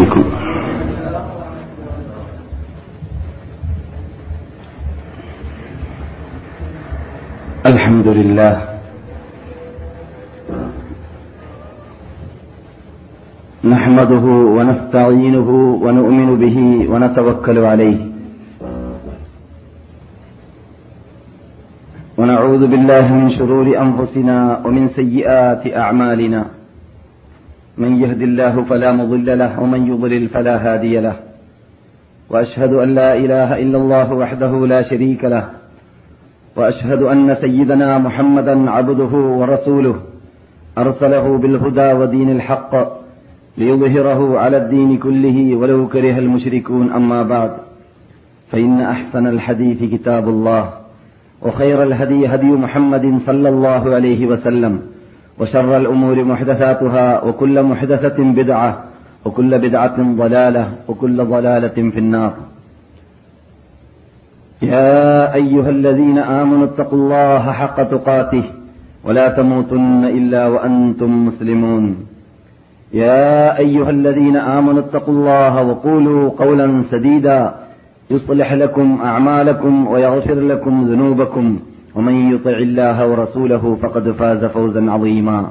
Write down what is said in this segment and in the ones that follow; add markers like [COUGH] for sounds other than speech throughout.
عليكم. الحمد لله. نحمده ونستعينه ونؤمن به ونتوكل عليه. ونعوذ بالله من شرور أنفسنا ومن سيئات أعمالنا. من يهد الله فلا مضل له ومن يضلل فلا هادي له. وأشهد أن لا إله إلا الله وحده لا شريك له. وأشهد أن سيدنا محمدا عبده ورسوله. أرسله بالهدى ودين الحق ليظهره على الدين كله ولو كره المشركون. أما بعد فإن أحسن الحديث كتاب الله وخير الهدي هدي محمد صلى الله عليه وسلم. وشر الأمور محدثاتها وكل محدثة بدعة وكل بدعة ضلالة وكل ضلالة في النار. يا أيها الذين آمنوا اتقوا الله حق تقاته ولا تموتن إلا وأنتم مسلمون. يا أيها الذين آمنوا اتقوا الله وقولوا قولا سديدا يصلح لكم أعمالكم ويغفر لكم ذنوبكم. ومن يطع الله ورسوله فقد فاز فوزا عظيما.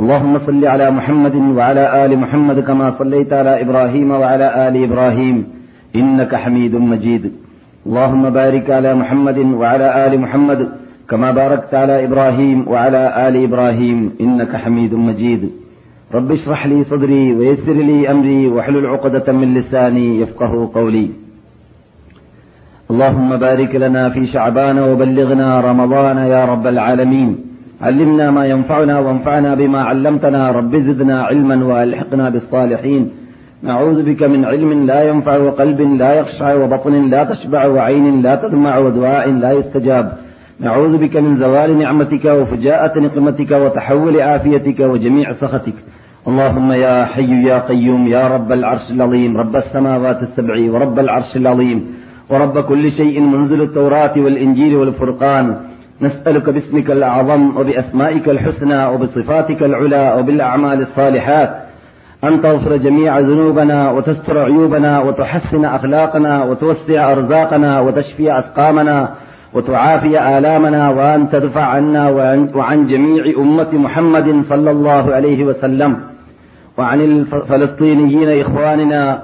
اللهم صل على محمد وعلى آل محمد كما صليت على إبراهيم وعلى آل إبراهيم إنك حميد مجيد. اللهم بارك على محمد وعلى آل محمد كما باركت على إبراهيم وعلى آل إبراهيم إنك حميد مجيد. رب اشرح لي صدري ويسر لي أمري واحلل عقدة من لساني يفقه قولي. اللهم بارك لنا في شعبان وبلغنا رمضان يا رب العالمين. علمنا ما ينفعنا وانفعنا بما علمتنا. رب زدنا علما وألحقنا بالصالحين. نعوذ بك من علم لا ينفع وقلب لا يخشع وبطن لا تشبع وعين لا تدمع ودعاء لا يستجاب. نعوذ بك من زوال نعمتك وفجاءة نقمتك وتحول عافيتك وجميع سخطك. اللهم يا حي يا قيوم يا رب العرش العظيم. رب السماوات السبع ورب العرش العظيم. ورب كل شيء منزل التوراة والإنجيل والفرقان. نسألك باسمك الأعظم وبأسمائك الحسنى وبصفاتك العلى وبالأعمال الصالحات أن تغفر جميع ذنوبنا وتستر عيوبنا وتحسن أخلاقنا وتوسع أرزاقنا وتشفي أسقامنا وتعافي آلامنا وأن تدفع عنا وعن, جميع أمة محمد صلى الله عليه وسلم. وعن الفلسطينيين إخواننا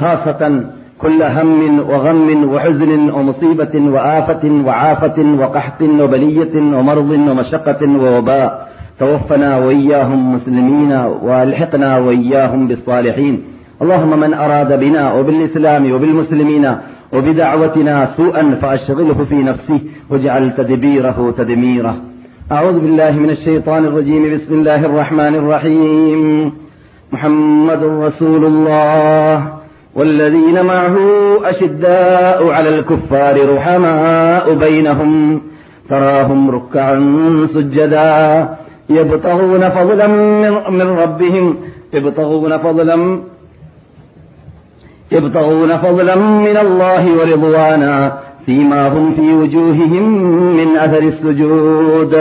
خاصة كل هم وغم وحزن ومصيبة وآفة وعافة وقحط وبلية ومرض ومشقة ووباء. توفنا وإياهم مسلمين والحقنا وإياهم بالصالحين. اللهم من أراد بنا وبالإسلام وبالمسلمين وبدعوتنا سوءا فأشغله في نفسه واجعل تدبيره تدميره. أعوذ بالله من الشيطان الرجيم. بسم الله الرحمن الرحيم. محمد رسول الله. والذين معه أشداء على الكفار رحماء بينهم تراهم ركعا سجدا يبتغون فضلا من ربهم يبتغون فضلا يبتغون فضلا من الله ورضوانا فيما هم في وجوههم من أثر السجود.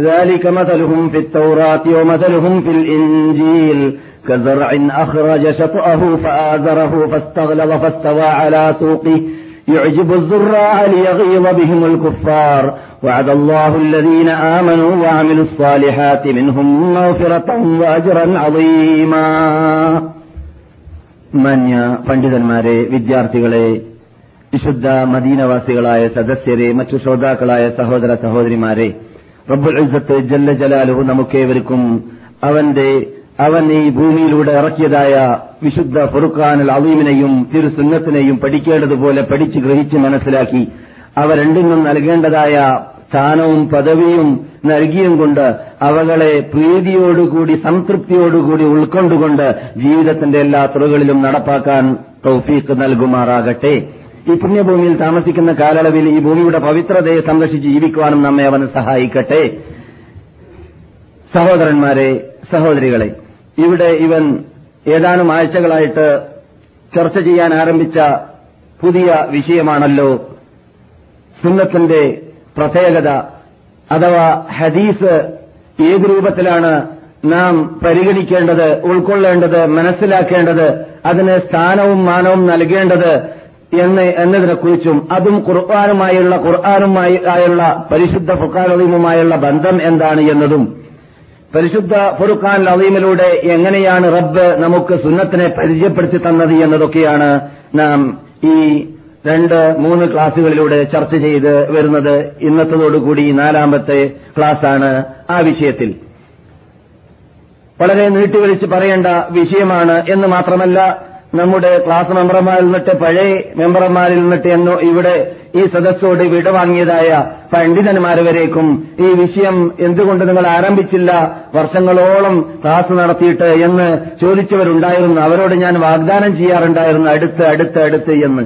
ذلك مثلهم في التوراة ومثلهم في الإنجيل. كزرع أخرج شطأه فآزره فاستغلظ فاستوى على سوقه يعجب الزراع ليغيظ بهم الكفار وعد الله الذين آمنوا وعملوا الصالحات منهم مغفرة وأجرا عظيما മാന്യ പണ്ഡിതന്മാരെ വിദ്യാർത്ഥികളെ വിശുദ്ധ മദീനവാസികളായ സദസ്യരെ മറ്റു ശ്രോതാക്കളായ സഹോദര സഹോദരിമാരെ റബ്ബുൽ ഇസ്സത്ത് ജല്ല ജലാലുഹു നമുക്കേവർക്കും അവന്റെ അവൻ ഈ ഭൂമിയിലൂടെ ഇറക്കിയതായ വിശുദ്ധ ഫുറുഖാൻ അലീമിനെയും തിരുസുന്നത്തിനെയും പഠിക്കേണ്ടതുപോലെ പഠിച്ച് ഗ്രഹിച്ച് മനസ്സിലാക്കി. അവ രണ്ടിനും നൽകേണ്ടതായ സ്ഥാനവും പദവിയും നൽകിയും കൊണ്ട് അവകളെ പ്രീതിയോടുകൂടി സംതൃപ്തിയോടുകൂടി ഉൾക്കൊണ്ടുകൊണ്ട് ജീവിതത്തിന്റെ എല്ലാ തുറകളിലും നടപ്പാക്കാൻ തൗഫീഖ് നൽകുമാറാകട്ടെ. ഈ പുണ്യഭൂമിയിൽ താമസിക്കുന്ന കാലയളവിൽ ഈ ഭൂമിയുടെ പവിത്രതയെ സംരക്ഷിച്ച് ജീവിക്കുവാനും നമ്മെ അവന് സഹായിക്കട്ടെ. സഹോദരന്മാരെ സഹോദരികളെ ഇവിടെ ഇവൻ ഏതാനും ആഴ്ചകളായിട്ട് ചർച്ച ചെയ്യാൻ ആരംഭിച്ച പുതിയ വിഷയമാണല്ലോ സുന്നത്തിന്റെ പ്രത്യേകത അഥവാ ഹദീസ് ഏത് രൂപത്തിലാണ് നാം പരിഗണിക്കേണ്ടത് ഉൾക്കൊള്ളേണ്ടത് മനസ്സിലാക്കേണ്ടത് അതിന് സ്ഥാനവും മാനവും നൽകേണ്ടത് എന്ന് എന്നതിനെക്കുറിച്ചും അതും ഖുർആാനുമായുള്ള ഖുർആാനുമായി ആയുള്ള പരിശുദ്ധ ഫുഖാൻ ബന്ധം എന്താണ് എന്നതും പരിശുദ്ധ ഫുറുഖാൻ അലീമിലൂടെ എങ്ങനെയാണ് റബ്ബ് നമുക്ക് സുന്നത്തിനെ പരിചയപ്പെടുത്തി തന്നത് എന്നതൊക്കെയാണ് നാം ഈ രണ്ട് മൂന്ന് ക്ലാസുകളിലൂടെ ചർച്ച ചെയ്ത് വരുന്നത്. ഇന്നത്തതോടുകൂടി നാലാമത്തെ ക്ലാസ്സാണ് ആ വിഷയത്തിൽ. വളരെ നീട്ടിവലിച്ച് പറയേണ്ട വിഷയമാണ് എന്ന് മാത്രമല്ല നമ്മുടെ ക്ലാസ് മെമ്പർമാരിൽ നിന്നിട്ട് പഴയ മെമ്പർമാരിൽ നിന്നിട്ട് എന്നോ ഇവിടെ ഈ സദസ്സോട് വിടവാങ്ങിയതായ പണ്ഡിതന്മാരെ വരേക്കും ഈ വിഷയം എന്തുകൊണ്ട് നിങ്ങൾ ആരംഭിച്ചില്ല? വർഷങ്ങളോളം ക്ലാസ് നടത്തിയിട്ട് എന്ന് ചോദിച്ചവരുണ്ടായിരുന്നു. അവരോട് ഞാൻ വാഗ്ദാനം ചെയ്യാറുണ്ടായിരുന്നു. അടുത്ത് അടുത്ത് അടുത്ത് എന്ന്.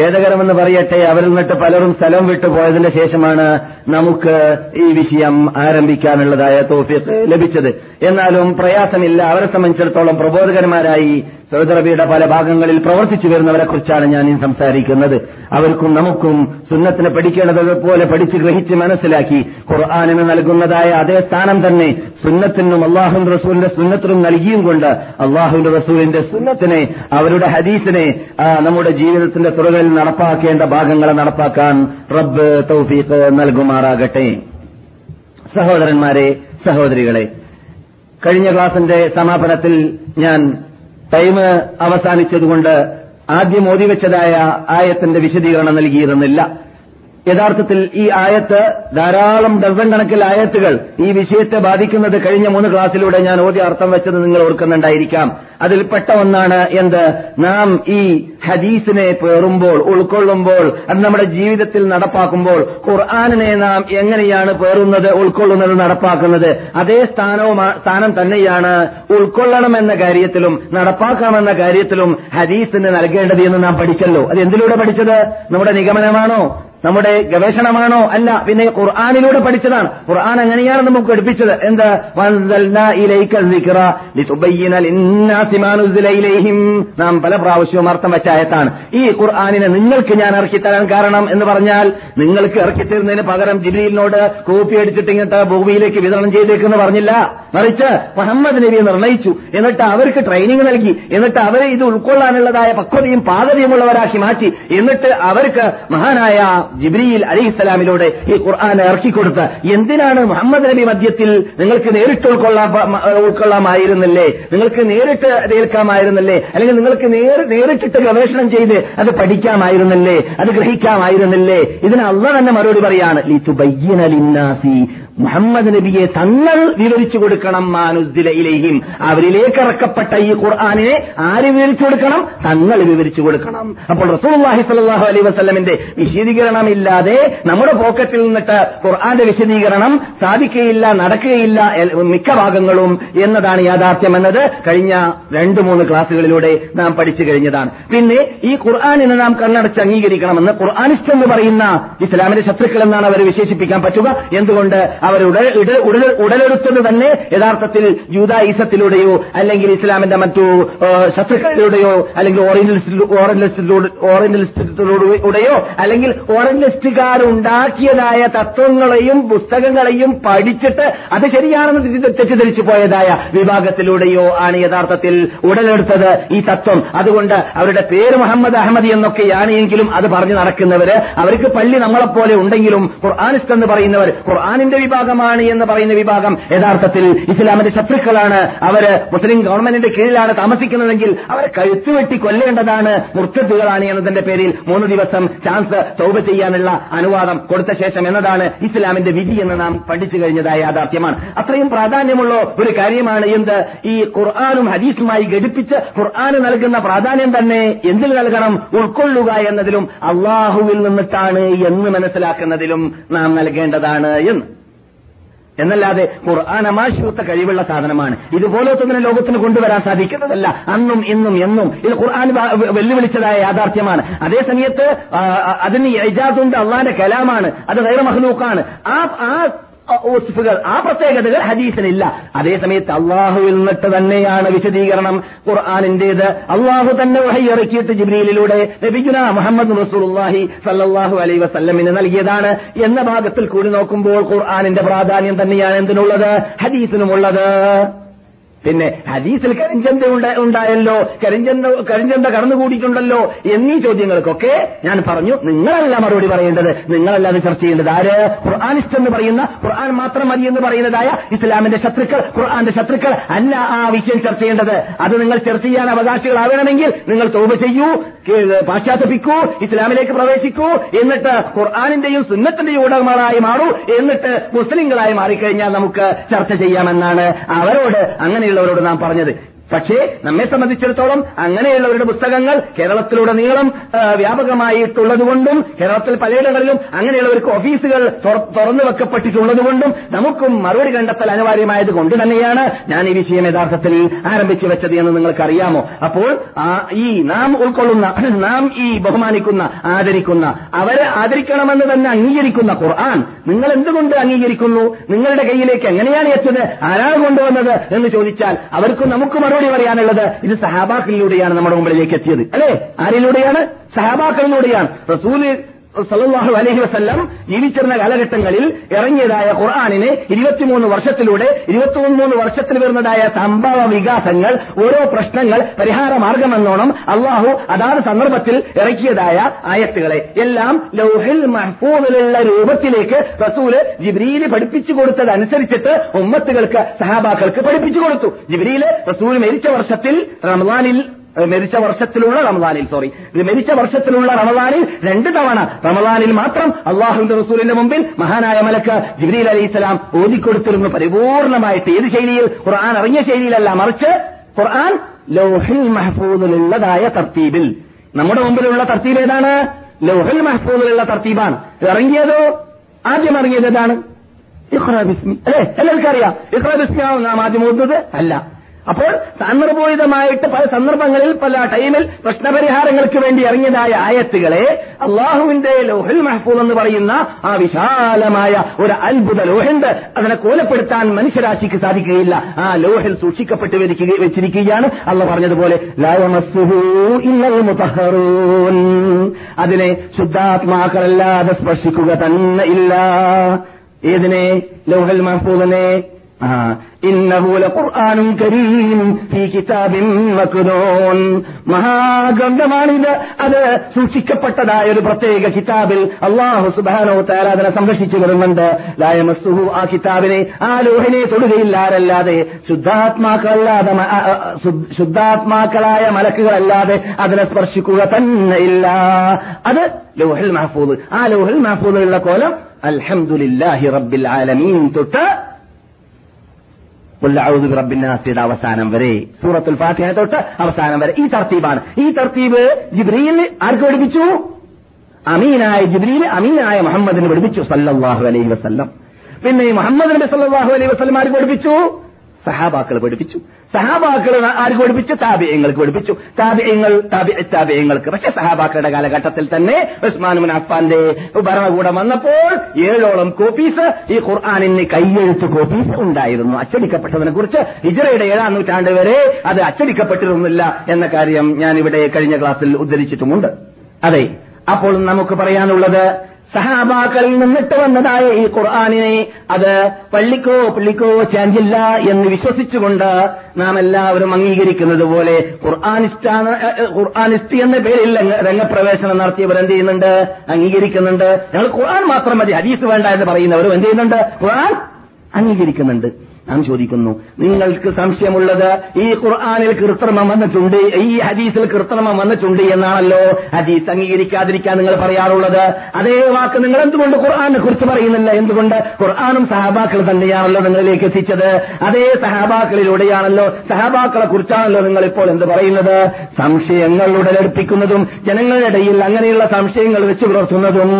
ഖേദകരമെന്ന് പറയട്ടെ അവരിൽ നിന്നിട്ട് പലരും സ്ഥലം വിട്ടു പോയതിന്റെ ശേഷമാണ് നമുക്ക് ഈ വിഷയം ആരംഭിക്കാനുള്ളതായ തോഫിക്ക് ലഭിച്ചത്. എന്നാലും പ്രയാസമില്ല. അവരെ സംബന്ധിച്ചിടത്തോളം പ്രബോധകന്മാരായി സൗദി അറേബ്യയുടെ പല ഭാഗങ്ങളിൽ പ്രവർത്തിച്ചു വരുന്നവരെ കുറിച്ചാണ് ഞാൻ സംസാരിക്കുന്നത്. അവർക്കും നമുക്കും സുന്നത്തിനെ പഠിക്കേണ്ടതുപോലെ പഠിച്ച് ഗ്രഹിച്ച് മനസ്സിലാക്കി ഖുർആാനിന് നൽകുന്നതായ അതേ സ്ഥാനം തന്നെ സുന്നത്തിനും അള്ളാഹു റസൂലിന്റെ സുന്നത്തിനും നൽകിയും കൊണ്ട് അള്ളാഹുവിന്റെ റസൂലിന്റെ സുന്നത്തിനെ അവരുടെ ഹദീസിനെ നമ്മുടെ ജീവിതത്തിന്റെ തുറകളിൽ നടപ്പാക്കേണ്ട ഭാഗങ്ങളെ നടപ്പാക്കാൻ റബ്ബ് തൗഫീഖ് നൽകുമാറാകട്ടെ. സഹോദരന്മാരെ സഹോദരികളെ കഴിഞ്ഞ ക്ലാസിന്റെ സമാപനത്തിൽ ഞാൻ ടൈം അവസാനിച്ചതുകൊണ്ട് ആദ്യം ഓതിവെച്ചതായ ആയത്തിന്റെ വിശദീകരണം നൽകിയിരുന്നില്ല. യഥാർത്ഥത്തിൽ ഈ ആയത്ത് ധാരാളം ഡസൺ കണക്കിൽ ആയത്തുകൾ ഈ വിഷയത്തെ ബാധിക്കുന്നത് കഴിഞ്ഞ മൂന്ന് ക്ലാസ്സിലൂടെ ഞാൻ ഓതി അർത്ഥം വെച്ചത് നിങ്ങൾ ഓർക്കുന്നുണ്ടായിരിക്കാം. അതിൽ പെട്ട ഒന്നാണ് എന്ത്? നാം ഈ ഹദീസിനെ പേറുമ്പോൾ ഉൾക്കൊള്ളുമ്പോൾ അത് നമ്മുടെ ജീവിതത്തിൽ നടപ്പാക്കുമ്പോൾ ഖുർആാനിനെ നാം എങ്ങനെയാണ് പേറുന്നത് ഉൾക്കൊള്ളുന്നത് നടപ്പാക്കുന്നത്? അതേ സ്ഥാനവും സ്ഥാനം തന്നെയാണ് ഉൾക്കൊള്ളണമെന്ന കാര്യത്തിലും നടപ്പാക്കാമെന്ന കാര്യത്തിലും ഹദീസിന് നൽകേണ്ടത് എന്ന് നാം പഠിച്ചല്ലോ. അത് എന്തിലൂടെ പഠിച്ചത്? നമ്മുടെ നിഗമനമാണോ? നമ്മുടെ ഗവേഷണമാണോ അല്ല പിന്നെ ഖുർആാനിലൂടെ പഠിച്ചതാണ്. ഖുർആൻ അങ്ങനെയാണ് നമുക്ക് പഠിപ്പിച്ചത് എന്ത്? നാം പല പ്രാവശ്യവും അർത്ഥം വെച്ചായത്താണ് ഈ ഖുർആാനിനെ നിങ്ങൾക്ക് ഞാൻ ഇറക്കിത്തരാൻ കാരണം എന്ന് പറഞ്ഞാൽ നിങ്ങൾക്ക് ഇറക്കിത്തരുന്നതിന് പകരം ജില്ലയിലോട് കോപ്പി അടിച്ചിട്ട് ഇങ്ങോട്ട് ഭൂമിയിലേക്ക് വിതരണം ചെയ്തേക്കെന്ന് പറഞ്ഞില്ല. മറിച്ച് മുഹമ്മദ് നബിയെ നിർണയിച്ചു. എന്നിട്ട് അവർക്ക് ട്രെയിനിങ് നൽകി. എന്നിട്ട് അവരെ ഇത് ഉൾക്കൊള്ളാനുള്ളതായ പക്വതയും പാകതയുമുള്ളവരാക്കി മാറ്റി. എന്നിട്ട് അവർക്ക് മഹാനായ ജിബ്രിയിൽ അലിഹിസ്സലാമിലൂടെ ഈ ഖുർആൻ ഇറക്കിക്കൊടുത്ത് എന്തിനാണ് മുഹമ്മദ് നബി മധ്യത്തിൽ നിങ്ങൾക്ക് നേരിട്ട് ഉൾക്കൊള്ളാൻ ഉൾക്കൊള്ളാമായിരുന്നല്ലേ? നിങ്ങൾക്ക് നേരിട്ട് കേൾക്കാമായിരുന്നല്ലേ അല്ലെങ്കിൽ നിങ്ങൾക്ക് നേരിട്ടിട്ട് ഗവേഷണം ചെയ്ത് അത് പഠിക്കാമായിരുന്നല്ലേ? അത് ഗ്രഹിക്കാമായിരുന്നല്ലേ? ഇതിന് അള്ള തന്നെ മറുപടി പറയാണ് മുഹമ്മദ് നബിയെ തങ്ങൾ വിവരിച്ചു കൊടുക്കണം മാനുദ്ദില അവരിലേക്ക് ഇറക്കപ്പെട്ട ഈ ഖുർആാനിനെ ആര് വിവരിച്ചു കൊടുക്കണം? തങ്ങൾ വിവരിച്ചു കൊടുക്കണം. അപ്പോൾ റസൂലുള്ളാഹി സ്വല്ലല്ലാഹു അലൈഹി വിശദീകരണം വിശദീകരണമില്ലാതെ നമ്മുടെ പോക്കറ്റിൽ നിന്നിട്ട് ഖുർആന്റെ വിശദീകരണം സാധിക്കുകയില്ല നടക്കുകയില്ല മിക്ക ഭാഗങ്ങളും എന്നതാണ് യാഥാർത്ഥ്യം എന്നത്. കഴിഞ്ഞ രണ്ടു മൂന്ന് ക്ലാസ്സുകളിലൂടെ നാം പഠിച്ചു കഴിഞ്ഞതാണ്. പിന്നെ ഈ ഖുർആാനിനെ നാം കണ്ണടച്ച് അംഗീകരിക്കണമെന്ന് ഖുർആാനിസ്റ്റ് എന്ന് പറയുന്ന ഇസ്ലാമിന്റെ ശത്രുക്കൾ എന്നാണ് അവരെ വിശേഷിപ്പിക്കാൻ പറ്റുക. എന്തുകൊണ്ട്? അവർ ഉടലെടുത്തത് തന്നെ യഥാർത്ഥത്തിൽ ജൂതായിസത്തിലൂടെയോ അല്ലെങ്കിൽ ഇസ്ലാമിന്റെ മറ്റു ശത്രുക്കളിലൂടെയോ അല്ലെങ്കിൽ ഓറിയന്റലിസ്റ്റിലൂ- ഓറിയന്റലിസ്റ്റിലൂടെ- ഓറിയന്റലിസ്റ്റിലൂടെയോ അല്ലെങ്കിൽ ഓറിയന്റലിസ്റ്റുകാർ ഉണ്ടാക്കിയതായ തത്വങ്ങളെയും പുസ്തകങ്ങളെയും പഠിച്ചിട്ട് അത് ശരിയാണെന്ന് തെറ്റിദ്ധരിച്ചു പോയതായ വിഭാഗത്തിലൂടെയോ ആണ് യഥാർത്ഥത്തിൽ ഉടലെടുത്തത് ഈ തത്വം. അതുകൊണ്ട് അവരുടെ പേര് മുഹമ്മദ് അഹമ്മദി എന്നൊക്കെയാണ് എങ്കിലും അത് പറഞ്ഞു നടക്കുന്നവര്. അവർക്ക് പള്ളി നമ്മളെപ്പോലെ ഉണ്ടെങ്കിലും ഖുർആാനിസ്റ്റ് എന്ന് പറയുന്നവർ ഖുർആാനിന്റെ വിഭാഗമാണ് എന്ന് പറയുന്ന വിഭാഗം യഥാർത്ഥത്തിൽ ഇസ്ലാമിന്റെ ശത്രുക്കളാണ്. അവർ മുസ്ലിം ഗവൺമെന്റിന്റെ കീഴിലാണ് താമസിക്കുന്നതെങ്കിൽ അവരെ കഴുത്തുവെട്ടി കൊല്ലേണ്ടതാണ് മുർത്തത്തുകളാണ് എന്നതിന്റെ പേരിൽ മൂന്ന് ദിവസം ചാൻസ് തൗബ ചെയ്യാനുള്ള അനുവാദം കൊടുത്ത ശേഷം എന്നതാണ് ഇസ്ലാമിന്റെ വിധി എന്ന് നാം പഠിച്ചു കഴിഞ്ഞതായ യാഥാർത്ഥ്യമാണ്. അത്രയും പ്രാധാന്യമുള്ള ഒരു കാര്യമാണ് എന്ത്? ഈ ഖുർആാനും ഹദീസുമായി ഘടിപ്പിച്ച് ഖുർആാന് നൽകുന്ന പ്രാധാന്യം തന്നെ എന്തിൽ നൽകണം? ഉൾക്കൊള്ളുക എന്നതിലും അള്ളാഹുവിൽ നിന്നിട്ടാണ് എന്ന് മനസ്സിലാക്കുന്നതിലും നാം നൽകേണ്ടതാണ് എന്ന്. എന്നല്ലാതെ ഖുർആൻ അമാശൂത്ത കഴിവുള്ള സാധനമാണ്. ഇതുപോലത്തൊന്നിനെ ലോകത്തിന് കൊണ്ടുവരാൻ സാധിക്കുന്നതല്ല. അന്നും ഇന്നും എന്നും. ഇത് ഖുർആൻ വെല്ലുവിളിച്ചതായ യാഥാർത്ഥ്യമാണ്. അതേ സമയത്ത് ആ, ആ, അതിന് ഇജാസുണ്ട് അള്ളാന്റെ കലാമാണ്. അത് ഗൈർ മഹ്ലൂക്കാണ് ആ ആ ഓസിഫുകൾ ആ പ്രത്യേകതകൾ ഹദീസിനില്ല അതേസമയത്ത് അള്ളാഹുവിൽ നിന്നിട്ട് തന്നെയാണ് വിശദീകരണം ഖുർആാനിന്റേത് അള്ളാഹു തന്നെ ഇറക്കിയിട്ട് ജിബ്രീലിലൂടെ ലഭിക്കുന്ന മുഹമ്മദ് റസൂലുള്ളാഹി സല്ലാഹു അലൈ വസല്ലമിന് നൽകിയതാണ്. എന്ന ഭാഗത്തിൽ കൂടി നോക്കുമ്പോൾ ഖുർആാനിന്റെ പ്രാധാന്യം തന്നെയാണ് എന്തിനുള്ളത്? ഹദീസിനുമുള്ളത്. പിന്നെ ഹദീസിൽ കരിഞ്ചന്ത ഉണ്ട- ഉണ്ടായല്ലോ കരിഞ്ചന്ത കരിഞ്ചന്ത കടന്നുകൂടിയിട്ടുണ്ടല്ലോ എന്നീ ചോദ്യങ്ങൾക്കൊക്കെ ഞാൻ പറഞ്ഞു നിങ്ങളല്ല മറുപടി പറയേണ്ടത്. നിങ്ങളല്ല അത് ചർച്ച ചെയ്യേണ്ടത്. ആര്? ഖുർആാനിസ്റ്റ് എന്ന് പറയുന്ന ഖുർആൻ മാത്രം മതി എന്ന് പറയുന്നതായ ഇസ്ലാമിന്റെ ശത്രുക്കൾ ഖുർആന്റെ ശത്രുക്കൾ അല്ല ആ വിഷയം ചർച്ച ചെയ്യേണ്ടത്. അത് നിങ്ങൾ ചർച്ച ചെയ്യാൻ അവകാശികളാവണമെങ്കിൽ നിങ്ങൾ തോപ ചെയ്യൂ പാശ്ചാത്യപ്പിക്കൂ ഇസ്ലാമിലേക്ക് പ്രവേശിക്കൂ എന്നിട്ട് ഖുർആാനിന്റെയും സുന്നത്തിന്റെയും ഉടമകളായി മാറൂ എന്നിട്ട് മുസ്ലിങ്ങളായി മാറിക്കഴിഞ്ഞാൽ നമുക്ക് ചർച്ച ചെയ്യാമെന്നാണ് അവരോട് അങ്ങനെയുള്ളവരോട് നാം പറഞ്ഞത് പക്ഷേ നമ്മെ സംബന്ധിച്ചിടത്തോളം അങ്ങനെയുള്ളവരുടെ പുസ്തകങ്ങൾ കേരളത്തിലൂടെ നീളം വ്യാപകമായിട്ടുള്ളതുകൊണ്ടും കേരളത്തിൽ പലയിടങ്ങളിലും അങ്ങനെയുള്ളവർക്ക് ഓഫീസുകൾ തുറന്നു വെക്കപ്പെട്ടിട്ടുള്ളതുകൊണ്ടും നമുക്കും മറുപടി കണ്ടെത്തൽ അനിവാര്യമായത് കൊണ്ട് തന്നെയാണ് ഞാൻ ഈ വിഷയം യഥാർത്ഥത്തിൽ ആരംഭിച്ചു വെച്ചത് എന്ന് നിങ്ങൾക്കറിയാമോ? അപ്പോൾ ഈ നാം ഉൾക്കൊള്ളുന്ന [CLEARS THROAT] നാം ഈ ബഹുമാനിക്കുന്ന ആദരിക്കുന്ന അവരെ ആദരിക്കണമെന്ന് തന്നെ അംഗീകരിക്കുന്ന ഖുർആൻ നിങ്ങൾ എന്തുകൊണ്ട് അംഗീകരിക്കുന്നു? നിങ്ങളുടെ കയ്യിലേക്ക് എങ്ങനെയാണ് എത്തിയത്? ആരാണ് കൊണ്ടുവന്നത്? എന്ന് ചോദിച്ചാൽ അവർക്കും നമുക്ക് മറുപടി പറയാനുള്ളത് ഇത് സഹാബാക്കളിലൂടെയാണ് നമ്മുടെ മുമ്പിലേക്ക് എത്തിയത്. അല്ലേ? ആരിലൂടെയാണ്? സഹാബാക്കളിലൂടെയാണ്. റസൂൽ സല്ലല്ലാഹു അലഹി വസല്ലം ജീവിച്ചിരുന്ന കാലഘട്ടങ്ങളിൽ ഇറങ്ങിയതായ ഖുർആാനിന് ഇരുപത്തിമൂന്ന് വർഷത്തിലൂടെ ഇരുപത്തിമൂന്ന് വർഷത്തിൽ വരുന്നതായ സംഭവ വികാസങ്ങൾ ഓരോ പ്രശ്നങ്ങൾ പരിഹാര മാർഗമെന്നോണം അള്ളാഹു അതാത് സന്ദർഭത്തിൽ ഇറക്കിയതായ ആയത്തുകളെ. എല്ലാം ലൗഹിൽ മഹ്ഫൂദിലുള്ള രൂപത്തിലേക്ക് റസൂൽ ജിബ്രീൽ പഠിപ്പിച്ചു കൊടുത്തതനുസരിച്ചിട്ട് ഉമ്മത്തുകൾക്ക് സഹാബാക്കൾക്ക് പഠിപ്പിച്ചു കൊടുത്തു. ജിബ്രീൽ റസൂൽ മരിച്ച വർഷത്തിൽ ഏഹ് മരിച്ച വർഷത്തിലുള്ള റമദാനിൽ സോറി മരിച്ച വർഷത്തിലുള്ള റമദാനിൽ രണ്ട് തവണ. റമദാനിൽ മാത്രം അള്ളാഹുവിന്റെ റസൂലിന്റെ മുമ്പിൽ മഹാനായ മലക്ക് ജിബ്രീൽ അലി സ്വലാം ഓതിക്കൊടുത്തിരുന്നു. പരിപൂർണമായിട്ട് ഏത് ശൈലിയിൽ? ഖുർആൻ അറിഞ്ഞ ശൈലിയിലല്ല. മറിച്ച് ഖുർആൻ ലൗഹിൽ മഹഫൂദിലുള്ളതായ തർത്തീബിൽ. നമ്മുടെ മുമ്പിലുള്ള തർത്തീബ് ഏതാണ്? ലൗഹിൽ മഹഫൂദിലുള്ള തർത്തീബാണ്. ഇറങ്ങിയതോ? ആദ്യം ഇറങ്ങിയത് ഏതാണ്? ഇഖ്റ ബിസ്മി. അല്ലേ? എല്ലാവർക്കും അറിയാം. ഇഖ്റ ബിസ്മിയാണോ നാം ആദ്യം ഓതുന്നത്? അല്ല. അപ്പോൾ സന്ദർഭോചിതമായിട്ട് പല സന്ദർഭങ്ങളിൽ പല ടൈമിൽ പ്രശ്നപരിഹാരങ്ങൾക്ക് വേണ്ടി ഇറങ്ങിയതായ ആയത്തുകളെ അള്ളാഹുവിന്റെ ലോഹൽ മഹഫൂദ് എന്ന് പറയുന്ന ആ വിശാലമായ ഒരു അത്ഭുത ലോഹുണ്ട്. അതിനെ കോലപ്പെടുത്താൻ മനുഷ്യരാശിക്ക് സാധിക്കുകയില്ല. ആ ലോഹിൽ സൂക്ഷിക്കപ്പെട്ട് വെച്ചിരിക്കുകയാണ്. അള്ള പറഞ്ഞതുപോലെ അതിനെ ശുദ്ധാത്മാക്കളല്ലാതെ സ്പർശിക്കുക തന്നെ ഇല്ല. ഏതിനെ? ലോഹൽ മഹഫൂദിനെ ആ ഇന്നഹു ലഖുർആനും കരീം ഫീ കിതാബിൻ മക്നൂൻ. മഹാഗ്രന്ഥമാണിത്. അത് സൂക്ഷിക്കപ്പെട്ടതായ ഒരു പ്രത്യേക കിതാബിൽ അള്ളാഹു തആല അതിനെ സംരക്ഷിച്ചു വരുന്നുണ്ട് ലായമസുഹു ആ കിതാബിനെ ആ ലോഹിനെ തൊടുകയില്ലാരല്ലാതെ ശുദ്ധാത്മാക്കളല്ലാതെ ശുദ്ധാത്മാക്കളായ മലക്കുകളല്ലാതെ അതിനെ സ്പർശിക്കുക തന്നെ ഇല്ല. അത് ലോഹിൽ മഹഫൂദ്. ആ ലോഹിൽ മഹഫൂദിലുള്ള കോലം അൽഹംദുലില്ലാഹി റബ്ബിൽ ആലമീൻ തൊട്ട് ബിറബ്ബിന്നാസിയുടെ അവസാനം വരെ. സൂറത്തുൽ ഫാത്തിഹ തൊട്ട് അവസാനം വരെ. ഈ തർത്തീബാണ്. ഈ തർത്തീബ് ജിബ്രീൽ ആർക്ക് പഠിപ്പിച്ചു? അമീനായ ജിബ്രീൽ അമീനായ മുഹമ്മദിന് പഠിപ്പിച്ചു. സല്ലാഹു അലൈഹി വസല്ലം. പിന്നെ ഈ മുഹമ്മദ് നബി സല്ലാഹു അലൈഹി വസ്ലം ആർക്ക് പഠിപ്പിച്ചു? സഹാബാക്കൾ പഠിപ്പിച്ചു. സഹാബാക്കൾ ആർക്ക് പഠിപ്പിച്ചു? താബിയങ്ങൾക്ക് പഠിപ്പിച്ചു. താബിയങ്ങൾ താബിയങ്ങൾക്ക്. പക്ഷെ സഹാബാക്കളുടെ കാലഘട്ടത്തിൽ തന്നെ ഉസ്മാൻ മുൻ അഫ്ഫാന്റെ ഭരണകൂടം വന്നപ്പോൾ ഏഴോളം കോപ്പീസ് ഈ ഖുർആാനിന് കൈയെഴുത്ത് കോപ്പീസ് ഉണ്ടായിരുന്നു. അച്ചടിക്കപ്പെട്ടതിനെ കുറിച്ച് ഹിജറയുടെ ഏഴാം നൂറ്റാണ്ട് വരെ അത് അച്ചടിക്കപ്പെട്ടിരുന്നില്ല എന്ന കാര്യം ഞാൻ ഇവിടെ കഴിഞ്ഞ ക്ലാസ്സിൽ ഉദ്ധരിച്ചിട്ടുമുണ്ട്. അതെ അപ്പോൾ നമുക്ക് പറയാനുള്ളത് സഹാബാക്കളിൽ നിന്നിട്ട് വന്നതായ ഈ ഖുർആാനിനെ അത് പള്ളിക്കോ പള്ളിക്കോ ചാഞ്ചില്ല എന്ന് വിശ്വസിച്ചുകൊണ്ട് നാം എല്ലാവരും അംഗീകരിക്കുന്നത് പോലെ ഖുർആാനിസ്റ്റാണ് ഖുർആാനിസ്റ്റ് എന്ന പേരിൽ രംഗ- രംഗപ്രവേശനം നടത്തിയവർ എന്ത് ചെയ്യുന്നുണ്ട്? അംഗീകരിക്കുന്നുണ്ട്. ഞങ്ങൾ ഖുർആൻ മാത്രം മതി ഹദീസ് വേണ്ട എന്ന് പറയുന്നവരും എന്ത് ചെയ്യുന്നുണ്ട്? ഖുർആൻ അംഗീകരിക്കുന്നുണ്ട്. നാം ചോദിക്കുന്നു നിങ്ങൾക്ക് സംശയമുള്ളത് ഈ ഖുർആാനിൽ കൃത്രിമം വന്നിട്ടുണ്ട് ഈ ഹദീസിൽ കൃത്രിമം വന്നിട്ടുണ്ട് എന്നാണല്ലോ ഹദീസ് അംഗീകരിക്കാതിരിക്കാൻ നിങ്ങൾ പറയാറുള്ളത്. അതേ വാക്ക് നിങ്ങൾ എന്തുകൊണ്ട് ഖുർആാനെ കുറിച്ച് പറയുന്നില്ല? എന്തുകൊണ്ട്? ഖുർആാനും സഹാബാക്കൾ തന്നെയാണല്ലോ നിങ്ങളിലേക്ക് എത്തിച്ചത്. അതേ സഹാബാക്കളിലൂടെയാണല്ലോ സഹാബാക്കളെ കുറിച്ചാണല്ലോ നിങ്ങൾ ഇപ്പോൾ എന്ത് പറയുന്നത്? സംശയങ്ങൾ ഉടലെടുപ്പിക്കുന്നതും ജനങ്ങളുടെ ഇടയിൽ അങ്ങനെയുള്ള സംശയങ്ങൾ വെച്ച് പുലർത്തുന്നതും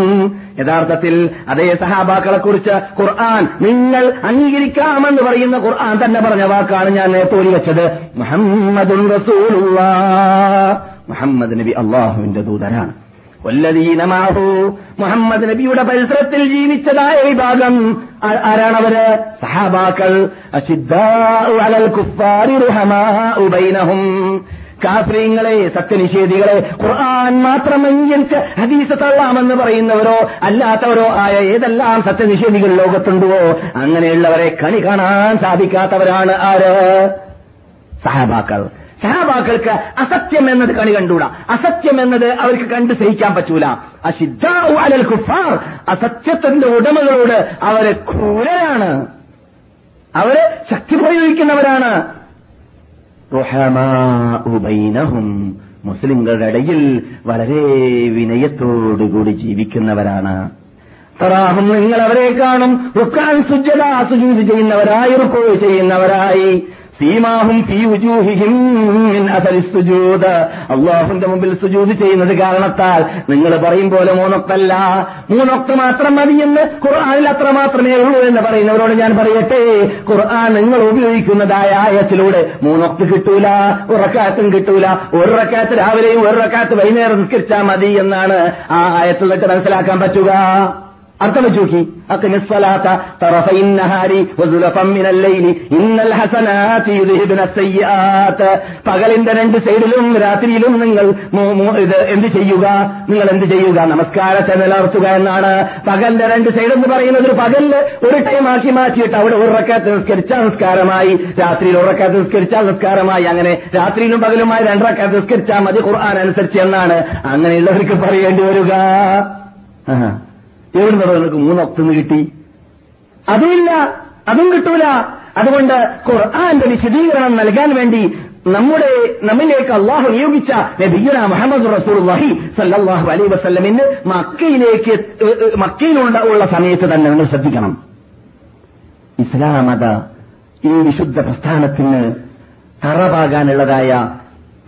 യഥാർത്ഥത്തിൽ അതേ സഹാബാക്കളെ കുറിച്ച് ഖുർആൻ നിങ്ങൾ അംഗീകരിക്കാമെന്ന് പറയുന്ന ഖുർആൻ തന്നെ പറഞ്ഞ വാക്കാണ് ഞാൻ നേരത്തെ വെച്ചത്. മുഹമ്മദുൻ മുഹമ്മദ് നബി അള്ളാഹുവിന്റെ ദൂതനാണ്. വല്ലദീന മാഹു. മുഹമ്മദ് നബിയുടെ പരിസരത്തിൽ ജീവിച്ചതായ വിഭാഗം ആരാണവര്? സഹാബാക്കൾ. അലൽ കുഫാരി കാഫ്രീങ്ങളെ സത്യനിഷേധികളെ ഖുർആൻ മാത്രം അംഗീകരിച്ച് ഹദീസ് തള്ളാമെന്ന് പറയുന്നവരോ അല്ലാത്തവരോ ആയ ഏതെല്ലാം സത്യനിഷേധികൾ ലോകത്തുണ്ടോ അങ്ങനെയുള്ളവരെ കണി കാണാൻ സാധിക്കാത്തവരാണ് ആര്? സഹാബാക്കൾ. സഹാബാക്കൾക്ക് അസത്യം എന്നത് കണി കണ്ടൂടാ. അസത്യം എന്നത് അവർക്ക് കണ്ട് സഹിക്കാൻ പറ്റൂല. അശിദ്ധാഉ അലൽ കുഫാർ. അസത്യത്തിന്റെ ഉടമകളോട് അവർ ക്രൂരരാണ്. അവർ ശക്തി പ്രയോഗിക്കുന്നവരാണ് റുഹമാഉ ബൈനഹും. മുസ്ലിങ്ങളുടെ ഇടയിൽ വളരെ വിനയത്തോടുകൂടി ജീവിക്കുന്നവരാണ്. തറാഹും നിങ്ങൾ അവരെ കാണും. റുക്കാൻ സുജത സുജൂത് ചെയ്യുന്നവരായി റുക്കോ ചെയ്യുന്നവരായി. സീമാഹും ഫീ ഉജൂഹിഹിം മിൻ സുജൂദ്. അള്ളാഹുന്റെ മുമ്പിൽ സുജൂത് ചെയ്യുന്നത് കാരണത്താൽ നിങ്ങൾ പറയും പോലെ മൂന്നൊക്കല്ല. മൂന്നൊക്ക മാത്രം മതിയെന്ന് ഖുർആാനിൽ അത്ര മാത്രമേ ഉള്ളൂ എന്ന് പറയുന്നവരോട് ഞാൻ പറയട്ടെ. ഖുർആൻ നിങ്ങൾ ഉപയോഗിക്കുന്നതായ ആയത്തിലൂടെ മൂന്നൊക്കെ കിട്ടൂല ഉറക്കാത്തും കിട്ടൂല. ഒരു രാവിലെയും ഒരു വൈകുന്നേരം നിസ്കരിച്ചാൽ മതി എന്നാണ് ആ ആയത്തിൽ നിന്നൊക്കെ മനസ്സിലാക്കാൻ പറ്റുക. അർത്ഥം വെച്ച് പകലിന്റെ രണ്ട് സൈഡിലും രാത്രിയിലും നിങ്ങൾ എന്ത് ചെയ്യുക? നിങ്ങൾ എന്ത് ചെയ്യുക? നമസ്കാരത്തെ നിലനിർത്തുക എന്നാണ്. പകലിന്റെ രണ്ട് സൈഡ് എന്ന് പറയുന്നത് ഒരു പകലിൽ ഒരു ടൈം ആക്കി മാറ്റിയിട്ട് അവിടെ ഒരു നിസ്കരിച്ച നിസ്കാരമായി രാത്രിയിൽ ഒരു നിസ്കരിച്ച നിസ്കാരമായി അങ്ങനെ രാത്രിയിലും പകലുമായി രണ്ട് റക്കാത്ത് നിസ്കരിച്ചാൽ മതി ഖുർആൻ അനുസരിച്ച് എന്നാണ്. അങ്ങനെയുള്ളവർക്ക് പറയേണ്ടി വരിക. ആഹാ. എവിടെ നിനക്ക് മൂന്നൊക്തെന്ന് കിട്ടി അതുമില്ല അതും കിട്ടൂല അതുകൊണ്ട് ഖുർആന്റെ വിശദീകരണം നൽകാൻ വേണ്ടി നമ്മുടെ നമ്മിലേക്ക് അള്ളാഹു നിയോഗിച്ച നബിയുന മുഹമ്മദ് റസൂലുള്ളാഹി സല്ലാഹു അലൈ വസ്ല്ലമിന് മക്കയിലേക്ക് മക്കയിലുള്ള ഉള്ള സമയത്ത് തന്നെ നിങ്ങൾ ശ്രദ്ധിക്കണം ഇസ്ലാമത ഈ വിശുദ്ധ പ്രസ്ഥാനത്തിന് തറവാകാനുള്ളതായ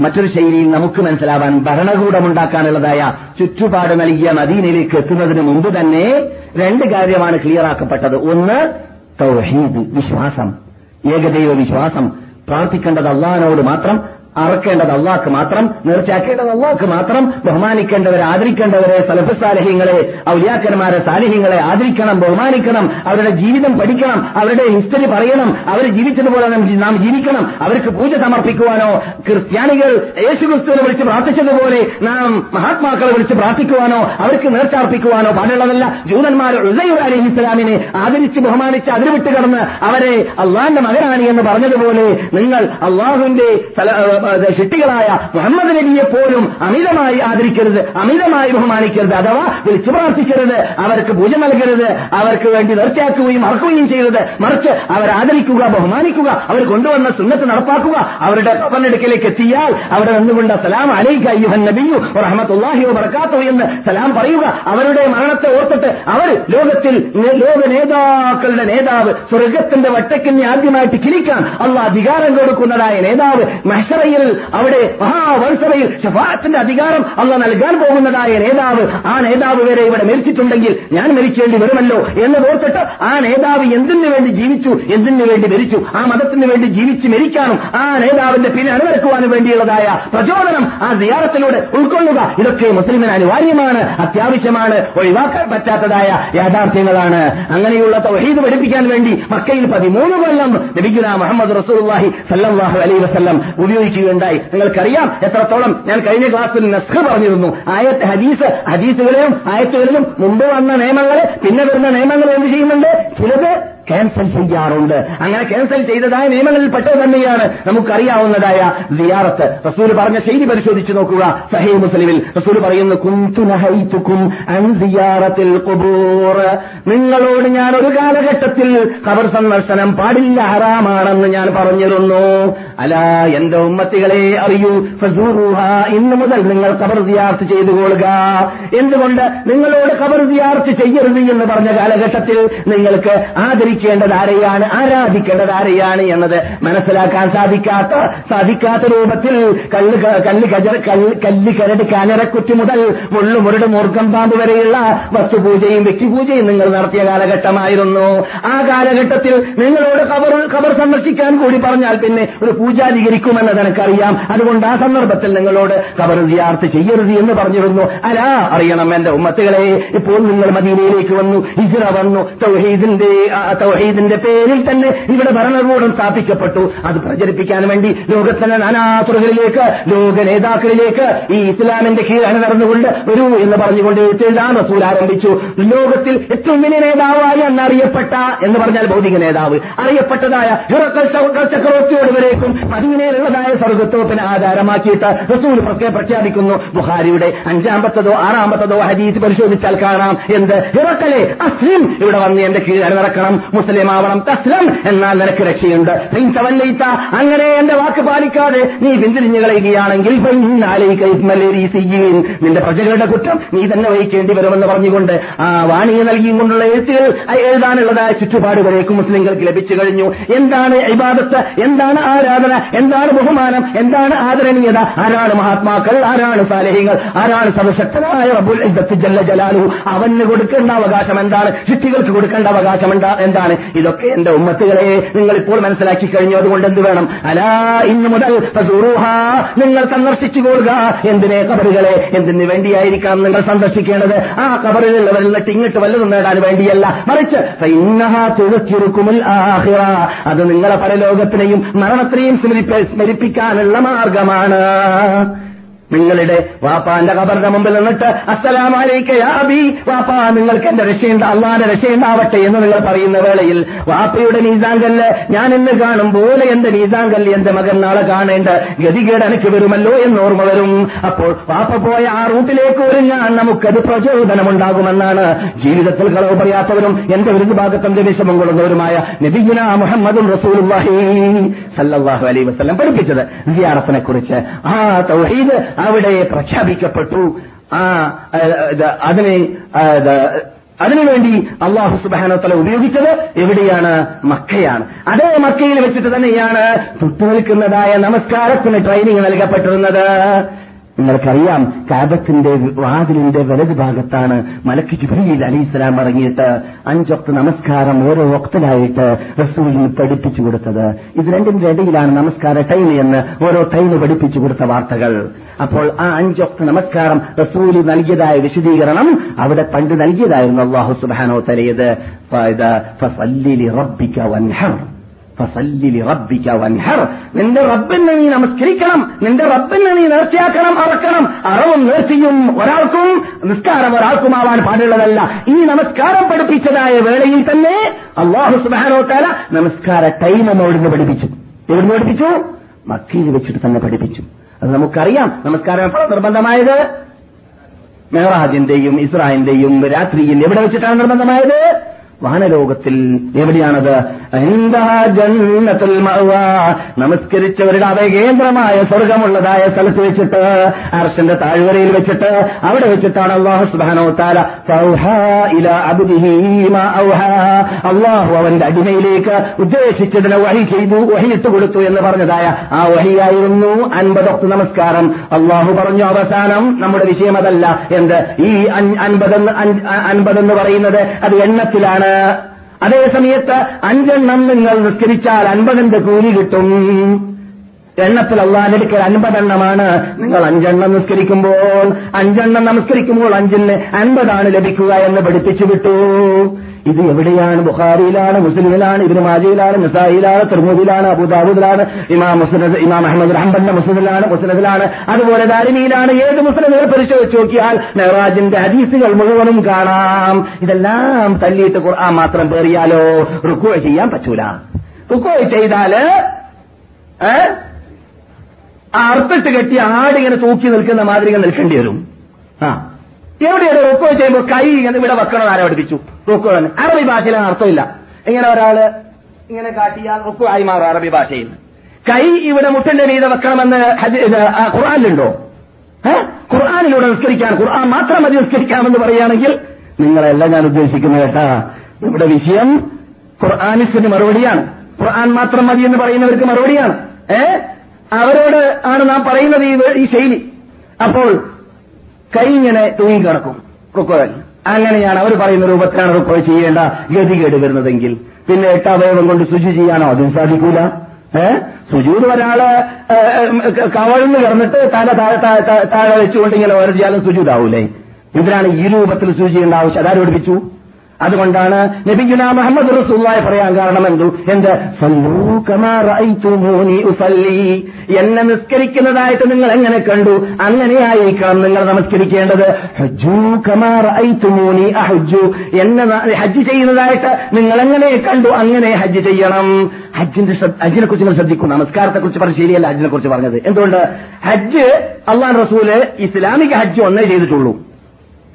മറ്റൊരു ശൈലിയിൽ നമുക്ക് മനസ്സിലാവാൻ ഭരണകൂടമുണ്ടാക്കാനുള്ളതായ ചുറ്റുപാട് നൽകിയ മദീനയിലേക്ക് എത്തുന്നതിന് മുമ്പ് തന്നെ രണ്ട് കാര്യമാണ് ക്ലിയറാക്കപ്പെട്ടത് ഒന്ന് തൗഹീദ് വിശ്വാസം. ഏകദൈവ വിശ്വാസം. പ്രാർത്ഥിക്കേണ്ടത് അള്ളഹാനോട് മാത്രം അറക്കേണ്ടത് അള്ളാഹ്ക്ക് മാത്രം നേർച്ചയാക്കേണ്ടത് അള്ളാഹ്ക്ക് മാത്രം ബഹുമാനിക്കേണ്ടവരെ ആദരിക്കേണ്ടവരെ സലഫ് സാലഹ്യങ്ങളെ ഔലിയാക്കന്മാരെ സാലഹ്യങ്ങളെ ആദരിക്കണം ബഹുമാനിക്കണം അവരുടെ ജീവിതം പഠിക്കണം അവരുടെ ഹിസ്റ്ററി പറയണം അവർ ജീവിച്ചതുപോലെ നാം ജീവിക്കണം അവർക്ക് പൂജ സമർപ്പിക്കുവാനോ ക്രിസ്ത്യാനികൾ യേശുക്രിസ്തുവിനെ വിളിച്ച് പ്രാർത്ഥിച്ചതുപോലെ നാം മഹാത്മാക്കളെ വിളിച്ച് പ്രാർത്ഥിക്കുവാനോ അവർക്ക് നേർച്ചാർപ്പിക്കുവാനോ പാടുള്ളതല്ല. ജൂതന്മാർ ഉസൈർ അലി ഇസ്ലാമിനെ ആദരിച്ച് ബഹുമാനിച്ച് അതിരുവിട്ട് കടന്ന് അവരെ അള്ളാന്റെ മകനാണ് എന്ന് പറഞ്ഞതുപോലെ നിങ്ങൾ അള്ളാഹുവിന്റെ ശിട്ടികളായ മുഹമ്മദ് നബിയെ പോലും അമിതമായി ആദരിക്കരുത് അമിതമായി ബഹുമാനിക്കരുത് അഥവാ വിളിച്ചു പ്രാർത്ഥിക്കരുത് അവർക്ക് പൂജ നൽകരുത് അവർക്ക് വേണ്ടി നിർത്തിയാക്കുകയും മറക്കുകയും ചെയ്യരുത്. മറിച്ച് അവർ ആദരിക്കുക ബഹുമാനിക്കുക അവർ കൊണ്ടുവന്ന സുന്നത്ത് നടപ്പാക്കുക അവരുടെ പന്നെടുക്കലേക്ക് എത്തിയാൽ അവിടെ നിന്നുകൊണ്ട് സലാം അലൈക അയ്യുഹൻ നബിയു റഹ്മത്തുള്ളാഹി വബറകാതുഹു എന്ന് സലാം പറയുക. അവരുടെ മരണത്തെ ഓർത്തിട്ട് അവർ ലോകത്തിൽ ലോക നേതാക്കളുടെ നേതാവ് സ്വർഗത്തിന്റെ വട്ടക്കിനെ ആദ്യമായിട്ട് കിളിക്കാൻ അള്ള അധികാരം കൊടുക്കുന്നതായ നേതാവ് മഹ്ശറയിൽ അവിടെ മഹാവത്സവയിൽ ഷഫാത്തിന്റെ അധികാരം അള്ള നൽകാൻ പോകുന്നതായ നേതാവ് ആ നേതാവ് വരെ ഇവിടെ മരിച്ചിട്ടുണ്ടെങ്കിൽ ഞാൻ മരിക്കേണ്ടി വരുമല്ലോ എന്ന് ഓർത്തിട്ട് ആ നേതാവ് എന്തിനു വേണ്ടി ജീവിച്ചു എന്തിനു വേണ്ടി മരിച്ചു ആ മതത്തിന് വേണ്ടി ജീവിച്ച് മരിക്കാനും ആ നേതാവിന്റെ പിന്നെ അണിനിരക്കുവാനും വേണ്ടിയുള്ളതായ പ്രചോദനം ആ സിയാറത്തിലൂടെ ഉൾക്കൊള്ളുക. ഇതൊക്കെ മുസ്ലിമിന് അനിവാര്യമാണ് അത്യാവശ്യമാണ് ഒഴിവാക്കാൻ പറ്റാത്തതായ യാഥാർത്ഥ്യങ്ങളാണ്. അങ്ങനെയുള്ള തൗഹീദ് പഠിപ്പിക്കാൻ വേണ്ടി മക്കയിൽ പതിമൂന്ന് കൊല്ലം ലഭിക്കുന്ന മുഹമ്മദ് റസൂലുള്ളാഹി അലൈ വസ്ലം വസല്ലം ഉപയോഗിക്കുകയുണ്ടായി നിങ്ങൾക്കറിയാം എത്രത്തോളം ഞാൻ കഴിഞ്ഞ ക്ലാസ്സിൽ നസ്ഖ് പറഞ്ഞിരുന്നു. ആയത്ത് ഹദീസ് ഹദീസുകളിലും ആയത്തുകളിലും മുമ്പ് വന്ന നിയമങ്ങൾ പിന്നെ വരുന്ന നിയമങ്ങൾ എന്ത് ചെയ്യുന്നുണ്ട്? ചിലത് ക്യാൻസൽ ചെയ്യാറുണ്ട്. അങ്ങനെ ക്യാൻസൽ ചെയ്തതായ നിയമങ്ങളിൽ പെട്ടത് തന്നെയാണ് നമുക്കറിയാവുന്നതായ സിയാറത്ത്. റസൂൽ പറഞ്ഞ ശൈലി പരിശോധിച്ചു നോക്കുക. സഹേ മുസ്ലിമിൽ റസൂൽ പറയുന്നു കുന്തുനഹൈത്തുക്കും നിങ്ങളോട് ഞാൻ ഒരു കാലഘട്ടത്തിൽ ഖബർ സന്ദർശനം പാടില്ല ഹറാമാണെന്ന് ഞാൻ പറഞ്ഞിരുന്നു. അല എന്റെ ഉമ്മത്തികളെ അറിയൂ. ഫസൂറുഹ ഇന്നു മുതൽ നിങ്ങൾ ഖബർ സിയാർത്ത് ചെയ്തു കൊള്ളുക. എന്തുകൊണ്ട്? നിങ്ങളോട് ഖബർ സിയാർത്ത് ചെയ്യരുത് എന്ന് പറഞ്ഞ കാലഘട്ടത്തിൽ നിങ്ങൾക്ക് ആദരിക്കേണ്ടത് ആരെയാണ്? ആരാധിക്കേണ്ടത് ആരെയാണ് എന്നത് മനസ്സിലാക്കാൻ സാധിക്കാത്ത സാധിക്കാത്ത രൂപത്തിൽ കല്ല് കല്ല് കജ കല്ല് കരട് കാനരക്കുറ്റി മുതൽ മുള്ളുമുരട് മൂർഖം പാമ്പ് വരെയുള്ള വസ്തുപൂജയും വ്യക്തിപൂജയും നിങ്ങൾ നടത്തിയ കാലഘട്ടമായിരുന്നു. ആ കാലഘട്ടത്തിൽ നിങ്ങളോട് ഖബർ ഖബർ സന്ദർശിക്കാൻ കൂടി പറഞ്ഞാൽ പിന്നെ ഒരു പൂജാധികരിക്കുമെന്നത് എനിക്കറിയാം അതുകൊണ്ട് ആ സന്ദർഭത്തിൽ നിങ്ങളോട് ഖബർ സിയാർത്ത് ചെയ്യരുത് എന്ന് പറഞ്ഞിരുന്നു. അലാ അറിയണം എന്റെ ഉമ്മത്തുകളെ ഇപ്പോൾ നിങ്ങൾ മദീനയിലേക്ക് വന്നു ഹിജ്റ വന്നു തൗഹീദിന്റെ തൗഹീദിന്റെ പേരിൽ തന്നെ ഇവിടെ ഭരണകൂടം സ്ഥാപിക്കപ്പെട്ടു. അത് പ്രചരിപ്പിക്കാൻ വേണ്ടി ലോകത്തിന്റെ നാനാതുറകളിലേക്ക് ലോക നേതാക്കളിലേക്ക് ഈ ഇസ്ലാമിന്റെ കീഴാണ് നടന്നുകൊണ്ട് വരൂ എന്ന് പറഞ്ഞുകൊണ്ട് എഴുത്തെഴുതാൻ റസൂൽ ആരംഭിച്ചു. ലോകത്തിൽ ഏറ്റവും വലിയ നേതാവായി എന്നറിയപ്പെട്ട എന്ന് പറഞ്ഞാൽ ഭൗതിക നേതാവ്. അറിയപ്പെട്ടതായ ചക്രവർത്തിയോട് വരേക്കും പതിവിനേലുള്ളതായ സ്വർഗത്തോപ്പിനെ ആധാരമാക്കിയിട്ട് റസൂൽ പ്രഖ്യാ- പ്രഖ്യാപിക്കുന്നു. ബുഹാരിയുടെ അഞ്ചാമത്തതോ ആറാമത്തതോ ഹദീസ് പരിശോധിച്ചാൽ കാണാം എന്ത്? ഹിറക്കലെ അസ്ലിം ഇവിടെ വന്ന് എന്റെ കീഴാണ് നടക്കണം. മുസ്ലിം ആവണം തസ്ലം എന്നാൽ നിനക്ക് രക്ഷയുണ്ട്. അങ്ങനെ എന്റെ വാക്ക് പാലിക്കാതെ നീ പിന്തിരിഞ്ഞു കളയുകയാണെങ്കിൽ. നിന്റെ പ്രജകളുടെ കുറ്റം നീ തന്നെ വഹിക്കേണ്ടി വരുമെന്ന് പറഞ്ഞുകൊണ്ട് ആ വാണിയെ നൽകിയും കൊണ്ടുള്ള എഴുത്തുകൾ എഴുതാനുള്ളതായ ചുറ്റുപാടുകളേക്കും മുസ്ലിങ്ങൾക്ക് ലഭിച്ചു കഴിഞ്ഞു. എന്താണ് ഇബാദത്ത്? എന്താണ് ആരാധന? എന്താണ് ബഹുമാനം? എന്താണ് ആദരണീയത? ആരാണ് മഹാത്മാക്കൾ? ആരാണ് സാലഹികൾ? ആരാണ് സർവശക്തനായ ഇസ്സത്ത് ജല്ല ജലാലു അവന് കൊടുക്കേണ്ട അവകാശം എന്താണ്? ചുറ്റികൾക്ക് കൊടുക്കേണ്ട അവകാശം എന്താ? എന്താണ് ഇതൊക്കെ എന്റെ ഉമ്മത്തുകളെ നിങ്ങൾ ഇപ്പോൾ മനസ്സിലാക്കി കഴിഞ്ഞു അതുകൊണ്ട് എന്ത് വേണം? അലാ ഇന്ന് മുതൽ നിങ്ങൾ സന്ദർശിച്ചു പോകുക എന്തിനെ കബറുകളെ? എന്തിനു വേണ്ടിയായിരിക്കാം നിങ്ങൾ സന്ദർശിക്കേണ്ടത്? ആ കബറിലുള്ളവരിൽ നിന്നിട്ട് ഇങ്ങോട്ട് വല്ലതും നേടാൻ വേണ്ടിയല്ല. മറിച്ച് ആഖിറ. അത് നിങ്ങളെ പരലോകത്തിനെയും മരണത്തിനെയും സ്മരിപ്പിക്കാനുള്ള മാർഗമാണ്. നിങ്ങളുടെ വാപ്പാന്റെ കബറിന്റെ മുമ്പിൽ നിന്നിട്ട് അസ്സലാമലൈക്ക യാ അബി വാപ്പാ നിങ്ങൾക്ക് എന്റെ രക്ഷയുണ്ട് അള്ളാന്റെ രക്ഷയുണ്ടാവട്ടെ എന്ന് നിങ്ങൾ പറയുന്ന വേളയിൽ വാപ്പയുടെ നീസാങ്കല്ല് ഞാൻ ഇന്ന് കാണും പോലെ എന്റെ നീസാങ്കല്ല് എന്റെ മകൻ നാളെ കാണേണ്ട ഗതികേട് എനിക്ക് വരുമല്ലോ എന്ന് ഓർമ്മ വരും. അപ്പോൾ വാപ്പ പോയ ആ റൂട്ടിലേക്ക് ഒരുങ്ങാൻ നമുക്കത് പ്രചോദനമുണ്ടാകുമെന്നാണ് ജീവിതത്തിൽ കളവ് പറയാത്തവരും എന്റെ ഒരു ഭാഗത്തും വിഷമം കൊള്ളുന്നവരുമായ നബിഗുന മുഹമ്മദും റസൂലുള്ളാഹി സല്ലാഹു അലൈഹി വസല്ലം പഠിപ്പിച്ചത്. സിയാറത്തിനെ കുറിച്ച് ആ തൗഹീദ് അവിടെ പ്രഖ്യാപിക്കപ്പെട്ടു. ആ അതിനെ അതിനുവേണ്ടി അള്ളാഹു സുബാനോത്തല ഉപയോഗിച്ചത് എവിടെയാണ്? മക്കയാണ്. അതേ മക്കയിൽ വെച്ചിട്ട് തന്നെയാണ് തൊട്ടുനിൽക്കുന്നതായ നമസ്കാരത്തിന് ട്രെയിനിങ് നൽകപ്പെട്ടിരുന്നത്. നിങ്ങൾക്കറിയാം കാബത്തിന്റെ വാതിലിന്റെ വലതു ഭാഗത്താണ് മലക്ക് ജിബ്രീൽ അലി ഇസ്ലാം ഇറങ്ങിയിട്ട് അഞ്ചൊക്ത് നമസ്കാരം ഓരോ ഒക്തലായിട്ട് റസൂലിന് പഠിപ്പിച്ചു കൊടുത്തത്. ഇത് രണ്ടിന്റെ ഇടയിലാണ് നമസ്കാര ടൈം എന്ന് ഓരോ ടൈം പഠിപ്പിച്ചു കൊടുത്ത വാർത്തകൾ. അപ്പോൾ ആ അഞ്ചൊക്ത് നമസ്കാരം റസൂൽ നൽകിയതായ വിശദീകരണം അവിടെ പണ്ട് നൽകിയതായിരുന്നു അള്ളാഹു സുബാനോ തലയത് ഫസല്ലി റബ്ബിക വൻഹർ. നിന്റെ റബ്ബിനെ നീ നമസ്കരിക്കണം. നിന്റെ റബ്ബിനെ നീ നേർച്ചയാക്കണം അറക്കണം. അറവും നേർച്ചയും ഒരാൾക്കും നിസ്കാരം ഒരാൾക്കുമാവാൻ പാടുള്ളതല്ല. ഈ നമസ്കാരം പഠിപ്പിച്ചതായ വേളയിൽ തന്നെ അള്ളാഹു സുബാനോ താല നമസ്കാര ടൈമും അവിടുന്ന് പഠിപ്പിച്ചു. എവിടുന്ന് പഠിപ്പിച്ചു? മക്കയിൽ വെച്ചിട്ട് തന്നെ പഠിപ്പിച്ചു. അത് നമുക്കറിയാം. നമസ്കാരം എപ്പോഴാണ് നിർബന്ധമായത്? മെഹറാജിന്റെയും ഇസ്രായിന്റെയും രാത്രിയിൽ എവിടെ വെച്ചിട്ടാണ് നിർബന്ധമായത്? വാനലോകത്തിൽ എവിടെയാണത്? നമസ്കരിച്ചവരുടെ അഭയകേന്ദ്രമായ സ്വർഗമുള്ളതായ സ്ഥലത്ത് വെച്ചിട്ട് അർഷന്റെ താഴ്വരയിൽ വെച്ചിട്ട് അവിടെ വെച്ചിട്ടാണ് അള്ളാഹു സുബ്ഹാനഹു താല അള്ളാഹു അവന്റെ അടിമയിലേക്ക് ഉദ്ദേശിച്ചതിനെ വഹി ചെയ്തു വഹിയിട്ട് കൊടുത്തു എന്ന് പറഞ്ഞതായ ആ വഹിയായിരുന്നു അൻപതൊക്കെ നമസ്കാരം. അള്ളാഹു പറഞ്ഞു അവസാനം നമ്മുടെ വിഷയം അതല്ല. എന്ത്? ഈ അൻ- അൻപതെന്ന് അൻപതെന്ന് പറയുന്നത് അത് എണ്ണത്തിലാണ്. അതേ സമയത്ത് അഞ്ചെണ്ണം നിങ്ങൾ നിസ്കരിച്ചാൽ അൻപതിന്റെ കൂലി കിട്ടും. എണ്ണത്തിൽ അള്ളാഹിനെടുക്കൽ അൻപതെണ്ണമാണ്. നിങ്ങൾ അഞ്ചെണ്ണം നിസ്കരിക്കുമ്പോൾ അഞ്ചെണ്ണം നമസ്കരിക്കുമ്പോൾ അഞ്ചിന് അൻപതാണ് ലഭിക്കുക എന്ന് പഠിപ്പിച്ചു വിട്ടു. ഇത് എവിടെയാണ്? ബുഖാരിയിലാണ് മുസ്ലിമിലാണ് ഇതിന് മാജയിലാണ് നിസായിലാണ് തിർമുദിലാണ് അബുദാബുദിലാണ് ഇമാം മുസ്ലിദ് ഇമാം അഹമ്മദ് റഹ്ബന്റെ മുസ്ലിദിലാണ് മുസ്ലിദിലാണ് അതുപോലെ ദാരിമിയിലാണ് ഏത് മുസ്ലിമുകൾ പരിശോധിച്ച് നോക്കിയാൽ മെഹറാജിന്റെ ഹദീസുകൾ മുഴുവനും കാണാം. ഇതെല്ലാം തല്ലിയിട്ട് ഖുർആൻ മാത്രം പേറിയാലോ? റുക്കോ ചെയ്യാൻ പറ്റൂല. റുക്കോ ചെയ്താൽ അർപ്പിട്ട് കെട്ടി ആടിങ്ങനെ തൂക്കി നിൽക്കുന്ന മാതിരി നിൽക്കേണ്ടി വരും. ആ. എവിടെയാണ് റുക്കോ ചെയ്യുമ്പോൾ കൈ ഇങ്ങനെ ഇവിടെ വെക്കണം ആരെ പഠിപ്പിച്ചു. റുക്കോ തന്നെ അറബി ഭാഷയിൽ അർത്ഥമില്ല. ഇങ്ങനെ ഒരാൾ ഇങ്ങനെ കാട്ടിയാൽ റുക്കോ ആയി മാറും അറബി ഭാഷയിൽ കൈ ഇവിടെ മുട്ടന്റെ മീതെ വെക്കണമെന്ന് ഖുർആാനിലുണ്ടോ? ഖുർആാനിലൂടെ? നിസ്കരിക്കാൻ ഖുർആൻ മാത്രം മതി നിസ്കരിക്കാമെന്ന് പറയുകയാണെങ്കിൽ നിങ്ങളല്ല ഞാൻ ഉദ്ദേശിക്കുന്നത് കേട്ടാ. ഇവിടെ വിഷയം ഖുർആാനിസിന് മറുപടിയാണ്. ഖുർആൻ മാത്രം മതി എന്ന് പറയുന്നവർക്ക് മറുപടിയാണ്. ഏ? അവരോട് ആണ് നാം പറയുന്നത് ഈ ശൈലി. അപ്പോൾ കൈ ഇങ്ങനെ തൂങ്ങിക്കിടക്കും റുക്കോയിൽ. അങ്ങനെയാണ് അവർ പറയുന്ന രൂപത്തിലാണ് റുക്കോ ചെയ്യേണ്ട ഗതികേട് വരുന്നതെങ്കിൽ. പിന്നെ എട്ടാവയവം കൊണ്ട് ശുചി ചെയ്യാനോ? അതും സാധിക്കൂല. ഏ? സുജൂര് ഒരാൾ കവഴ്ന്ന് കിടന്നിട്ട് തല താഴെ താഴെ- വെച്ചുകൊണ്ട് ഇങ്ങനെ ഓരോ ചെയ്യാലും സുജൂതാവൂലേ? ഇതിനാണ് ഈ രൂപത്തിൽ ശുചി ചെയ്യേണ്ട ആവശ്യം. അതാര് പഠിപ്പിച്ചു അതുകൊണ്ടാണ് നബിഗുന മുഹമ്മദ് റസൂള്ളായി പറയാൻ കാരണം എന്തു? എന്ത് എന്നെ നിസ്കരിക്കുന്നതായിട്ട് നിങ്ങൾ എങ്ങനെ കണ്ടു? അങ്ങനെയായിരിക്കണം നിങ്ങൾ നമസ്കരിക്കേണ്ടത്. എന്നെ ഹജ്ജ് ചെയ്യുന്നതായിട്ട് നിങ്ങൾ എങ്ങനെ കണ്ടു? അങ്ങനെ ഹജ്ജ് ചെയ്യണം. ഹജ്ജിന്റെ ഹജ്ജിനെ കുറിച്ച് നിങ്ങൾ ശ്രദ്ധിക്കും. നമസ്കാരത്തെ കുറിച്ച് പറഞ്ഞ ശരിയല്ല ഹജ്ജിനെ കുറിച്ച് പറഞ്ഞത്. എന്തുകൊണ്ട്? ഹജ്ജ് അള്ളാഹ് റസൂൽ ഇസ്ലാമിക ഹജ്ജ് ഒന്നേ ചെയ്തിട്ടുള്ളൂ.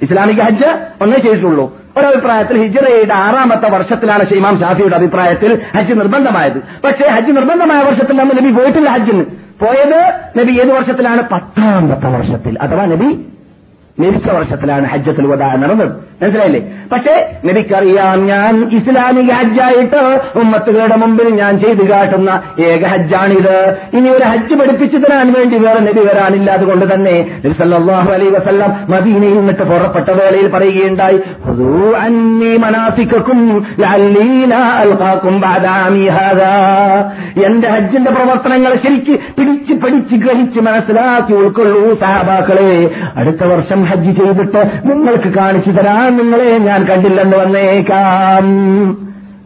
ഇസ്ലാമിക ഹജ്ജ് ഒന്നേ ചെയ്തിട്ടുള്ളൂ. ഒരഭിപ്രായത്തിൽ ഹിജറയുടെ ആറാമത്തെ വർഷത്തിലാണ് ഷെയ്മാം ഷാഫിയുടെ അഭിപ്രായത്തിൽ ഹജ്ജ് നിർബന്ധമായത്. പക്ഷേ ഹജ്ജ് നിർബന്ധമായ വർഷത്തിൽ നമ്മൾ നബി പോയിട്ടില്ല ഹജ്ജിന്. പോയത് നബി ഏത് വർഷത്തിലാണ്? പത്താമത്തെ വർഷത്തിൽ. അഥവാ നബി മരിച്ച വർഷത്തിലാണ് ഹജ്ജത്തിൽ വദാ നടന്നത്. മനസ്സിലായില്ലേ? പക്ഷേ നബിക്കറിയാം ഞാൻ ഇസ്ലാമിക ഹജ്ജായിട്ട് ഉമ്മത്തുകളുടെ മുമ്പിൽ ഞാൻ ചെയ്തു കാട്ടുന്ന ഏക ഹജ്ജാണിത്. ഇനി ഒരു ഹജ്ജ് പഠിപ്പിച്ചു തരാൻ വേണ്ടി വേറെ നബി വരാനില്ല. അതുകൊണ്ട് തന്നെ നബി അലൈഹി വസല്ലം മദീനയിൽ നിന്നിട്ട് പുറപ്പെട്ട വേളയിൽ പറയുകയുണ്ടായി. എന്റെ ഹജ്ജിന്റെ പ്രവർത്തനങ്ങൾ ശരിക്ക് പിടിച്ച് പഠിച്ച് ഗ്രഹിച്ച് മനസ്സിലാക്കി ഉൾക്കൊള്ളൂ സഹാബാക്കളെ. അടുത്ത വർഷം ഹജ്ജ് ചെയ്തിട്ട് നിങ്ങൾക്ക് കാണിച്ചു തരാൻ നിങ്ങളെ ഞാൻ കണ്ടില്ലെന്ന് വന്നേക്കാം.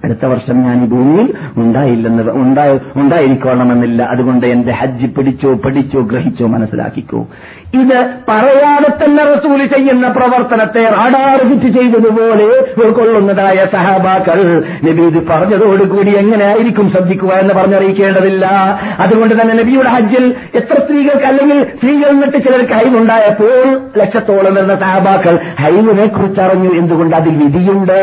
അടുത്ത വർഷം ഞാൻ ഈ ഭൂമിയിൽ ഉണ്ടായില്ലെന്ന് ഉണ്ടായി ഉണ്ടായിരിക്കണമെന്നില്ല അതുകൊണ്ട് എന്റെ ഹജ്ജ് പിടിച്ചോ പഠിച്ചോ ഗ്രഹിച്ചോ മനസ്സിലാക്കിക്കോ. ഇത് പറയാതെ തന്നെ റസൂൽ ചെയ്യുന്ന പ്രവർത്തനത്തെ റാഡാർ ഫിറ്റ് ചെയ്തതുപോലെ ഉൾക്കൊള്ളുന്നതായ സഹാബാക്കൾ നബി ഇത് പറഞ്ഞതോടുകൂടി എങ്ങനെയായിരിക്കും ശ്രദ്ധിക്കുക എന്ന് പറഞ്ഞറിയിക്കേണ്ടതില്ല. അതുകൊണ്ട് തന്നെ നബിയുടെ ഹജ്ജിൽ എത്ര സ്ത്രീകൾക്ക് അല്ലെങ്കിൽ സ്ത്രീകൾ എന്നിട്ട് ചിലർക്ക് ഹൈവുണ്ടായപ്പോൾ ലക്ഷത്തോളം വരുന്ന സഹാബാക്കൾ ഹൈവിനെ കുറിച്ച് അറിഞ്ഞു എന്തുകൊണ്ട് അതിൽ വിധിയുണ്ട്?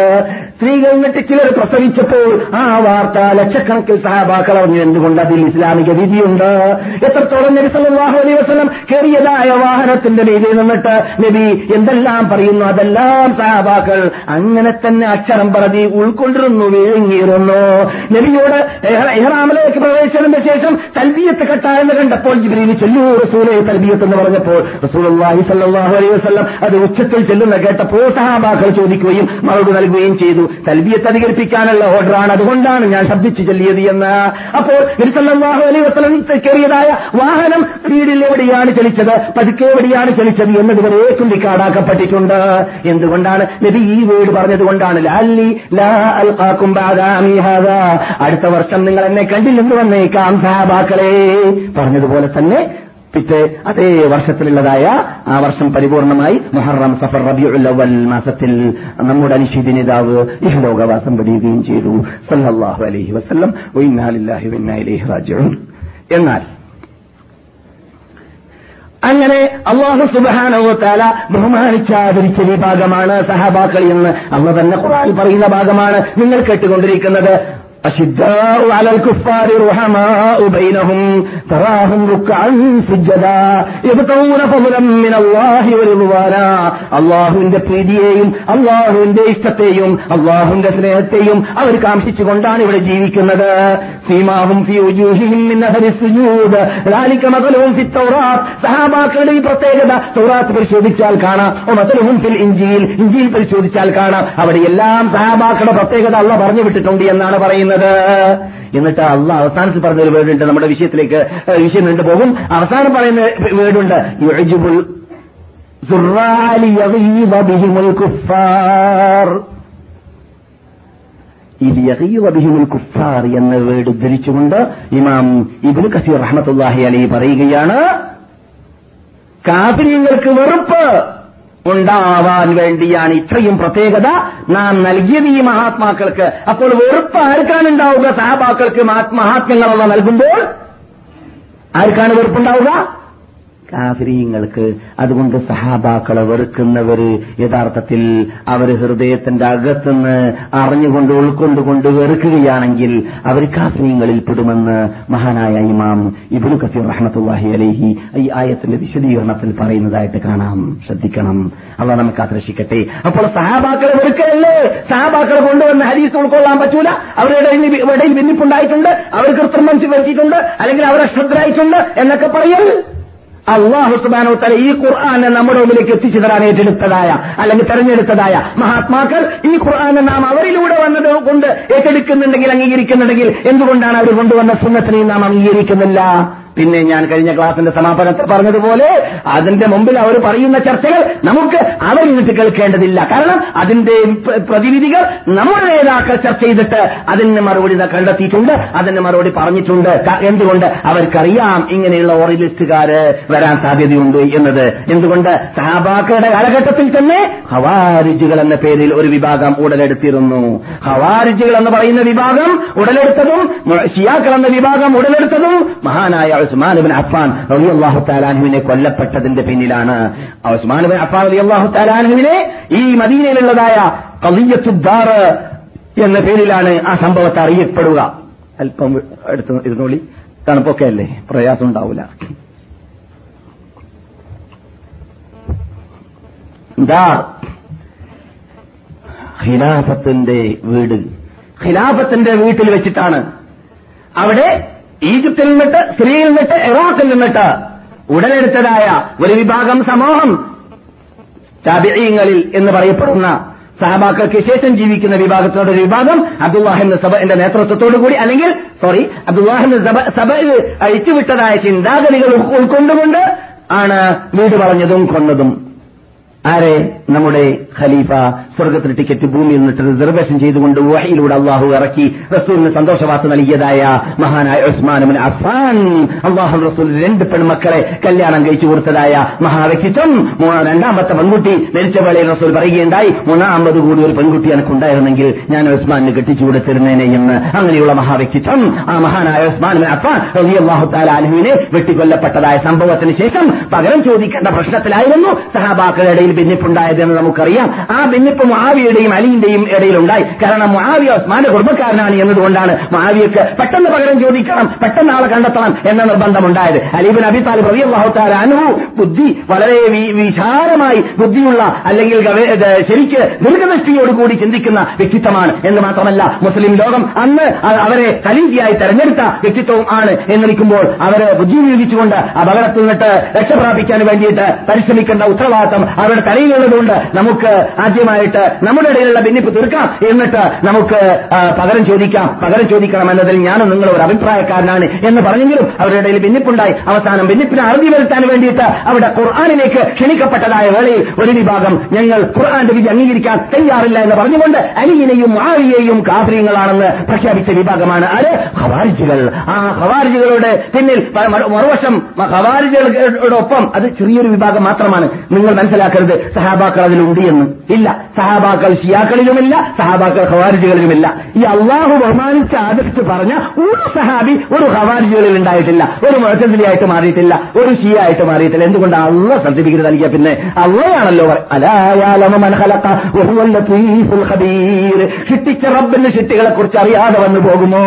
സ്ത്രീകൾ എന്നിട്ട് ചിലർ പ്രസവിച്ചപ്പോൾ ആ വാർത്ത ലക്ഷക്കണക്കിൽ സഹാബാക്കൾ അറിഞ്ഞു. എന്തുകൊണ്ട് അതിൽ ഇസ്ലാമിക വിധിയുണ്ട്? എത്രത്തോളം നബി സല്ലല്ലാഹു അലൈഹി വസല്ലം കയറിയതായ വാഹനത്തിന്റെ രീതിയിൽ നിന്നിട്ട് നബി എന്തെല്ലാം പറയുന്നു? അതെല്ലാം സഹാബാക്കൾ അങ്ങനെ തന്നെ അക്ഷരം പ്രതി ഉൾക്കൊണ്ടിരുന്നു വിഴുങ്ങിയിരുന്നു. നബിയോട് ഇഹ്റ- ഇഹ്റാമിലേക്ക് പ്രവേശനത്തിന് ശേഷം തൽബിയത്ത് കെട്ടായെന്ന് കണ്ടപ്പോൾ ജിബ്രീൽ ചൊല്ലൂ റസൂലെ തൽബിയത്ത് എന്ന് പറഞ്ഞപ്പോൾ റസൂലുള്ളാഹി സല്ലല്ലാഹു അലൈഹി വസല്ലം അത് ഉച്ചത്തിൽ ചെല്ലുന്ന കേട്ടപ്പോൾ സഹാബാക്കൾ ചോദിക്കുകയും മറുപടി നൽകുകയും ചെയ്തു. തൽബിയത്ത് അധികരിപ്പിക്കാനുള്ള ഓർഡറാണ്. അതുകൊണ്ടാണ് ഞാൻ ശബ്ദിച്ചു ചൊല്ലിയത് എന്ന്. അപ്പോൾ കയറിയതായ വാഹനം സ്പീഡിൽ എവിടെയാണ് ചലിച്ചത്? പതുക്കെ എവിടെയാണ് ചലിച്ചത് എന്നതുവരെ ചൂണ്ടിക്കാടാക്കപ്പെട്ടിട്ടുണ്ട്. എന്തുകൊണ്ടാണ് നബി ഈ വീട് പറഞ്ഞത് കൊണ്ടാണ്? ലാലി ലാ. അടുത്ത വർഷം നിങ്ങൾ എന്നെ കണ്ടില്ലെന്ന് വന്നേക്കാം സഹാബാക്കളെ. പറഞ്ഞതുപോലെ തന്നെ പിറ്റേ അതേ വർഷത്തിലുള്ളതായ ആ വർഷം പരിപൂർണമായി മുഹറം സഫർ റബിയുള്ളവൽ മാസത്തിൽ നമ്മുടെ അനുശീതി നേതാവ് ഇഹലോകവാസം വെടിയുകയും ചെയ്തു. സല്ലാഹു അലഹി റാജിഊൻ എന്നാൽ അങ്ങനെ അള്ളാഹു സുബാനവത്താല ബഹുമാനിച്ചാദരിച്ച വിഭാഗമാണ് സഹബാക്കളി എന്ന് അന്ന് തന്നെ ഖുറാൻ പറയുന്ന ഭാഗമാണ്. നിങ്ങൾ കേട്ടുകൊണ്ടിരിക്കുന്നത് أشداء على الكفار رحماء بينهم تراهم ركعا سجدا يبتغون فضلا من الله ورضوانا അള്ളാഹുവിന്റെ പ്രീതിയെയും അള്ളാഹുവിന്റെ ഇഷ്ടത്തെയും അള്ളാഹുവിന്റെ സ്നേഹത്തെയും അവർ കാംക്ഷിച്ചുകൊണ്ടാണ് ഇവിടെ ജീവിക്കുന്നത് സീമാഹും ഫി ഉജൂഹിഹിം മിൻ അഹരി സുജൂദ് ذلك مثلهم في التوراة സഹാബാക്കളുടെ ഈ പ്രത്യേകത തൗറാത്ത് പരിശോധിച്ചാൽ കാണാം മതലുഹും ഫിൽ ഇഞ്ചിയിൽ ഇഞ്ചിയിൽ പരിശോധിച്ചാൽ കാണാം അവിടെ എല്ലാം സഹാബാക്കളുടെ പ്രത്യേകത അല്ല പറഞ്ഞു വിട്ടിട്ടുണ്ട് എന്നാണ് പറയുന്നത് പറയുന്നത്. എന്നിട്ട് അല്ല അവസാനത്തിൽ പറഞ്ഞ ഒരു വേർഡുണ്ട്. നമ്മുടെ വിഷയത്തിലേക്ക് വിഷയം നീണ്ടു പോകും. അവസാനം പറയുന്ന വേർഡുണ്ട്. കുഫാർ. എന്ന വേർഡ് ഉദ്ധരിച്ചുകൊണ്ട് ഇമാം ഇബിന് കസീർ റഹ്മത്തുല്ലാഹി അലി പറയുകയാണ് കാഫര്യങ്ങൾക്ക് വെറുപ്പ് ഉണ്ടാവാൻ വേണ്ടിയാണ് ഇത്രയും പ്രത്യേകത നാം നൽകിയത് ഈ മഹാത്മാക്കൾക്ക്. അപ്പോൾ വെറുപ്പ് ആർക്കാണ് ഉണ്ടാവുക? സഹാബാക്കൾക്ക് മഹാത്മ്യങ്ങളെല്ലാം നൽകുമ്പോൾ ആർക്കാണ് വെറുപ്പുണ്ടാവുക? കാഫിരീങ്ങൾക്ക് അതുകൊണ്ട് സഹാബാക്കളെ വെറുക്കുന്നവര് യഥാർത്ഥത്തിൽ അവർ ഹൃദയത്തിന്റെ അകത്തുനിന്ന് അറിഞ്ഞുകൊണ്ട് ഉൾക്കൊണ്ടുകൊണ്ട് വെറുക്കുകയാണെങ്കിൽ അവർ കാഫിരീങ്ങളിൽ പെടുമെന്ന് മഹാനായ ഇമാം ഇബ്നു കസീർ റഹ്മത്തുള്ളാഹി അലൈഹി ഈ ആയത്തിന്റെ വിശദീകരണത്തിൽ പറയുന്നതായിട്ട് കാണാം. ശ്രദ്ധിക്കണം. അവ നമുക്ക് ആകർഷിക്കട്ടെ അപ്പോൾ സഹാബാക്കളെ വെറുക്കല്ലേ സഹാബാക്കളെ കൊണ്ടുവന്ന ഹരീസ് ഉൾക്കൊള്ളാൻ പറ്റൂല? അവരുടെ ഇടയിൽ ഭിന്നിപ്പുണ്ടായിട്ടുണ്ട്. അവർ കൃത്രിമം വരുത്തിയിട്ടുണ്ട് അല്ലെങ്കിൽ അവർ അശ്രദ്ധരായിട്ടുണ്ട് എന്നൊക്കെ പറയൽ. അള്ളാഹു സുബാനോ തല ഈ ഖുർആാനെ നമ്മുടെ മുമ്പിലേക്ക് എത്തിച്ചു തരാൻ ഏറ്റെടുത്തതായ അല്ലെങ്കിൽ തെരഞ്ഞെടുത്തതായ മഹാത്മാക്കൾ ഈ ഖുർആാനെ നാം അവരിലൂടെ വന്നത് കൊണ്ട് ഏറ്റെടുക്കുന്നുണ്ടെങ്കിൽ അംഗീകരിക്കുന്നുണ്ടെങ്കിൽ എന്തുകൊണ്ടാണ് അവർ കൊണ്ടുവന്ന സുന്നത്തിനെയും നാം അംഗീകരിക്കുന്നില്ല? പിന്നെ ഞാൻ കഴിഞ്ഞ ക്ലാസിന്റെ സമാപനത്തിൽ പറഞ്ഞതുപോലെ അതിന്റെ മുമ്പിൽ അവർ പറയുന്ന ചർച്ചകൾ നമുക്ക് അവരിട്ട് കേൾക്കേണ്ടതില്ല. കാരണം അതിന്റെ പ്ര- പ്രതിവിധികൾ നമ്മുടെ നേതാക്കൾ ചർച്ച ചെയ്തിട്ട് അതിന് മറുപടി കണ്ടെത്തിയിട്ടുണ്ട് അതിന് മറുപടി പറഞ്ഞിട്ടുണ്ട്. എന്തുകൊണ്ട് അവർക്കറിയാം ഇങ്ങനെയുള്ള ഓറിയലിസ്റ്റുകാര് വരാൻ സാധ്യതയുണ്ട് എന്നത്. എന്തുകൊണ്ട് സഹാബാക്കളുടെ കാലഘട്ടത്തിൽ തന്നെ ഹവാരിജുകൾ എന്ന പേരിൽ ഒരു വിഭാഗം ഉടലെടുത്തിരുന്നു. ഹവാരിജുകൾ എന്ന് പറയുന്ന വിഭാഗം ഉടലെടുത്തതും ഷിയാക്കൾ എന്ന വിഭാഗം ഉടലെടുത്തതും മഹാനായ ഉസ്മാൻ അഫാൻ അഫ്ഫാൻ അള്ളാഹു താലാൻഹുവിനെ കൊല്ലപ്പെട്ടതിന്റെ പിന്നിലാണ്. ഉസ്മാൻ ബിൻ അഫ്ഫാൻ അള്ളാഹു താലാൻഹുവിനെ ഈ മദീനയിലുള്ളതായ ഖളിയത്തുദ്ദാർ എന്ന പേരിലാണ് ആ സംഭവത്തെ അറിയപ്പെടുക. അല്പം എടുത്ത് ഇരുന്നോളി. തണുപ്പൊക്കെ അല്ലേ? പ്രയാസം ഉണ്ടാവില്ല ഖിലാഫത്തിന്റെ വീട്. ഖിലാഫത്തിന്റെ വീട്ടിൽ വെച്ചിട്ടാണ് അവിടെ ഈജിപ്തിൽ നിന്നിട്ട് സിറിയയിൽ നിന്നിട്ട് ഇറാഖിൽ നിന്നിട്ട് ഉടലെടുത്തതായ ഒരു വിഭാഗം സമൂഹം താബിഈങ്ങളിൽ എന്ന് പറയപ്പെടുന്ന സഹബാക്കൾക്ക് ശേഷം ജീവിക്കുന്ന വിഭാഗത്തിനോടൊരു വിഭാഗം അബ്ദുല്ലാഹിന്റെ സഭയുടെ നേതൃത്വത്തോടു കൂടി അല്ലെങ്കിൽ സോറി അബ്ദുല്ലാഹിന്റെ സഭ അഴിച്ചുവിട്ടതായ ചിന്താഗതികൾ ഉൾക്കൊണ്ടുകൊണ്ട് ആണ് വീട് പറഞ്ഞതും കൊന്നതും. ആരെ? നമ്മുടെ ഖലീഫ സ്വർഗത്തിൽ ടിക്കറ്റ് ഭൂമിയിൽ നിന്നിട്ട് റിസർവേഷൻ ചെയ്തുകൊണ്ട് വഹയിലൂടെ അള്ളാഹു ഇറക്കി റസൂലിന് സന്തോഷവാർത്ത നൽകിയതായ മഹാനായ ഉസ്മാൻ അഫാൻ അള്ളാഹു റസൂൽ രണ്ട് പെൺമക്കളെ കല്യാണം കഴിച്ചു കൊടുത്തതായ മഹാവ്യക്തിത്വം. രണ്ടാമത്തെ പെൺകുട്ടി മരിച്ച വേളയിൽ റസൂൽ പറയുകയുണ്ടായി മൂന്നാമത് കൂടി ഒരു പെൺകുട്ടി എനിക്കുണ്ടായിരുന്നെങ്കിൽ ഞാൻ ഉസ്മാനിന് കെട്ടിച്ചു കൊടുത്തിരുന്നേനെ എന്ന്. അങ്ങനെയുള്ള മഹാവ്യക്തിത്വം. ആ മഹാനായ ഉസ്മാൻ അഫാൻ അഫ്ഫാൻ റളിയല്ലാഹു തആല അൻഹുവിനെ വെട്ടിക്കൊല്ലപ്പെട്ടതായ സംഭവത്തിന് ശേഷം പകരം ചോദിക്കേണ്ട പ്രശ്നത്തിലായിരുന്നു. സഹാബാക്കളുടെ ഇടയിൽ ഭിന്നിപ്പുണ്ടായത് എന്ന് നമുക്കറിയാം. ആ ഭിന്നിപ്പ് മുആവിയുടെയും അലിന്റെയും ഇടയിലുണ്ടായി. കാരണം മുആവിയ ഉസ്മാന്റെ കുടുംബക്കാരനാണ് എന്നതുകൊണ്ടാണ് മുആവിയക്ക് പെട്ടെന്ന് പകരം ചോദിക്കണം പെട്ടെന്ന് ആളെ കണ്ടെത്തണം എന്ന നിർബന്ധമുണ്ടായത്. അലീബിൻ അബി റളിയല്ലാഹു തആല അൻഹു ബുദ്ധി വളരെ വിശാലമായി ബുദ്ധിയുള്ള അല്ലെങ്കിൽ ശരിക്ക് ദീർഘദൃഷ്ടിയോടുകൂടി ചിന്തിക്കുന്ന വ്യക്തിത്വമാണ് എന്ന് മാത്രമല്ല മുസ്ലിം ലോകം അന്ന് അവരെ കലീജിയായി തെരഞ്ഞെടുത്ത വ്യക്തിത്വവും ആണ് എന്നിരിക്കുമ്പോൾ അവരെ ബുദ്ധി ഉപയോഗിച്ചുകൊണ്ട് അപകടത്തിൽ നിന്നിട്ട് രക്ഷപ്രാപിക്കാൻ വേണ്ടിയിട്ട് പരിശ്രമിക്കേണ്ട ഉത്തരവാദിത്തം അവരുടെ തലയിലുള്ളതുകൊണ്ട് നമുക്ക് ആദ്യമായിട്ട് നമ്മുടെ ഇടയിലുള്ള ഭിന്നിപ്പ് തീർക്കാം. എന്നിട്ട് നമുക്ക് പകരം ചോദിക്കാം. പകരം ചോദിക്കണം എന്നതിൽ ഞാനും നിങ്ങൾ ഒരു അഭിപ്രായക്കാരനാണ് എന്ന് പറഞ്ഞെങ്കിലും അവരുടെ ഇടയിൽ ഭിന്നിപ്പുണ്ടായി. അവസാനം ഭിന്നിപ്പിനെ അറുതി വരുത്താൻ വേണ്ടിയിട്ട് അവിടെ ഖുർആാനിലേക്ക് ക്ഷണിക്കപ്പെട്ടതായ വേളയിൽ ഒരു വിഭാഗം ഞങ്ങൾ ഖുർആാന്റെ വിധി അംഗീകരിക്കാൻ തയ്യാറില്ല എന്ന് പറഞ്ഞുകൊണ്ട് അലിയിനെയും മാവിയെയും കാഫര്യങ്ങളാണെന്ന് പ്രഖ്യാപിച്ച വിഭാഗമാണ് ആര്? ഹവാരിജികൾ ആ ഹവാരിജികളുടെ പിന്നിൽ മറുവശം ഹവാരിജികളോടൊപ്പം അത് ചെറിയൊരു വിഭാഗം മാത്രമാണ്. നിങ്ങൾ മനസ്സിലാക്കരുത്. സഹാബാക്കൾ അതിലുണ്ട് എന്ന്. ഇല്ല. സഹാബാക്കൾ ഷിയാക്കളിലുമില്ല സഹാബാക്കൾ ഖവാരിജുകളിലുമില്ല. ഈ അള്ളാഹു ബഹുമാനിച്ച് ആദരിച്ച് പറഞ്ഞ ഒരു സഹാബി ഒരു ഖവാരിജുകളിൽ ഉണ്ടായിട്ടില്ല. ഒരു മുഴത്തതിലിയായിട്ട് മാറിയിട്ടില്ല. ഒരു ഷിയ ആയിട്ട് മാറിയിട്ടില്ല. എന്തുകൊണ്ട് അള്ള സർട്ടിഫിക്കറ്റ് നൽകിയ പിന്നെ? അള്ളയാണല്ലോ ഷിട്ടിച്ച റബ്ബിന്റെ ഷിട്ടികളെ കുറിച്ച് അറിയാതെ വന്നു പോകുമോ?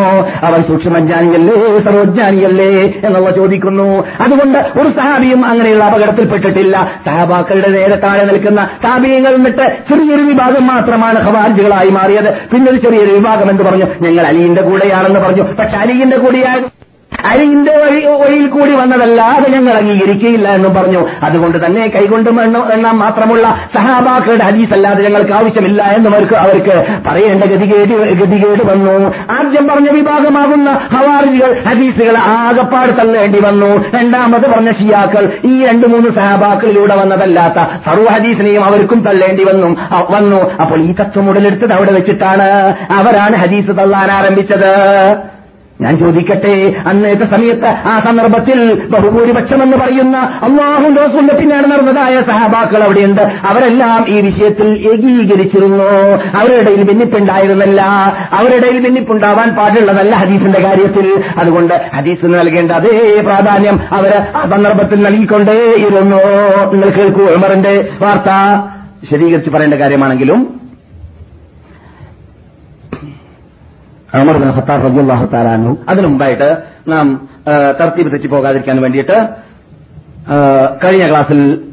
അവൻ സൂക്ഷ്മജ്ഞാനിയല്ലേ സർവജ്ഞാനിയല്ലേ എന്നുള്ള ചോദിക്കുന്നു. അതുകൊണ്ട് ഒരു സഹാബിയും അങ്ങനെയുള്ള അപകടത്തിൽപ്പെട്ടിട്ടില്ല. സഹാബാക്കളുടെ നേരെ താഴെ നിൽക്കുന്ന താപീയങ്ങൾ എന്നിട്ട് ചെറിയൊരു വിഭാഗം മാത്രമാണ് ഖവാരിജുകളായി മാറിയത്. പിന്നൊരു ചെറിയൊരു വിഭാഗം എന്ന് പറഞ്ഞു ഞങ്ങൾ അലിയുടെ കൂടെയാണെന്ന് പറഞ്ഞു. പക്ഷെ അലിയുടെ കൂടെയായിരുന്നു അരിന്റെ വഴി വഴിയിൽ കൂടി വന്നതല്ലാതെ ഞങ്ങൾ അംഗീകരിക്കുകയില്ല എന്നും പറഞ്ഞു. അതുകൊണ്ട് തന്നെ കൈകൊണ്ട് എണ്ണം മാത്രമുള്ള സഹാബാക്കളുടെ ഹദീസ് അല്ലാതെ ഞങ്ങൾക്ക് ആവശ്യമില്ല എന്നും അവർക്ക് അവർക്ക് പറയേണ്ട ഗതികേട് ഗതികേട് വന്നു. ആദ്യം പറഞ്ഞ വിഭാഗമാകുന്ന ഹവാറികൾ ഹദീസുകൾ ആകപ്പാട് തള്ളേണ്ടി വന്നു. രണ്ടാമത് പറഞ്ഞ ഷിയാക്കൾ ഈ രണ്ട് മൂന്ന് സഹാബാക്കളിലൂടെ വന്നതല്ലാത്ത സർവ ഹദീസിനെയും അവർക്കും തള്ളേണ്ടി വന്നു. വന്നു. അപ്പോൾ ഈ തത്വം ഉടലെടുത്തത് അവിടെ വെച്ചിട്ടാണ്. അവരാണ് ഹദീസ് തള്ളാൻ ആരംഭിച്ചത്. ഞാൻ ചോദിക്കട്ടെ അന്നത്തെ സമയത്ത് ആ സന്ദർഭത്തിൽ ബഹുഭൂരിപക്ഷം എന്ന് പറയുന്ന അള്ളാഹു റസൂലിന്റെ പിന്നാണ് നടന്നതായ സഹാബാക്കൾ അവിടെയുണ്ട്. അവരെല്ലാം ഈ വിഷയത്തിൽ ഏകീകരിച്ചിരുന്നു. അവരുടെ ഭിന്നിപ്പുണ്ടായിരുന്നല്ല അവരുടെയിൽ അവരുടെ ഭിന്നിപ്പുണ്ടാവാൻ പാടുള്ളതല്ല ഹദീസിന്റെ കാര്യത്തിൽ. അതുകൊണ്ട് ഹദീസ് നൽകേണ്ട അതേ പ്രാധാന്യം അവർ ആ സന്ദർഭത്തിൽ നൽകിക്കൊണ്ടേയിരുന്നു. നിങ്ങൾ കേൾക്കൂ ഉമറിന്റെ വാർത്ത. വിശദീകരിച്ച് പറയേണ്ട കാര്യമാണെങ്കിലും ഉമർ ബിൻ അതിനു മുമ്പായിട്ട് നാം തർത്തീബ് തെറ്റി പോകാതിരിക്കാൻ വേണ്ടിയിട്ട് കഴിഞ്ഞ ക്ലാസ്സിൽ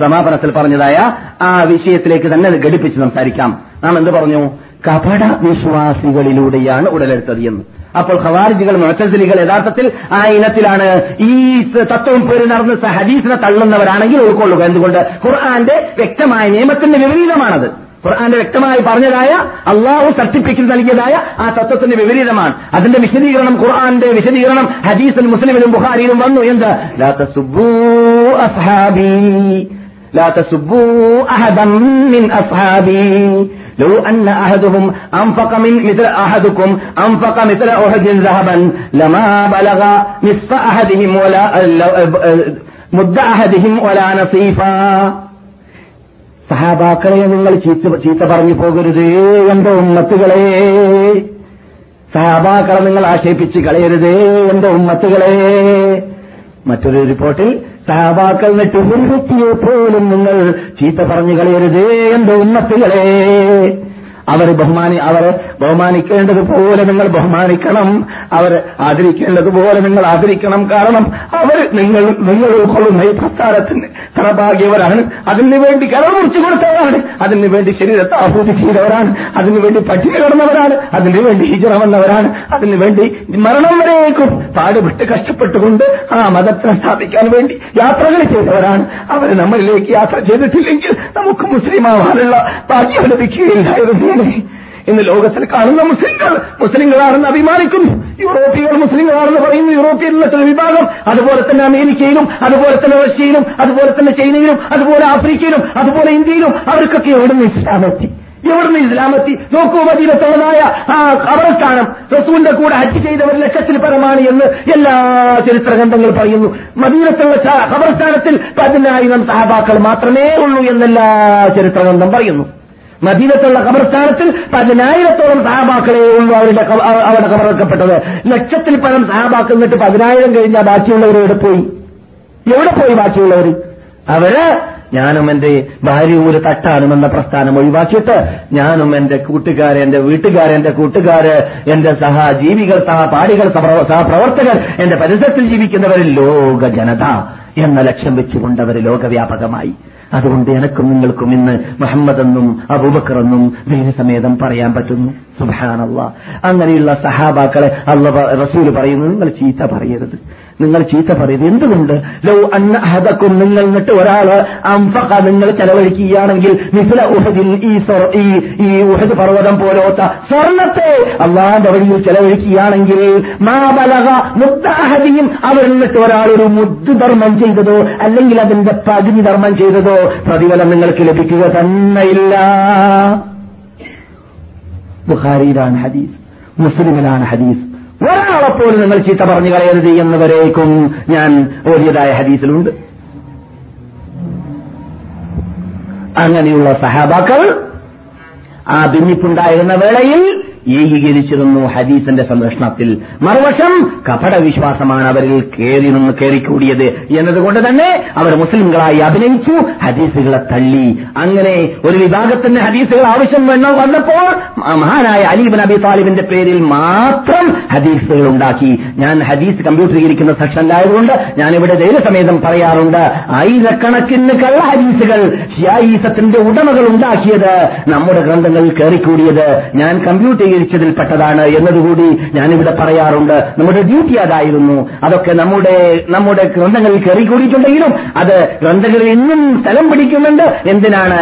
സമാപനത്തിൽ പറഞ്ഞതായ ആ വിഷയത്തിലേക്ക് തന്നെ അത് ഘടിപ്പിച്ച് സംസാരിക്കാം. നാം എന്ത് പറഞ്ഞു? കപട വിശ്വാസികളിലൂടെയാണ് ഉടലെടുത്തത് എന്ന്. അപ്പോൾ ഖവാരിജികൾ മുഴക്കസിലികൾ യഥാർത്ഥത്തിൽ ആ ഇനത്തിലാണ് ഈ തത്വം പേര് നടന്ന് ഹദീസിനെ തള്ളുന്നവരാണെങ്കിൽ ഉൾക്കൊള്ളുക. എന്തുകൊണ്ട്? ഖുർആന്റെ വ്യക്തമായ നിയമത്തിന്റെ വിപരീതമാണത്. ഖുർആന്റെ വ്യക്തമായി പറഞ്ഞതായ അള്ളാഹു സർട്ടിഫിക്കറ്റ് നൽകിയതായ ആ തത്വത്തിന്റെ വിപരീതമാണ് അതിന്റെ വിശദീകരണം ഖുർആന്റെ വിശദീകരണം ഹദീസിൽ മുസ്ലിമിലും ബുഖാരിയിലും വന്നു എന്ത് ലാ തസുബ്ബൂ അസ്ഹാബി لا تسبوا أحدا من أصحابي لو أن أحدهم أنفق من مثل أحدكم أنفق مثل أحد ذهبا لما بلغ نصف أحدهم ولا مد أحدهم ولا نصيفا സഹാബാക്കളെ നിങ്ങൾ ചീത്ത ചീത്ത പറഞ്ഞു പോകരുത് എന്റെ ഉമ്മത്തുകളെ. സഹാബാക്കളെ നിങ്ങൾ ആക്ഷേപിച്ച് കളയരുത് എന്റെ ഉമ്മത്തുകളെ. മറ്റൊരു റിപ്പോർട്ടിൽ സഹാബാക്കൾ നിട്ട് ഒരു പോലും നിങ്ങൾ ചീത്ത പറഞ്ഞു കളയരുത് എന്റെ ഉമ്മത്തുകളെ. അവർ ബഹുമാനി അവരെ ബഹുമാനിക്കേണ്ടതുപോലെ നിങ്ങൾ ബഹുമാനിക്കണം. അവർ ആദരിക്കേണ്ടതുപോലെ നിങ്ങൾ ആദരിക്കണം. കാരണം അവർ നിങ്ങൾ നിങ്ങൾ ഉൾക്കൊള്ളുന്ന ഈ പ്രസ്ഥാനത്തിന് തറഭാഗ്യവരാണ്. അതിനുവേണ്ടി കരൾ മുറിച്ചു കൊടുത്തവരാണ്. അതിനുവേണ്ടി ശരീരത്തെ ആഹൂതി ചെയ്തവരാണ്. അതിനുവേണ്ടി പട്ടിണി കിടന്നവരാണ്. അതിനുവേണ്ടി ഹിജറ വന്നവരാണ്. അതിനുവേണ്ടി മരണം വരേക്കും പാടുപെട്ട് കഷ്ടപ്പെട്ടുകൊണ്ട് ആ മതത്തെ സ്ഥാപിക്കാൻ വേണ്ടി യാത്രകൾ ചെയ്തവരാണ്. അവർ നമ്മളിലേക്ക് യാത്ര ചെയ്തിട്ടില്ലെങ്കിൽ നമുക്ക് മുസ്ലിമാവാനുള്ള ഭാഗ്യം ലഭിക്കുകയില്ലായിരുന്നു. ഇന്ന് ലോകത്തിൽ കാണുന്ന മുസ്ലിങ്ങൾ മുസ്ലിങ്ങളാണെന്ന് അഭിമാനിക്കുന്നു. യൂറോപ്പിയർ മുസ്ലിങ്ങളാണെന്ന് പറയുന്നു. യൂറോപ്പിയനിലെ വിഭാഗം അതുപോലെ തന്നെ അമേരിക്കയിലും അതുപോലെ തന്നെ റഷ്യയിലും അതുപോലെ തന്നെ ചൈനയിലും അതുപോലെ ആഫ്രിക്കയിലും അതുപോലെ ഇന്ത്യയിലും അവർക്കൊക്കെ എവിടുന്ന് ഇസ്ലാമെത്തി? എവിടുന്ന് ഇസ്ലാമെത്തി? നോക്കൂ മദീനത്തുള്ളതായ ആ ഖബറസ്ഥാനം റസൂലിന്റെ കൂടെ ഹജ്ജ് ചെയ്തവർ ലക്ഷത്തിൽ പരമാണ് എന്ന് എല്ലാ ചരിത്ര ഗ്രന്ഥങ്ങൾ പറയുന്നു. മദീനത്തുള്ള ഖബർസ്ഥാനത്തിൽ പതിനായിരം സഹബാക്കൾ മാത്രമേ ഉള്ളൂ എന്നെല്ലാ ചരിത്ര ഗ്രന്ഥം പറയുന്നു. മദീനത്തുള്ള കബർസ്ഥാനത്തിൽ പതിനായിരത്തോളം സഹാബാക്കളെ ഉള്ളൂ അവരുടെ അവിടെ കബറക്കപ്പെട്ടത് ലക്ഷത്തിൽ പരം സഹാബാക്കൾ എന്നിട്ട് പതിനായിരം കഴിഞ്ഞാൽ ബാക്കിയുള്ളവർ എവിടെ പോയി? എവിടെ പോയി ബാക്കിയുള്ളവർ അവർ ഞാനും എന്റെ ഭാര്യ ഒരു തട്ടാനുമെന്ന പ്രസ്ഥാനം ഒഴിവാക്കിയിട്ട് ഞാനും എന്റെ കൂട്ടുകാരെ എന്റെ വീട്ടുകാരെ എന്റെ കൂട്ടുകാര് എന്റെ സഹജീവികൾ സഹപാഠികൾ സഹപ്രവർത്തകർ എന്റെ പരിസരത്തിൽ ജീവിക്കുന്നവരിൽ ലോക ജനത എന്ന ലക്ഷ്യം വെച്ചുകൊണ്ടവർ ലോകവ്യാപകമായി അതുകൊണ്ട് എനക്കും നിങ്ങൾക്കും ഇന്ന് മുഹമ്മദ് എന്നും അബൂബക്കർ എന്നും ധൈര്യസമേതം പറയാൻ പറ്റുന്നു. സുബാനല്ല അങ്ങനെയുള്ള സഹാബാക്കളെ അല്ല റസൂൽ പറയുന്നത് നിങ്ങൾ ചീത്ത പറയരുത്. നിങ്ങൾ ചീത്ത പറയത് എന്തുകൊണ്ട്? ലോ അന്നഹദക്കും നിങ്ങൾ എന്നിട്ട് ഒരാൾ അംഫക നിങ്ങൾ ചെലവഴിക്കുകയാണെങ്കിൽ മിസ്ല ഉഹദിൽ ഈ ഈ ഉഹദ് പർവതം പോലോത്ത സ്വർണത്തെ അള്ളാന്റെ വഴിയിൽ ചെലവഴിക്കുകയാണെങ്കിൽ മാബലക മുത്താഹദിയും അവർ എന്നിട്ട് ഒരാൾ ഒരു മുദ്ദ് ധർമ്മം ചെയ്തതോ അല്ലെങ്കിൽ അതിന്റെ പകുതി ധർമ്മം ചെയ്തതോ പ്രതിഫലം നിങ്ങൾക്ക് ലഭിക്കുക തന്നെയില്ല. ബുഖാരിയിലാണ് ഹദീസ്. മുസ്ലിമിലാണ് ഹദീസ്. ഒരാളെപ്പോലും നിങ്ങൾ ചീത്ത പറഞ്ഞു കളയരുത് എന്നവരേക്കും ഞാൻ ഓടിയതായ ഹദീസിലുണ്ട്. അങ്ങനെയുള്ള സഹാബാക്കൾ ആ ഭിന്നിപ്പുണ്ടായിരുന്ന വേളയിൽ ഏകീകരിച്ചിരുന്നു ഹദീസിന്റെ സംരക്ഷണത്തിൽ. മറുവശം കപട വിശ്വാസമാണ് അവരിൽ കയറി നിന്ന് കയറിക്കൂടിയത് എന്നതുകൊണ്ട് തന്നെ അവർ മുസ്ലിംകളായി അഭിനയിച്ചു ഹദീസുകളെ തള്ളി. അങ്ങനെ ഒരു വിഭാഗത്തിന് ഹദീസുകൾ ആവശ്യം വേണോ വന്നപ്പോൾ മഹാനായ അലീബൻ അബി താലിബിന്റെ പേരിൽ മാത്രം ഹദീസുകൾ ഉണ്ടാക്കി. ഞാൻ ഹദീസ് കമ്പ്യൂട്ടറീകരിക്കുന്ന സെക്ഷനിലായതുകൊണ്ട് ഞാനിവിടെ ധൈര്യസമേതം പറയാറുണ്ട്. ആയിരക്കണക്കിന് കള്ള ഹദീസുകൾ ഉടമകൾ ഉണ്ടാക്കിയത് നമ്മുടെ ഗ്രന്ഥങ്ങളിൽ കയറിക്കൂടിയത് ഞാൻ കമ്പ്യൂട്ടർ സ്വീകരിച്ചതിൽപ്പെട്ടതാണ് എന്നതുകൂടി ഞാനിവിടെ പറയാറുണ്ട്. നമ്മുടെ ഡ്യൂട്ടി അതായിരുന്നു. അതൊക്കെ നമ്മുടെ നമ്മുടെ ഗ്രന്ഥങ്ങളിൽ കയറിക്കൂടിയിട്ടുണ്ടെങ്കിലും അത് ഗ്രന്ഥങ്ങളിൽ ഇന്നും സ്ഥലം പിടിക്കുന്നുണ്ട്. എന്തിനാണ്?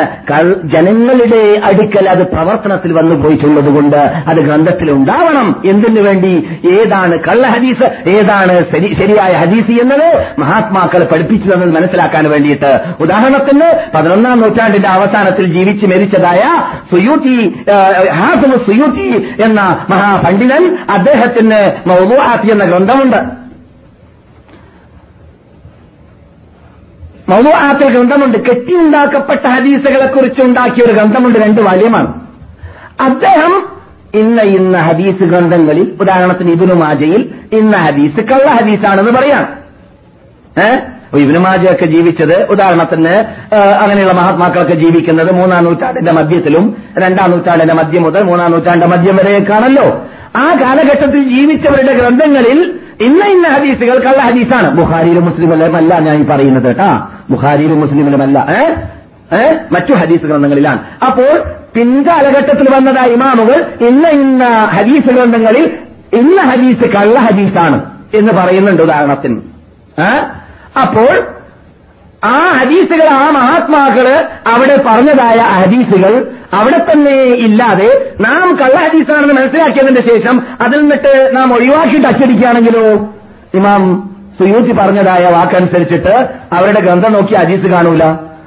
ജനങ്ങളുടെ അടുക്കൽ അത് പ്രവർത്തനത്തിൽ വന്നു പോയിട്ടുള്ളതുകൊണ്ട് അത് ഗ്രന്ഥത്തിൽ ഉണ്ടാവണം. എന്തിനു വേണ്ടി? ഏതാണ് കള്ള ഹദീസ്? ഏതാണ് ശരിയായ ഹദീസ് എന്നത് മഹാത്മാക്കൾ പഠിപ്പിച്ചു തന്നത് മനസ്സിലാക്കാൻ വേണ്ടിയിട്ട്. ഉദാഹരണത്തിന് പതിനൊന്നാം നൂറ്റാണ്ടിന്റെ അവസാനത്തിൽ ജീവിച്ച് മരിച്ചതായ സുയൂത്തി ഹാഫിന് സുയൂത്തി എന്ന മഹാപണ്ഡിതൻ അദ്ദേഹത്തിന് മൗലുഹാത്തി എന്ന ഗ്രന്ഥമുണ്ട്. മൗലുആത്തിൽ ഗ്രന്ഥമുണ്ട്. കെട്ടിയുണ്ടാക്കപ്പെട്ട ഹദീസുകളെ കുറിച്ച് ഉണ്ടാക്കിയ ഒരു ഗ്രന്ഥമുണ്ട്. രണ്ട് വാല്യമാണ്. അദ്ദേഹം ഇന്ന ഇന്ന ഹദീസ് ഗ്രന്ഥങ്ങളിൽ ഉദാഹരണത്തിന് ഇബിനു മാജയിൽ ഇന്ന ഹദീസ് കള്ള ഹദീസാണെന്ന് പറയാം ഏഹ് ഇബിനുമാജയൊക്കെ ജീവിച്ചത് ഉദാഹരണത്തിന് അങ്ങനെയുള്ള മഹാത്മാക്കളൊക്കെ ജീവിക്കുന്നത് മൂന്നാം നൂറ്റാണ്ടിന്റെ മധ്യത്തിലും രണ്ടാം നൂറ്റാണ്ടിന്റെ മധ്യം മുതൽ മൂന്നാം നൂറ്റാണ്ടിന്റെ മധ്യം വരെയൊക്കെയാണല്ലോ. ആ കാലഘട്ടത്തിൽ ജീവിച്ചവരുടെ ഗ്രന്ഥങ്ങളിൽ ഇന്ന ഇന്ന ഹദീസുകൾ കള്ള ഹദീസാണ്. ബുഖാരിയിലും മുസ്ലിമിലുമല്ല ഞാൻ ഈ പറയുന്നത് കേട്ടാ. ബുഹാരിയിലും മുസ്ലിമിലുമല്ല മറ്റു ഹദീസ് ഗ്രന്ഥങ്ങളിലാണ്. അപ്പോൾ പിൻകാലഘട്ടത്തിൽ വന്നതായ ഇമാമുകൾ ഇന്ന ഇന്ന ഹദീസ് ഗ്രന്ഥങ്ങളിൽ ഇന്ന ഹദീസ് കള്ള ഹദീസാണ് എന്ന് പറയുന്നുണ്ട് ഉദാഹരണത്തിന്. അപ്പോൾ ആ ഹദീസുകൾ ആ മഹാത്മാക്കൾ അവിടെ പറഞ്ഞതായ ഹദീസുകൾ അവിടെ തന്നെ ഇല്ലാതെ നാം കള്ള ഹദീസാണെന്ന് മനസ്സിലാക്കിയതിന്റെ ശേഷം അതിൽ നിന്നിട്ട് നാം ഒഴിവാക്കിയിട്ട് അച്ചടിക്കുകയാണെങ്കിലോ ഇമാം സുയൂത്തി പറഞ്ഞതായ വാക്കനുസരിച്ചിട്ട് അവരുടെ ഗ്രന്ഥം നോക്കി ഹദീസ് കാണൂല.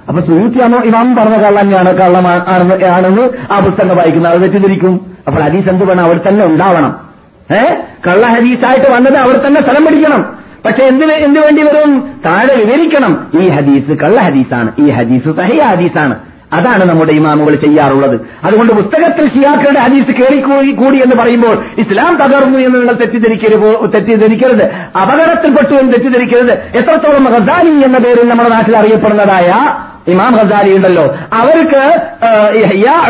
അപ്പൊ സുയൂത്തിയാണോ ഇമാം പറഞ്ഞ കള്ളന്നെയാണ് കള്ളമാണെന്ന് ആണെന്ന് ആ പുസ്തകം വായിക്കുന്നത്. അത് തെറ്റിദ്ധരിക്കും. അപ്പോൾ ഹദീസ് എന്ത് വേണം അവിടെ തന്നെ ഉണ്ടാവണം. ഏഹ് കള്ള ഹദീസായിട്ട് വന്നത് അവിടെ തന്നെ സ്ഥലം പിടിക്കണം. പക്ഷെ എന്തിന് എന്ത് വേണ്ടി വരും? താഴെ വിവരിക്കണം. ഈ ഹദീസ് കള്ള ഹദീസാണ്. ഈ ഹദീസ് സഹിയ ഹദീസാണ്. അതാണ് നമ്മുടെ ഇമാമുകൾ ചെയ്യാറുള്ളത്. അതുകൊണ്ട് പുസ്തകത്തിൽ ഷിയാക്കളുടെ ഹദീസ് കയറി കൂടി എന്ന് പറയുമ്പോൾ ഇസ്ലാം തകർന്നു എന്ന് നിങ്ങൾ തെറ്റിദ്ധരിക്കരുത് തെറ്റിദ്ധരിക്കരുത്. അപകടത്തിൽപ്പെട്ടു എന്ന് തെറ്റിദ്ധരിക്കരുത്. എത്രത്തോളം ഖസാലി എന്ന പേരിൽ നമ്മുടെ നാട്ടിൽ അറിയപ്പെടുന്നതായ ഇമാം ഹസാലി ഉണ്ടല്ലോ. അവർക്ക്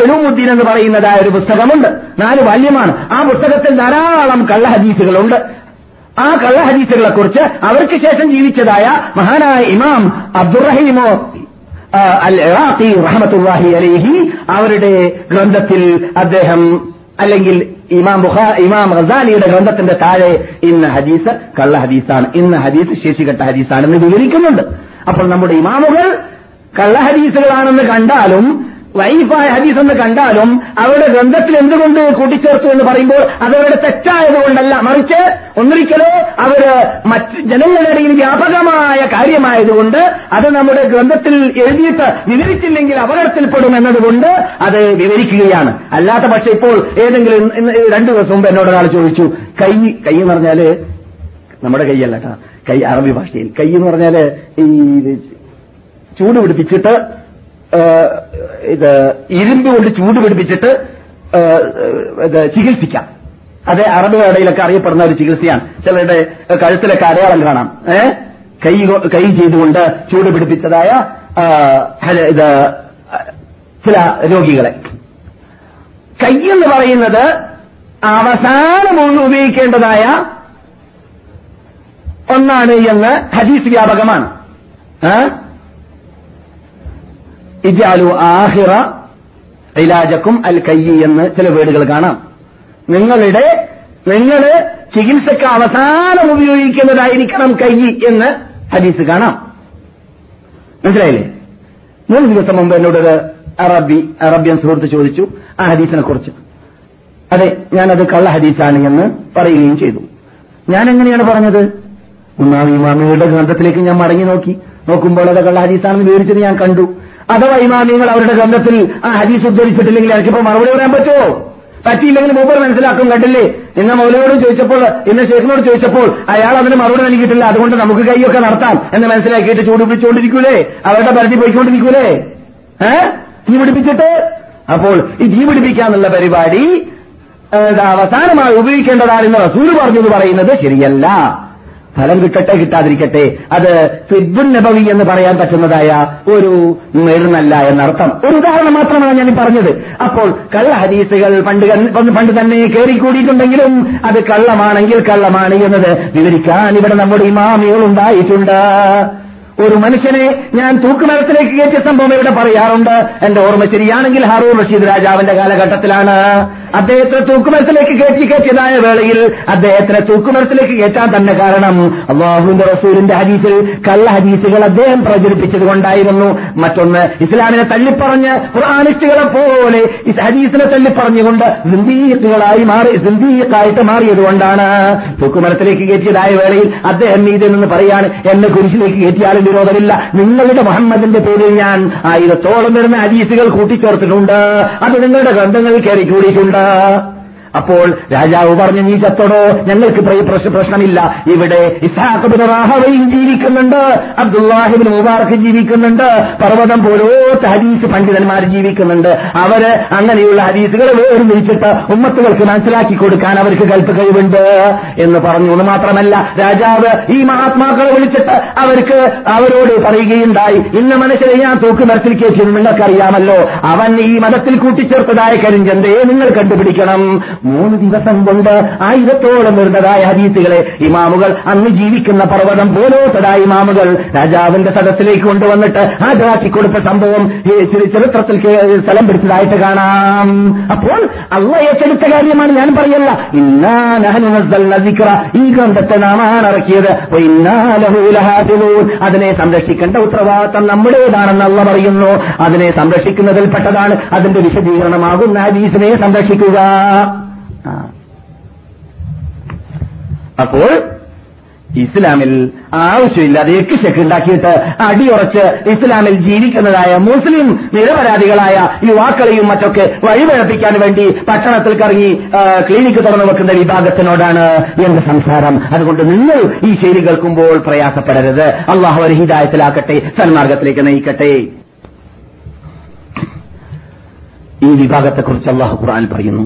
ഉലൂമുദ്ദീൻ എന്ന് പറയുന്നതായ ഒരു പുസ്തകമുണ്ട്. നാല് ബാല്യമാണ് ആ പുസ്തകത്തിൽ ധാരാളം കള്ള ഹദീസുകളുണ്ട്. ആ കള്ളഹദീസുകളെ കുറിച്ച് അവർക്ക് ശേഷം ജീവിച്ചതായ മഹാനായ ഇമാം അബ്ദുറഹീമോ അൽ ഇറാഖി റഹമത്തുല്ലാഹി അലൈഹി അവരുടെ ഗ്രന്ഥത്തിൽ അദ്ദേഹം അല്ലെങ്കിൽ ഇമാം ബുഹാ ഇമാം റസാലിയുടെ ഗ്രന്ഥത്തിന്റെ താഴെ ഇന്ന ഹദീസ് കള്ള ഹദീസാണ് ഇന്ന ഹദീസ് ശേഷികെട്ട ഹദീസാണെന്ന് വിവരിക്കുന്നുണ്ട്. അപ്പോൾ നമ്മുടെ ഇമാമുകൾ കള്ള ഹദീസുകളാണെന്ന് കണ്ടാലും വൈഫായ ഹദീസ് എന്ന് കണ്ടാലും അവരുടെ ഗ്രന്ഥത്തിൽ എന്തുകൊണ്ട് കൂട്ടിച്ചേർത്തു എന്ന് പറയുമ്പോൾ അതവരുടെ തെറ്റായതുകൊണ്ടല്ല. മറിച്ച് ഒന്നിരിക്കലോ അവർ മറ്റ് ജനങ്ങളുടെ ഇടയിൽ വ്യാപകമായ കാര്യമായതുകൊണ്ട് അത് നമ്മുടെ ഗ്രന്ഥത്തിൽ എഴുതിയിട്ട് വിവരിച്ചില്ലെങ്കിൽ അപകടത്തിൽപ്പെടും എന്നതുകൊണ്ട് അത് വിവരിക്കുകയാണ്. അല്ലാത്ത പക്ഷെ ഇപ്പോൾ ഏതെങ്കിലും രണ്ടു ദിവസം മുമ്പ് എന്നോട് ഒരാൾ ചോദിച്ചു കൈ കൈ എന്ന് പറഞ്ഞാൽ നമ്മുടെ കൈയല്ല കൈ അറബി ഭാഷയിൽ. കൈ എന്ന് പറഞ്ഞാൽ ഈ ചൂട് പിടിപ്പിച്ചിട്ട് ഇത് ഇരുമ്പ് കൊണ്ട് ചൂട് പിടിപ്പിച്ചിട്ട് ചികിത്സിക്കാം. അത് അറബികളുടെ ഇടയിലൊക്കെ അറിയപ്പെടുന്ന ഒരു ചികിത്സയാണ്. ചിലരുടെ കഴുത്തിലൊക്കെ അടയാളം കാണാം. ഏ? കൈ കൈ ചെയ്തുകൊണ്ട് ചൂട് പിടിപ്പിച്ചതായ ഇത് ചില രോഗികളെ. കൈ എന്ന് പറയുന്നത് അവസാനം ഉപയോഗിക്കേണ്ടതായ ഒന്നാണ് എന്ന് ഹദീസ് വ്യാപകമാണ്. ഇജാലു ആഹിറ ഇലാജക്കും അൽ കയ്യി എന്ന് ചില വീടുകൾ കാണാം. നിങ്ങളുടെ നിങ്ങൾ ചികിത്സക്ക് അവസാനം ഉപയോഗിക്കുന്നതായിരിക്കണം കയ്യി എന്ന് ഹദീസ് കാണാം. മനസ്സിലായില്ലേ? മൂന്ന് ദിവസം മുമ്പ് എന്നോടൊരു അറബി അറബ്യൻ സുഹൃത്ത് ചോദിച്ചു ആ ഹദീസിനെ കുറിച്ച്. അതെ ഞാനത് കള്ള ഹദീസാണ് എന്ന് പറയുകയും ചെയ്തു. ഞാൻ എങ്ങനെയാണ് പറഞ്ഞത് ഒന്നാം ഇമാമിയുടെ ഗ്രന്ഥത്തിലേക്ക് ഞാൻ മടങ്ങി നോക്കി. നോക്കുമ്പോൾ അത് കള്ള ഹദീസാണെന്ന് വിവരിച്ചത് ഞാൻ കണ്ടു. അഥവാ ഇമാമിയങ്ങൾ അവരുടെ ഗ്രന്ഥത്തിൽ ആ ഹദീസ് ഉദ്ധരിച്ചിട്ടില്ലെങ്കിൽ എനിക്കിപ്പോ മറുപടി പറയാൻ പറ്റുമോ? പറ്റിയില്ലെങ്കിൽ മൂപ്പർ മനസ്സിലാക്കും കണ്ടില്ലേ? നിങ്ങൾ മൗലയോട് ചോദിച്ചപ്പോൾ ഇന്ന് ശേഖനോട് ചോദിച്ചപ്പോൾ അയാൾ അതിന് മറുപടി നൽകിയിട്ടില്ല. അതുകൊണ്ട് നമുക്ക് കൈയൊക്കെ നടത്താം എന്ന് മനസ്സിലാക്കിയിട്ട് ചൂട് പിടിച്ചുകൊണ്ടിരിക്കൂലേ? അവരുടെ പരിധി പോയിക്കൊണ്ടിരിക്കൂലേ? ഏ? തീ പിടിപ്പിച്ചിട്ട്? അപ്പോൾ ഈ തീ പിടിപ്പിക്കാന്നുള്ള പരിപാടി അവസാനമായി ഉപയോഗിക്കേണ്ടതാണെന്ന് റസൂൽ പറഞ്ഞു എന്ന് പറയുന്നത് ശരിയല്ല. ഫലം കിട്ടട്ടെ കിട്ടാതിരിക്കട്ടെ. അത് ഫിബുൻ നബവി എന്ന് പറയാൻ പറ്റുന്നതായ ഒരു മേൽനല്ല എന്നർത്ഥം. ഒരു ഉദാഹരണം മാത്രമാണ് ഞാൻ പറഞ്ഞത്. അപ്പോൾ കള്ള ഹദീസുകൾ പണ്ട് പണ്ട് തന്നെ കയറിക്കൂടിയിട്ടുണ്ടെങ്കിലും അത് കള്ളമാണെങ്കിൽ കള്ളമാണ് എന്നത് വിവരിക്കാൻ ഇവിടെ നമ്മുടെ ഇമാമികൾ ഉണ്ടായിട്ടുണ്ട്. ഒരു മനുഷ്യനെ ഞാൻ തൂക്കുമരത്തിലേക്ക് കയറ്റിയ സംഭവം ഇവിടെ പറയാറുണ്ട്? എന്റെ ഓർമ്മ ശരിയാണെങ്കിൽ ഹറൂർ റഷീദ് രാജാവിന്റെ കാലഘട്ടത്തിലാണ്. അദ്ദേഹത്തെ തൂക്കുമരത്തിലേക്ക് കയറ്റി കയറ്റിയതായ വേളയിൽ അദ്ദേഹത്തിനെ തൂക്കുമരത്തിലേക്ക് കയറ്റാൻ തന്നെ കാരണം അള്ളാഹുവിന്റെ റസൂലിന്റെ ഹദീസിൽ കള്ള ഹദീസുകൾ അദ്ദേഹം പ്രചരിപ്പിച്ചത് കൊണ്ടായിരുന്നു. മറ്റൊന്ന് ഇസ്ലാമിനെ തള്ളിപ്പറഞ്ഞ് ഖുർആാനിസ്റ്റുകളെ പോലെ ഹദീസിനെ തള്ളിപ്പറഞ്ഞുകൊണ്ട് സിന്ദീഖുകളായി മാറി സിന്ദീഖായിട്ട് മാറിയത് കൊണ്ടാണ് തൂക്കുമരത്തിലേക്ക് കയറ്റിയതായ വേളയിൽ അദ്ദേഹം ഇതിൽ നിന്ന് പറയാണ് എന്നെ കുരിശിലേക്ക് കയറ്റിയാലും വിരോധമില്ല. നിങ്ങളുടെ മുഹമ്മദിന്റെ പേരിൽ ഞാൻ ആയിരത്തോളം വരുന്ന ഹദീസുകൾ കൂട്ടിച്ചേർത്തിട്ടുണ്ട്. അത് നിങ്ങളുടെ ഗ്രന്ഥങ്ങൾ കയറി കൂടിയിട്ടുണ്ട്. അപ്പോൾ രാജാവ് പറഞ്ഞു നീ ചത്തോടോ? ഞങ്ങൾക്ക് പ്രശ്നമില്ല. ഇവിടെ ഇസാഖബിൻ ജീവിക്കുന്നുണ്ട്. അബ്ദുല്ലാഹിബിൻ മുബാർക്ക് ജീവിക്കുന്നുണ്ട്. പർവതം പോലോത്ത ഹദീസ് പണ്ഡിതന്മാർ ജീവിക്കുന്നുണ്ട്. അവർ അങ്ങനെയുള്ള ഹദീസുകൾ വേർതിരിച്ചിട്ട് ഉമ്മത്തുകൾക്ക് മനസ്സിലാക്കി കൊടുക്കാൻ അവർക്ക് കൽപ്പ് കഴിവുണ്ട്. എന്ന് പറഞ്ഞു. എന്ന് മാത്രമല്ല രാജാവ് ഈ മഹാത്മാക്കളെ വിളിച്ചിട്ട് അവർക്ക് അവരോട് പറയുകയുണ്ടായി. ഇന്ന മനുഷ്യരെ ഞാൻ തൂക്കുമരത്തിൽ കയറ്റിയത് നിങ്ങൾക്കറിയാമല്ലോ. അവൻ ഈ മതത്തിൽ കൂട്ടിച്ചേർത്തതായ കരിഞ്ചന്തയെ നിങ്ങൾ കണ്ടുപിടിക്കണം. മൂന്ന് ദിവസം കൊണ്ട് ആയിരത്തോളം വരുന്നതായ ഹദീസുകളെ ഇമാമുകൾ അന്ന് ജീവിക്കുന്ന പർവതം പോലോത്തതായ ഇമാമുകൾ രാജാവിന്റെ സദസ്സിലേക്ക് കൊണ്ടുവന്നിട്ട് ഹാജരാക്കി കൊടുത്ത സംഭവം ചരിത്രത്തിൽ സ്ഥലം പിടിച്ചതായിട്ട് കാണാം അപ്പോൾ അള്ള ഏറ്റെടുത്ത കാര്യമാണ് ഞാൻ പറയല്ല. ഈ ഗ്രന്ഥത്തെ നാമാണ് ഇറക്കിയത്. അതിനെ സംരക്ഷിക്കേണ്ട ഉത്തരവാദിത്തം നമ്മുടേതാണെന്ന് അള്ള പറയുന്നു അതിനെ സംരക്ഷിക്കുന്നതിൽപ്പെട്ടതാണ് അതിന്റെ വിശദീകരണമാകുന്ന ഹദീസിനെ സംരക്ഷിക്കുക. അപ്പോൾ ഇസ്ലാമിൽ ആവശ്യമില്ല. ആവശ്യമില്ലാതെ എക്കുശക്ക് ഉണ്ടാക്കിയിട്ട് അടിയുറച്ച് ഇസ്ലാമിൽ ജീവിക്കുന്നതായ മുസ്ലിം നിരപരാധികളായ യുവാക്കളെയും മറ്റൊക്കെ വഴിപഴപ്പിക്കാൻ വേണ്ടി പട്ടണത്തിൽ കറങ്ങി ക്ലിനിക്ക് തുറന്നു വെക്കുന്ന വിഭാഗത്തിനോടാണ് എന്റെ സംസാരം. അതുകൊണ്ട് നിങ്ങൾ ഈ ശൈലി കേൾക്കുമ്പോൾ പ്രയാസപ്പെടരുത്. അള്ളാഹു ഒരു ഹിതായത്തിലാക്കട്ടെ സന്മാർഗത്തിലേക്ക് നയിക്കട്ടെ. ഈ വിഭാഗത്തെക്കുറിച്ച് അള്ളാഹു ഖുർആൻ പറയുന്നു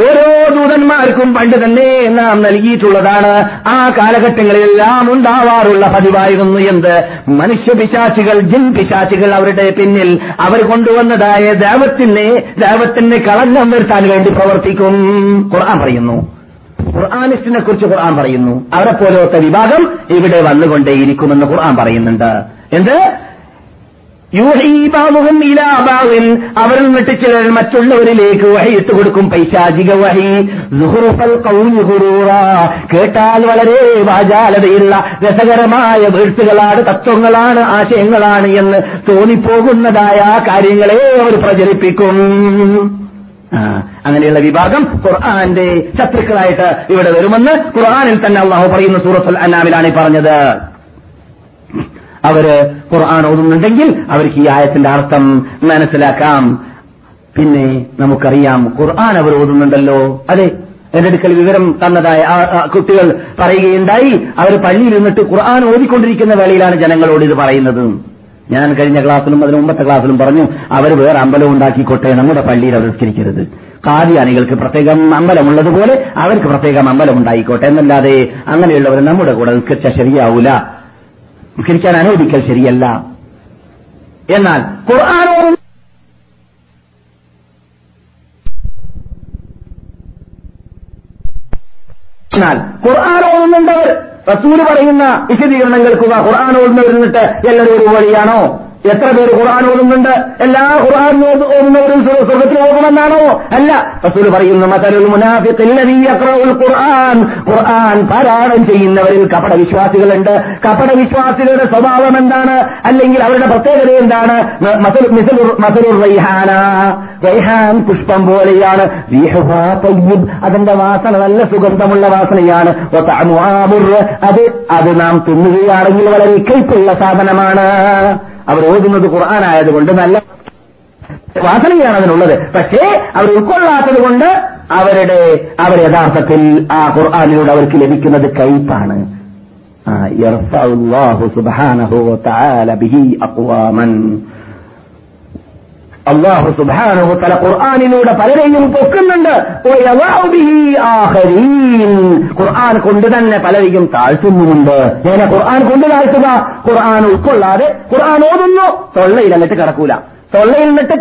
ഓരോ ദൂതന്മാർക്കും പണ്ട് തന്നെ നാം നൽകിയിട്ടുള്ളതാണ്. ആ കാലഘട്ടങ്ങളിലെല്ലാം ഉണ്ടാവാറുള്ള പതിവായിരുന്നു എന്ത്? മനുഷ്യ പിശാചികൾ ജിൻ പിശാചികൾ അവരുടെ പിന്നിൽ അവർ കൊണ്ടുവന്നതായ ദേവത്തിനെ ദേവത്തിന് കളങ്കം വരുത്താൻ വേണ്ടി പ്രവർത്തിക്കും. ഖുർആൻ പറയുന്നു. ഖുർആാനിസ്റ്റിനെ കുറിച്ച് ഖുർആൻ പറയുന്നു. അവരെ പോലത്തെ വിഭാഗം ഇവിടെ വന്നുകൊണ്ടേയിരിക്കുമെന്ന് ഖുർആൻ പറയുന്നുണ്ട്. എന്ത്? അവരിൽ നിന്നിട്ട് ചിലർ മറ്റുള്ളവരിലേക്ക് വഹി ഇട്ട് കൊടുക്കും പൈശാചിക വഹി. കേട്ടാൽ വളരെ വാചാലതയുള്ള രസകരമായ വീഴ്ചകളാണ് തത്വങ്ങളാണ് ആശയങ്ങളാണ് എന്ന് തോന്നിപ്പോകുന്നതായ കാര്യങ്ങളെ അവർ പ്രചരിപ്പിക്കും. അങ്ങനെയുള്ള വിഭാഗം ഖുർആാന്റെ ശത്രുക്കളായിട്ട് ഇവിടെ വരുമെന്ന് ഖുർആാനിൽ തന്നെ അള്ളാഹു പറയുന്ന സൂറത്തുൽ അന്നാമിലാണ് പറഞ്ഞത്. അവർ ഖുർആൻ ഓതുന്നുണ്ടെങ്കിൽ അവർക്ക് ഈ ആയത്തിന്റെ അർത്ഥം മനസ്സിലാക്കാം. പിന്നെ നമുക്കറിയാം ഖുർആൻ അവർ ഓതുന്നുണ്ടല്ലോ. അതെ എന്റെ അടുക്കൽ വിവരം തന്നതായ കുട്ടികൾ പറയുകയുണ്ടായി. അവർ പള്ളിയിൽ നിന്നിട്ട് ഖുർആൻ ഓതിക്കൊണ്ടിരിക്കുന്ന വേളയിലാണ് ജനങ്ങളോട് ഇത് പറയുന്നത്. ഞാൻ കഴിഞ്ഞ ക്ലാസ്സിലും അതിന് മുമ്പത്തെ ക്ലാസ്സിലും പറഞ്ഞു അവർ വേറെ അമ്പലം ഉണ്ടാക്കിക്കോട്ടെ നമ്മുടെ പള്ളിയിൽ അവർ നിസ്കരിക്കരുത് കാദിയാനികൾക്ക് പ്രത്യേകം അമ്പലമുള്ളതുപോലെ അവർക്ക് പ്രത്യേകം അമ്പലം ഉണ്ടായിക്കോട്ടെ എന്നല്ലാതെ അങ്ങനെയുള്ളവർ നമ്മുടെ കൂടെ നിസ്കരിച്ചാൽ ശരിയാവൂല. നിസ്കരിക്കാൻ അനുവദിക്കൽ ശരിയല്ല. എന്നാൽ ഖുർആാനോടും എന്നാൽ ഖുർആൻ ഓതുന്നുണ്ടവർ റസൂൽ പറയുന്ന വിശദീകരണങ്ങൾക്കുക ഖുർആൻ ഓതുന്നവർ നിന്നിട്ട് എല്ലാവരും ഒരു വഴിയാണോ? എത്ര പേര് ഖുർആൻ ഓതുന്നുണ്ട്? എല്ലാ ഖുർആൻ ഓടുന്നവരും സ്വർഗത്തിൽ പോകുമെന്നാണോ അല്ല. റസൂൽ പറയുന്നു മതലുൽ മുനാഫിത്തിൽ ഖുർആൻ. ഖുർആൻ പാരായണം ചെയ്യുന്നവരിൽ കപട വിശ്വാസികളുണ്ട് കപട വിശ്വാസികളുടെ സ്വഭാവം എന്താണ്? അല്ലെങ്കിൽ അവരുടെ പ്രത്യേകത എന്താണ്? മസലുർ റൈഹാന. റൈഹാൻ പുഷ്പം പോലെയാണ്. അതിന്റെ വാസന നല്ല സുഗന്ധമുള്ള വാസനയാണ്. അത് അത് നാം തിന്നുകയാണെങ്കിൽ വളരെ കയ്പുള്ള സാധനമാണ്. അവർ ഓതുന്നത് ഖുർആനായതുകൊണ്ട് നല്ല വാസനയാണ് അതിനുള്ളത് പക്ഷേ അവർ ഉൾക്കൊള്ളാത്തത് കൊണ്ട് അവരുടെ അവർ യഥാർത്ഥത്തിൽ ആ ഖുർആാനിലൂടെ അവർക്ക് ലഭിക്കുന്നത് കയ്പാണ്. സുബാനഹോ സുബ്ഹാനഹു വതആല ബിഹി അഖ്വാമൻ. അള്ളാഹു സുബാനോ തല ഖുർആാനിലൂടെ പലരെയും പൊക്കുന്നുണ്ട്. ഖുർആൻ കൊണ്ട് തന്നെ പലരെയും താഴ്ത്തുന്നുമുണ്ട്. ഞാൻ ഖുർആൻ കൊണ്ട് താഴ്ത്തുക? ഖുർആൻ ഉൾക്കൊള്ളാതെ ഖുർആൻ ഓതുന്നു. തൊള്ളയിൽ എന്നിട്ട് കിടക്കൂല. തൊള്ളയിൽ നിന്നിട്ട്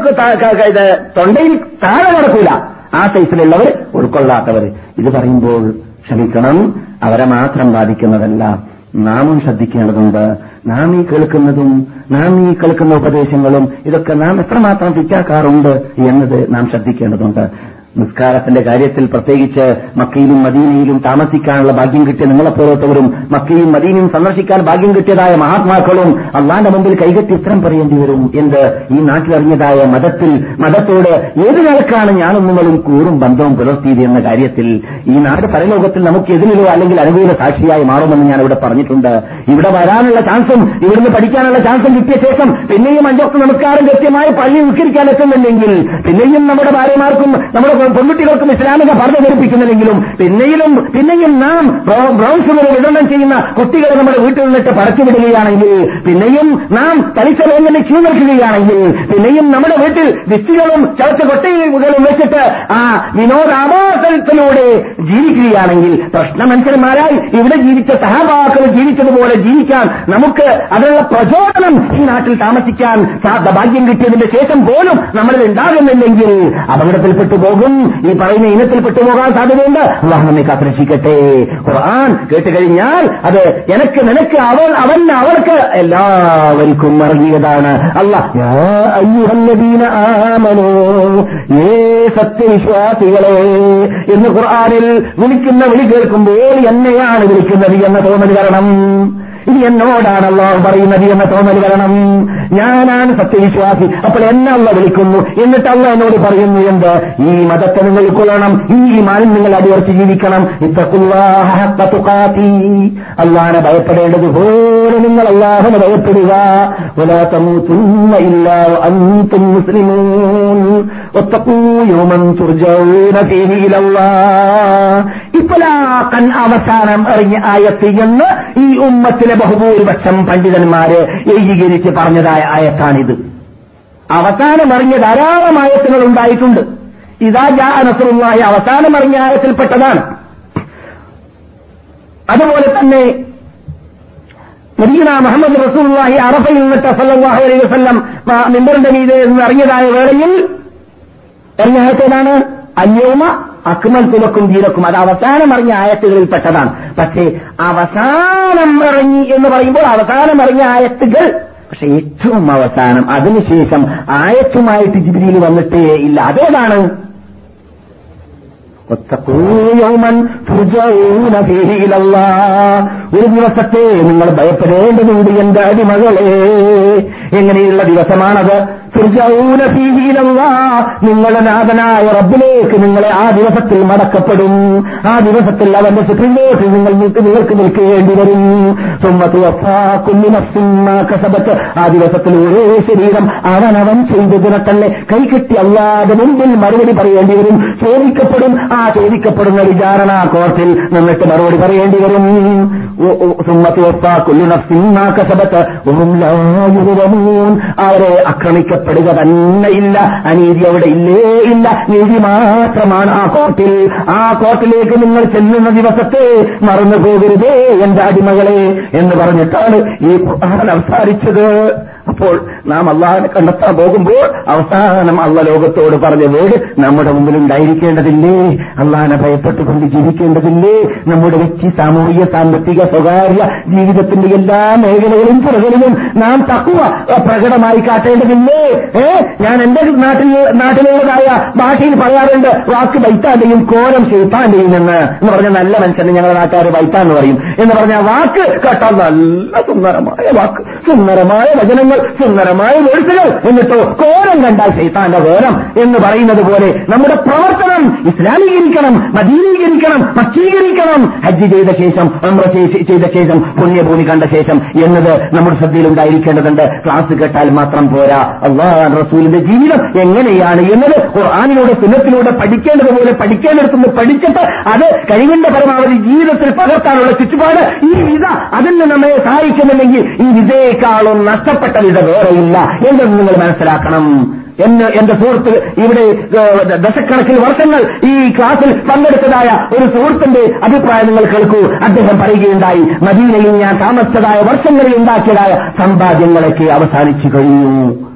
തൊണ്ടയിൽ താഴെ കിടക്കൂല. ആ സൈസിലുള്ളവർ ഉൾക്കൊള്ളാത്തവർ. ഇത് പറയുമ്പോൾ ക്ഷമിക്കണം. അവരെ മാത്രം ബാധിക്കുന്നതല്ല. നാമും ശ്രദ്ധിക്കേണ്ടതുണ്ട്. നാം ഈ കേൾക്കുന്നതും നാം ഈ കേൾക്കുന്ന ഉപദേശങ്ങളും ഇതൊക്കെ നാം എത്രമാത്രം ഫിറ്റാക്കാറുണ്ട് എന്നത് നാം ശ്രദ്ധിക്കേണ്ടതുണ്ട്. നിസ്കാരത്തിന്റെ കാര്യത്തിൽ പ്രത്യേകിച്ച് മക്കയിലും മദീനയിലും താമസിക്കാനുള്ള ഭാഗ്യം കിട്ടിയ നിങ്ങളെപ്പോലത്തവരും മക്കയും മദീനയും സന്ദർശിക്കാൻ ഭാഗ്യം കിട്ടിയതായ മഹാത്മാക്കളും അള്ളാന്റെ മുമ്പിൽ കൈകെട്ടി ഉത്തരം പറയേണ്ടി വരും എന്ത് ഈ നാട്ടിലറിഞ്ഞതായ മതത്തിൽ മതത്തോട് ഏത് നിലക്കാണ് ഞാനും നിങ്ങളും കൂറും ബന്ധവും പുലർത്തിയത് എന്ന കാര്യത്തിൽ ഈ നാട് പരലോകത്തിൽ നമുക്ക് എതിരിലോ അല്ലെങ്കിൽ അനുകൂല സാക്ഷിയായി മാറുമെന്ന് ഞാൻ ഇവിടെ പറഞ്ഞിട്ടുണ്ട്. ഇവിടെ വരാനുള്ള ചാൻസും ഇവിടുന്ന് പഠിക്കാനുള്ള ചാൻസും കിട്ടിയ ശേഷം പിന്നെയും അഞ്ചൊക്കെ നമസ്കാരം കൃത്യമായി പള്ളി ഉത്കരിക്കാൻ എത്തുന്നില്ലെങ്കിൽ പിന്നെയും നമ്മുടെ ഭാര്യമാർക്കും നമ്മുടെ പെൺകുട്ടികൾക്കും ഇസ്ലാമിക പഠനം ധരിപ്പിക്കുന്നില്ലെങ്കിലും പിന്നെയും പിന്നെയും നാം ബ്രൗ- ബ്രൗൺ ഷുഗർ വിതരണം ചെയ്യുന്ന കുട്ടികളെ നമ്മുടെ വീട്ടിൽ നിന്നിട്ട് പടച്ചുവിടുകയാണെങ്കിൽ പിന്നെയും നാം പലിശ വേങ്ങനെ ക്യൂ നിൽക്കുകയാണെങ്കിൽ പിന്നെയും നമ്മുടെ വീട്ടിൽ വിത്തികളും ചവച്ച കൊട്ടയുകളും വെച്ചിട്ട് ആ വിനോദാവാസത്തിലൂടെ ജീവിക്കുകയാണെങ്കിൽ പ്രശ്നമനുസരന്മാരായി ഇവിടെ ജീവിച്ച സഹപാക്കൾ ജീവിച്ചതുപോലെ ജീവിക്കാൻ നമുക്ക് അതിനുള്ള പ്രചോദനം ഈ നാട്ടിൽ താമസിക്കാൻ ഭാഗ്യം കിട്ടിയതിന്റെ ശേഷം പോലും നമ്മളിൽ ഉണ്ടാകുന്നില്ലെങ്കിൽ അപകടത്തിൽപ്പെട്ടു പോകും. ഈ പറയുന്ന ഇനത്തിൽ പെട്ടുപോകാൻ സാധ്യതയുണ്ട്. അള്ളാഹ് നമ്മെ കാത്തിരക്ഷിക്കട്ടെ. ഖുർആൻ കേട്ട് കഴിഞ്ഞാൽ അത് എനക്ക് നിനക്ക് അവൾ അവൻ അവർക്ക് എല്ലാവർക്കും ആമനോ ഏ സത്യവിശ്വാസികളെ എന്ന് ഖുർആാനിൽ വിളിക്കുന്ന വിളി കേൾക്കുമ്പോൾ എന്നെയാണ് വിളിക്കുന്നത് എന്ന തോന്നൽ വരണം ഇനി എന്നോടാണ് അള്ളാഹു പറയുന്നത് എന്ന തോന്നൽ വരണം ഞാനാണ് സത്യവിശ്വാസി. അപ്പോൾ എന്നെ അള്ള വിളിക്കുന്നു. എന്നിട്ട് അള്ള എന്നോട് പറയുന്നു എന്ത്? ഈ മതത്തെ നിങ്ങൾ കൊള്ളണം ഈ മാനം നിങ്ങൾ അടിയുറച്ച് ജീവിക്കണം. ഇത്തക്കുള്ളാഹി അള്ളാനെ ഭയപ്പെടേണ്ടതുപോലെ നിങ്ങൾ അള്ളാഹുനെ ഭയപ്പെടുക. ഇപ്പലാക്കൻ അവസാനം അറിഞ്ഞ ആയത്തിൽ നിന്ന് ഈ ഉമ്മത്തിലെ ബഹുഭൂരിപക്ഷം പണ്ഡിതന്മാരെ ഏകീകരിച്ച് പറഞ്ഞതായ ആയത്താണിത്. അവസാനം അറിഞ്ഞ ധാരാളം ആയത്തുകൾ ഉണ്ടായിട്ടുണ്ട്. ഇതാ ജാ അനസുറുമായ അവസാനം അറിഞ്ഞ ആയത്തിൽപ്പെട്ടതാണ് അതുപോലെ തന്നെ നബീന മുഹമ്മദ് റസൂലുള്ളാഹി അറഫയിൽ നിന്നിട്ട് സല്ലാഹു അലൈഹി വസ്ല്ലം മിമ്പറിന്റെ മീതെ നിന്ന് അറിഞ്ഞതായ വേളയിൽ ഇറങ്ങിയ ആയത്തേതാണ് അന്യോമ അക്മൽ തുലക്കും ദീനക്കും. അത് അവസാനം ഇറങ്ങിയ ആയത്തുകളിൽപ്പെട്ടതാണ്. പക്ഷേ അവസാനം ഇറങ്ങി എന്ന് പറയുമ്പോൾ അവസാനം അറിഞ്ഞ ആയത്തുകൾ പക്ഷെ ഏറ്റവും അവസാനം. അതിനുശേഷം ആയത്തുമായിട്ട് ജിബിരിയിൽ വന്നിട്ടേ ഇല്ല. അതേതാണ്? ഒരു ദിവസത്തെ നിങ്ങൾ ഭയപ്പെടേണ്ടതുണ്ട് എന്റെ അടിമകളെ. എങ്ങനെയുള്ള ദിവസമാണത്? നിങ്ങളുടെ നാഥനായ റബ്ബിലേക്ക് നിങ്ങളെ ആ ദിവസത്തിൽ മടക്കപ്പെടും. ആ ദിവസത്തിൽ അവന്റെ സുപ്രീംകോർട്ട് നിങ്ങൾ നിങ്ങൾക്ക് നിൽക്കേണ്ടി വരും. ആ ദിവസത്തിൽ ഒരേ ശരീരം അവനവൻ ചെയ്തതിനെ തന്നെ കൈകെട്ടി അല്ലാതെ മുമ്പിൽ മറുപടി പറയേണ്ടി വരും. ചോദിക്കപ്പെടും ചോദിക്കപ്പെടുന്ന വിചാരണ കോർട്ടിൽ നിന്നിട്ട് മറുപടി പറയേണ്ടി വരും. അവരെ ആക്രമിക്കപ്പെടുക തന്നെയില്ല അനീതി അവിടെ ഇല്ലേ ഇല്ല. നീതി മാത്രമാണ് ആ കോർട്ടിൽ. ആ കോർട്ടിലേക്ക് നിങ്ങൾ ചെല്ലുന്ന ദിവസത്തെ മറന്നു പോകരുതേ എന്റെ അടിമകളെ എന്ന് പറഞ്ഞിട്ടാണ് ഈ അവസാനിച്ചത്. അപ്പോൾ നാം അള്ളാഹിനെ കണ്ടെത്താൻ പോകുമ്പോൾ അവസാനം അള്ള ലോകത്തോട് പറഞ്ഞ വേട് നമ്മുടെ മുമ്പിൽ ഉണ്ടായിരിക്കേണ്ടതില്ലേ അള്ളാഹിനെ ഭയപ്പെട്ടുകൊണ്ട് ജീവിക്കേണ്ടതില്ലേ? നമ്മുടെ വ്യക്തി സാമൂഹിക സാമ്പത്തിക സ്വകാര്യ ജീവിതത്തിന്റെ എല്ലാ മേഖലകളും പുറകളിലും നാം തക്കുവ പ്രകടമായി കാട്ടേണ്ടതില്ലേ? ഏ? ഞാൻ എന്റെ നാട്ടിൽ നാട്ടിലുള്ളതായ ഭാഷയിൽ പറയാറുണ്ട് വാക്ക് ബൈത്താന്റെയും കോലം ഷെയ്ത്താന്റെയും എന്ന്. എന്ന് പറഞ്ഞ നല്ല മനുഷ്യനെ ഞങ്ങളുടെ നാട്ടുകാർ എന്ന് പറയും. എന്ന് പറഞ്ഞ വാക്ക് കേട്ടാൽ നല്ല സുന്ദരമായ വാക്ക് സുന്ദരമായ വചനങ്ങൾ സുന്ദരമായ വേഴ്സുകൾ എന്നിട്ടോ കോരം കണ്ടാൽ ശൈത്താന്റെ കോലം എന്ന് പറയുന്നത് പോലെ നമ്മുടെ പ്രവർത്തനം ഇസ്ലാമീകരിക്കണം മദീനീകരിക്കണം പക്ഷീകരിക്കണം ഹജ്ജ് ചെയ്ത ശേഷം അമ്ര ചെയ്ത ശേഷം പുണ്യഭൂമി കണ്ട ശേഷം എന്നത് നമ്മുടെ ശ്രദ്ധയിൽ ഉണ്ടായിരിക്കേണ്ടതുണ്ട്. ക്ലാസ് കേട്ടാൽ മാത്രം പോരാ. അള്ളാഹ് റസൂലിന്റെ ജീവിതം എങ്ങനെയാണ് എന്നത് ഖുർആാനിലൂടെ സുന്നത്തിലൂടെ പഠിക്കേണ്ടതുപോലെ പഠിക്കേണ്ടടുത്തുനിന്ന് പഠിച്ചിട്ട് അത് കഴിവിന്റെ പരമാവധി ജീവിതത്തിൽ പകർത്താനുള്ള ചുറ്റുപാട് ഈ വിധ അതിന് നമ്മെ സഹായിക്കുന്നില്ലെങ്കിൽ ഈ വിധയേക്കാളും നഷ്ടപ്പെട്ട വിധ വേറെയില്ല എന്നത് നിങ്ങൾ മനസ്സിലാക്കണം. എന്ന് എന്റെ സുഹൃത്ത് ഇവിടെ ദശക്കണക്കിന് വർഷങ്ങൾ ഈ ക്ലാസ്സിൽ പങ്കെടുത്തതായ ഒരു സുഹൃത്തിന്റെ അഭിപ്രായം നിങ്ങൾ കേൾക്കൂ. അദ്ദേഹം പറയുകയുണ്ടായി മദീനയിൽ ഞാൻ താമസിച്ചതായ വർഷങ്ങളിൽ ഉണ്ടാക്കിയതായ സമ്പാദ്യങ്ങളൊക്കെ അവസാനിച്ചു കഴിഞ്ഞു.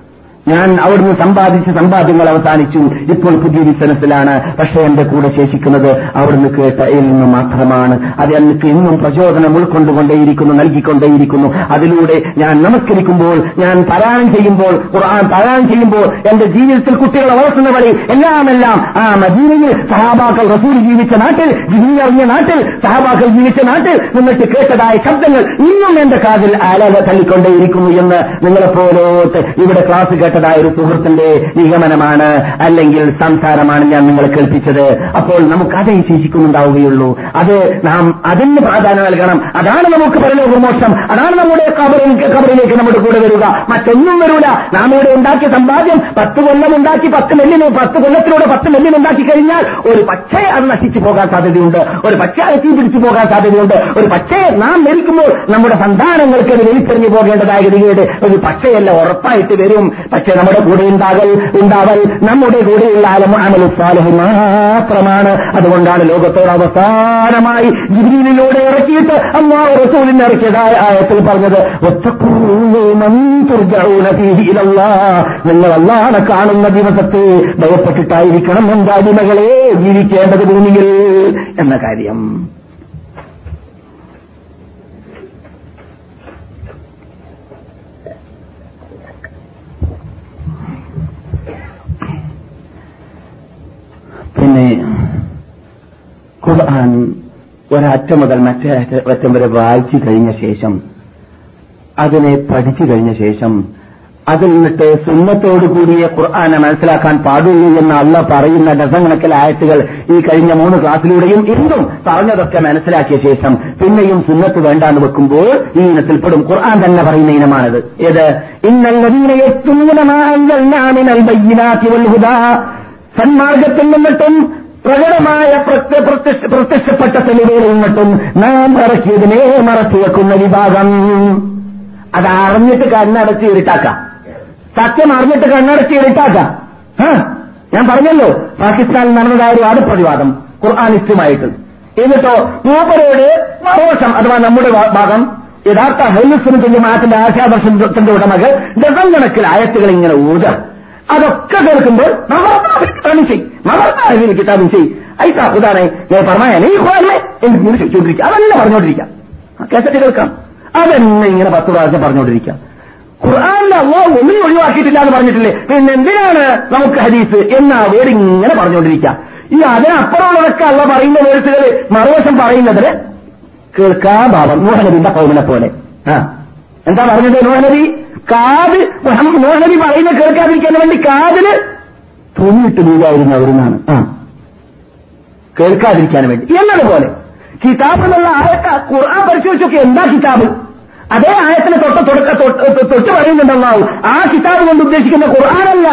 ഞാൻ അവിടുന്ന് സമ്പാദിച്ച സമ്പാദ്യങ്ങൾ അവസാനിച്ചു. ഇപ്പോൾ പുതിയ ബിസിനസ്സിലാണ്. പക്ഷേ എന്റെ കൂടെ ശേഷിക്കുന്നത് അവിടുന്ന് കേട്ട നിന്ന് മാത്രമാണ്. അത് എനിക്ക് ഇന്നും പ്രചോദനം ഉൾക്കൊണ്ടുകൊണ്ടേയിരിക്കുന്നു നൽകിക്കൊണ്ടേയിരിക്കുന്നു. അതിലൂടെ ഞാൻ നമസ്കരിക്കുമ്പോൾ ഞാൻ പാരായണം ചെയ്യുമ്പോൾ ഖുർആൻ പാരായണം ചെയ്യുമ്പോൾ എന്റെ ജീവിതത്തിൽ കുട്ടികളെ വളർത്തുന്ന വഴി എല്ലാം എല്ലാം ആ മദീനയിൽ സഹാബാക്കൾ റസൂൽ ജീവിച്ച നാട്ടിൽ ജീവിയറിഞ്ഞ നാട്ടിൽ സഹാബാക്കൾ ജീവിച്ച നാട്ടിൽ നിന്നിട്ട് കേട്ടതായ ശബ്ദങ്ങൾ ഇന്നും എന്റെ കാതിൽ ആലാല തള്ളിക്കൊണ്ടേയിരിക്കുന്നു എന്ന് നിങ്ങളെപ്പോലോട്ട് ഇവിടെ ക്ലാസ് കേട്ടതായ ഒരു സുഹൃത്തിന്റെ നിഗമനമാണ് അല്ലെങ്കിൽ സംസാരമാണ് ഞാൻ നിങ്ങളെ കേൾപ്പിച്ചത്. അപ്പോൾ നമുക്ക് അതേ ശേഷിക്കുന്നുണ്ടാവുകയുള്ളൂ. അത് നാം അതിന് പ്രാധാന്യം നൽകണം. അതാണ് നമുക്ക് പരലോകമോക്ഷം. അതാണ് നമ്മുടെ കബറിലേക്ക് നമ്മുടെ കൂടെ വരിക. മറ്റൊന്നും വരൂല. നാം ഇവിടെ ഉണ്ടാക്കിയ സമ്പാദ്യം പത്ത് കൊല്ലം ഉണ്ടാക്കി പത്ത് നെല്ലിന് പത്ത് കൊല്ലത്തിലൂടെ പത്ത് നെല്ലിന് ഉണ്ടാക്കി കഴിഞ്ഞാൽ ഒരു പക്ഷേ അത് നശിച്ചു പോകാൻ സാധ്യതയുണ്ട്. ഒരു പക്ഷേ അത് പിടിച്ചു പോകാൻ സാധ്യതയുണ്ട്. ഒരു പക്ഷേ നാം മരിക്കുമ്പോൾ നമ്മുടെ സന്താനങ്ങൾക്ക് അത് വലിച്ചെറിഞ്ഞു പോകേണ്ടതായ ഗതികേട് ഒരു പക്ഷേയല്ല ഉറപ്പായിട്ട് വരും. പക്ഷെ നമ്മുടെ കൂടെ ഉണ്ടാകൽ ഉണ്ടാവൽ നമ്മുടെ കൂടെയുള്ള അലമ അമലു മാത്രമാണ് അതുകൊണ്ടാണ് ലോകത്തോട് അവസാനമായി ജിബിയിലൂടെ ഇറക്കിയിട്ട് അമ്മാ റസൂലിനെ ഇറക്കിയതായ ആയത്തിൽ പറഞ്ഞത്. നിങ്ങൾ അള്ളാഹനെ കാണുന്ന ദിവസത്തെ ഭയപ്പെട്ടിട്ടായിരിക്കണം എന്താ അടിമകളെ ജീവിക്കേണ്ടത് ഭൂമിയിൽ എന്ന കാര്യം പിന്നെ ഖുർആൻ ഒരറ്റം മുതൽ മറ്റേ അറ്റ- വരെ വായിച്ചു കഴിഞ്ഞ ശേഷം അതിനെ പഠിച്ചു കഴിഞ്ഞ ശേഷം അതിൽ നിന്നിട്ട് സുന്നത്തോടു കൂടിയ ഖുർആാനെ മനസ്സിലാക്കാൻ പാടുള്ളൂ എന്ന് അള്ള പറയുന്ന ഡസൻ ആയത്തുകൾ ഈ കഴിഞ്ഞ മൂന്ന് ക്ലാസ്സിലൂടെയും എന്തും പറഞ്ഞതൊക്കെ മനസ്സിലാക്കിയ ശേഷം പിന്നെയും സുന്നത്ത് വേണ്ടാന്ന് വെക്കുമ്പോൾ ഈ ഇനത്തിൽപ്പെടും. ഖുർആൻ തന്നെ പറയുന്ന ഇനമാണിത്. ഏത്? ഇന്നല്ലതീന സന്മാർഗത്തിൽ നിന്നിട്ടും പ്രകടമായ പ്രത്യ- പ്രത്യക്ഷ- പ്രത്യക്ഷപ്പെട്ട തെളിവുകളിൽ നിന്നിട്ടും നാം ഇറക്കിയതിനെ മറച്ചു വെക്കുന്ന വിഭാഗം. അത് അറിഞ്ഞിട്ട് കണ്ണടച്ച് ഇരുട്ടാക്കാം. സത്യം അറിഞ്ഞിട്ട് കണ്ണടച്ച് ഇരുട്ടാക്കാം. ഞാൻ പറഞ്ഞല്ലോ പാകിസ്ഥാനിൽ നടന്നതായ ഒരു പ്രതിവാദം ഖുർആാനിസ്റ്റുമായിട്ട്. എന്നിട്ടോ മൂപ്പരോട് മറോഷം അഥവാ നമ്മുടെ ഭാഗം യഥാർത്ഥ ഹൈലുസ്ലിം ജമാഅത്തിന്റെ ആശാദർശത്തിന്റെ ഉടമകൾ ഡസൻ കണക്കിൽ ആയത്തുകൾ ഇങ്ങനെ ഊത അതൊക്കെ കേൾക്കുമ്പോൾ മഹർത്താവിൽ കിതാബും ചെയ് ഐസാ ഉദാനെ ഞാൻ പറഞ്ഞാൽ ഈ ഹോലെ എനിക്ക് ഇങ്ങനെ ചോദിച്ചിരിക്കുക അതെന്നെ പറഞ്ഞുകൊണ്ടിരിക്കാം കേസറ്റ് കേൾക്കാം. അതെന്നെ ഇങ്ങനെ പത്ത് പ്രാവശ്യം പറഞ്ഞുകൊണ്ടിരിക്കാം ഖുർആാനിൽ അള്ളാഹ് ഒന്നും ഒഴിവാക്കിയിട്ടില്ല എന്ന് പറഞ്ഞിട്ടില്ലേ? പിന്നെ എന്തിനാണ് നമുക്ക് ഹദീസ് എന്ന വേർഡ് ഇങ്ങനെ പറഞ്ഞുകൊണ്ടിരിക്കാം ഈ അതിനപ്പുറമുള്ളതൊക്കെ അള്ള പറയുന്ന വേഴ്സുകൾ മറുവശം പറയുന്നതിന് കേൾക്കാ ഭാവം നൂഹനബിന്റെ പൗമനെ പോലെ. ആ. എന്താ പറഞ്ഞത് നൂഹനബി കാത് മോഹനബി പറയുന്ന കേൾക്കാതിരിക്കാൻ വേണ്ടി കാതിൽ തൂങ്ങിയിട്ട് വീഴായിരുന്നു അവരെന്നാണ് ആ. കേൾക്കാതിരിക്കാൻ വേണ്ടി. എന്നതുപോലെ കിതാബ് എന്നുള്ള ആയത്ത ഖുർആൻ പരിശോധിച്ചൊക്കെ എന്താ കിതാബ്? അതേ ആയത്തിന് തൊട്ട് തുടക്ക തൊട്ട് തൊട്ട് പറയുന്നുണ്ടെന്നാവും ആ കിതാബ് കൊണ്ട് ഉദ്ദേശിക്കുന്ന ഖുർആാനല്ല.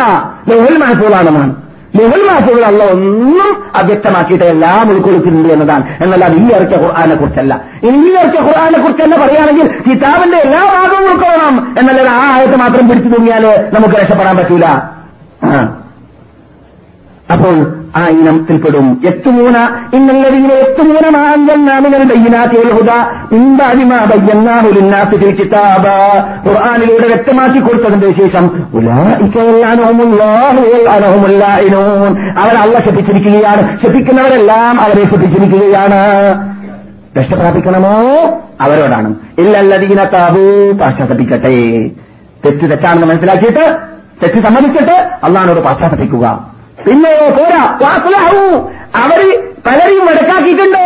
ലഹുൽ മഹസൂലാണെന്നാണ് മഹസൂൽ അല്ല ഒന്നും അവ്യക്തമാക്കിയിട്ട് എല്ലാം ഉൾക്കൊള്ളിച്ചിട്ടുണ്ട് എന്നതാണ്. എന്നല്ല അത് ഈ ഇറക്കിയ ഖുർആാനെ കുറിച്ചല്ല. ഇനി ഈ ഇറക്കിയ ഖുർആാനെ കുറിച്ച് തന്നെ പറയുകയാണെങ്കിൽ കിതാബിന്റെ എല്ലാ ഭാഗവും ഉൾക്കൊള്ളണം. എന്നല്ല ആ ആയത്ത് മാത്രം പിടിച്ചു തൂങ്ങിയാൽ നമുക്ക് രക്ഷപ്പെടാൻ പറ്റൂല. അപ്പോൾ ആ ഇനത്തിൽപ്പെടും. എത്തുമൂന ഇന്നല്ലതീനെ എത്തുമൂന കിതാബ. ഖുർആനിലൂടെ വ്യക്തമാക്കി കൊടുത്തതിന്റെ ശേഷം അവർ അള്ള ശപിച്ചിരിക്കുകയാണ്. ശപിക്കുന്നവരെല്ലാം അവരെ ശപിച്ചിരിക്കുകയാണ്. രക്ഷ പ്രാപിക്കണമോ? അവരോടാണ്. ഇല്ലല്ലതീന താബൂ പാശ്ചാത്തപ്പിക്കട്ടെ തെറ്റ് തെറ്റാണെന്ന് മനസ്സിലാക്കിയിട്ട് തെറ്റ് സമ്മതിച്ചിട്ട് അള്ളഹാനോട് പാശ്ചാത്തപിക്കുക. പിന്നെയോ പോരാ. വാസുലാഹു അവർ പലരെയും വടക്കാക്കിയിട്ടുണ്ട്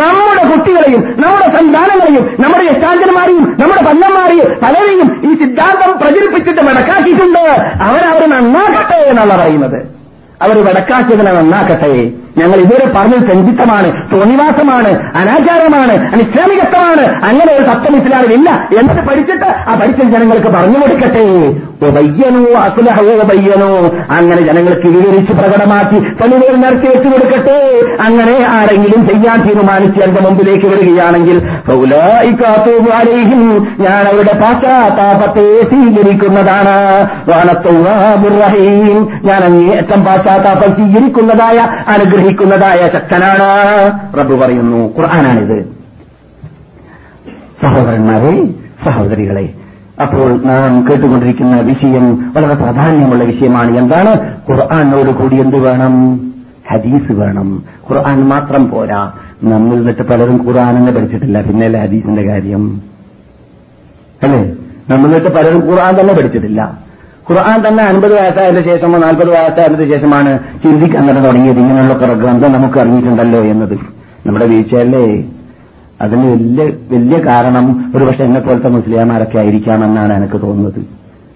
നമ്മുടെ കുട്ടികളെയും നമ്മുടെ സന്താനങ്ങളെയും നമ്മുടെ യശാന്തന്മാരെയും നമ്മുടെ പന്നന്മാരെയും പലരെയും ഈ സിദ്ധാന്തം പ്രചരിപ്പിച്ചിട്ട് വടക്കാക്കിയിട്ടുണ്ട് അവരവരെ നന്നാക്കട്ടെ എന്നാണ് പറയുന്നത്. അവർ വടക്കാക്കിയതിനെ നന്നാക്കട്ടെ. ഞങ്ങൾ ഇതുവരെ പറഞ്ഞത് സഞ്ചിത്തമാണ് തോന്നിവാസമാണ് അനാചാരമാണ് അനിസ്ലാമികത്വമാണ്. അങ്ങനെ ഒരു തത്വം ഇസ്ലാമിലില്ല എന്നത് പഠിച്ചിട്ട് ആ പഠിച്ച ജനങ്ങൾക്ക് പറഞ്ഞു കൊടുക്കട്ടെ. ഒബയ്യനോ അസുലഹോ ഒബയ്യനോ. അങ്ങനെ ജനങ്ങൾക്ക് വിവരിച്ച് പ്രകടമാക്കി തെളിവുകൾ നിറച്ചു വെച്ചു കൊടുക്കട്ടെ. അങ്ങനെ ആരെങ്കിലും ചെയ്യാൻ തീരുമാനിച്ച് എന്റെ മുമ്പിലേക്ക് വരികയാണെങ്കിൽ ഞാൻ അവരുടെ പാശ്ചാത്താപത്തെ സ്വീകരിക്കുന്നതാണ്. ഞാൻ അങ്ങേയറ്റം പാശ്ചാത്താപം സ്വീകരിക്കുന്നതായ അനുഗ്രഹിക്കുന്നതായ ശക്തനാണ്. റബ്ബ് പറയുന്നു ഖുർആനാണിത്. സഹോദരന്മാരെ സഹോദരികളെ അപ്പോൾ നാം കേട്ടുകൊണ്ടിരിക്കുന്ന വിഷയം വളരെ പ്രാധാന്യമുള്ള വിഷയമാണ്. എന്താണ്? ഖുർആാനോട് കൂടി എന്ത് വേണം? ഹദീസ് വേണം. ഖുർആൻ മാത്രം പോരാ. നമ്മൾ എന്നിട്ട് പലരും ഖുർആൻ എന്ന് പഠിച്ചിട്ടില്ല. പിന്നെയല്ലേ ഹദീസിന്റെ കാര്യം? അല്ലേ? നമ്മൾ എന്നിട്ട് പലരും ഖുർആൻ തന്നെ പഠിച്ചിട്ടില്ല. ഖുർആൻ തന്നെ അൻപത് വയസ്സായതിനു ശേഷമോ നാൽപ്പത് വയസ്സായതിനു ശേഷമാണ് ചിന്തിക്കാൻ തന്നെ തുടങ്ങിയത്. ഇങ്ങനെയുള്ള ഗ്രന്ഥം നമുക്ക് അറിഞ്ഞിട്ടുണ്ടല്ലോ എന്നത്. നമ്മുടെ വീഴ്ചയല്ലേ? അതിന് വലിയ വലിയ കാരണം ഒരുപക്ഷെ എന്നെ പോലത്തെ മുസ്ലിംമാരൊക്കെ ആയിരിക്കാമെന്നാണ് എനിക്ക് തോന്നുന്നത്.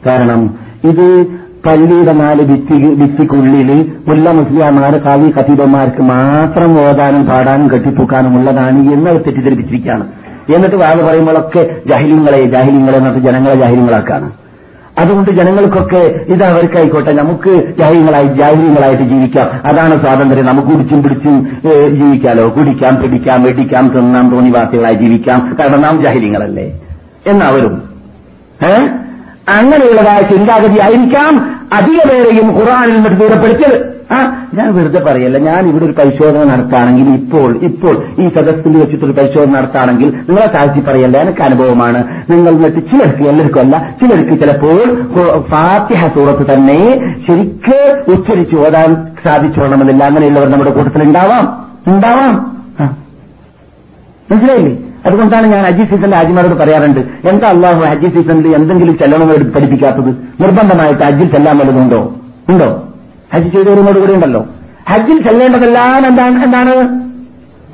കാരണം ഇത് പള്ളിയുടെ നാല് ഭിത്തി ഭിത്തിക്കുള്ളിൽ മുല്ല മുസ്ലിംമാർ കാവി ഖതീബന്മാർക്ക് മാത്രം ഓതാനും പാടാനും കെട്ടിത്തൂക്കാനും ഉള്ളതാണ് എന്ന് അവർ തെറ്റിദ്ധരിപ്പിച്ചിരിക്കുകയാണ്. എന്നിട്ട് വാദ പറയുമ്പോഴൊക്കെ ജാഹിലിങ്ങളെ ജാഹിലിങ്ങളെ എന്നിട്ട് ജനങ്ങളെ ജാഹിലിങ്ങളാക്കാണ്. അതുകൊണ്ട് ജനങ്ങൾക്കൊക്കെ ഇത് അവർക്കായിക്കോട്ടെ. നമുക്ക് ജാഹ്യങ്ങളായി ജാഹ്യങ്ങളായിട്ട് ജീവിക്കാം. അതാണ് സ്വാതന്ത്ര്യം. നമുക്ക് കുടിച്ചും പിടിച്ചും ജീവിക്കാലോ. കുടിക്കാം പിടിക്കാം വെടിക്കാം തിന്നാം തോന്നിവാസികളായി ജീവിക്കാം. കാരണം നാം ജാഹ്യങ്ങളല്ലേ എന്നവരും ഏ? അങ്ങനെയുള്ളതായ ചിന്താഗതി ആയിരിക്കാം അധിക പേരെയും ഖുറാനിൽ നിന്നിട്ട് ദൂരപ്പെടുത്തിയത്. ആ ഞാൻ വെറുതെ പറയല്ല. ഞാൻ ഇവിടെ ഒരു പരിശോധന നടത്താണെങ്കിൽ ഇപ്പോൾ ഇപ്പോൾ ഈ സദസ്സിൽ വെച്ചിട്ടൊരു പരിശോധന നടത്താണെങ്കിൽ നിങ്ങളെ താഴ്ത്തി പറയല്ല. എനിക്ക് അനുഭവമാണ്. നിങ്ങൾ എന്നിട്ട് ചിലർക്ക് എല്ലാവർക്കും അല്ല ചിലർക്ക് ചിലപ്പോൾ ഫാത്തിഹ സൂറത്ത് തന്നെ ശരിക്ക് ഉച്ചരിച്ച് ഓടാൻ സാധിച്ചോണമെന്നില്ല അങ്ങനെയുള്ളവർ നമ്മുടെ കൂട്ടത്തിൽ ഉണ്ടാവാം. ഉണ്ടാവാം. മനസ്സിലായില്ലേ? അതുകൊണ്ടാണ് ഞാൻ ഹജ്ജി സീസണിൽ ഹാജിമാരോട് പറയാറുണ്ട് എന്താ അള്ളാഹു ഹജ്ജി സീസണിൽ എന്തെങ്കിലും ചെല്ലണമെന്ന് പഠിപ്പിക്കാത്തത്? നിർബന്ധമായിട്ട് ഹജ്ജിൽ ചെല്ലാൻ വല്ലതുണ്ടോ ഉണ്ടോ? ഹജ്ജ് ചെയ്തവരുമോട് കൂടെ ഉണ്ടല്ലോ. ഹജ്ജിൽ ചെല്ലേണ്ടതെല്ലാം എന്താണ് എന്താണ്?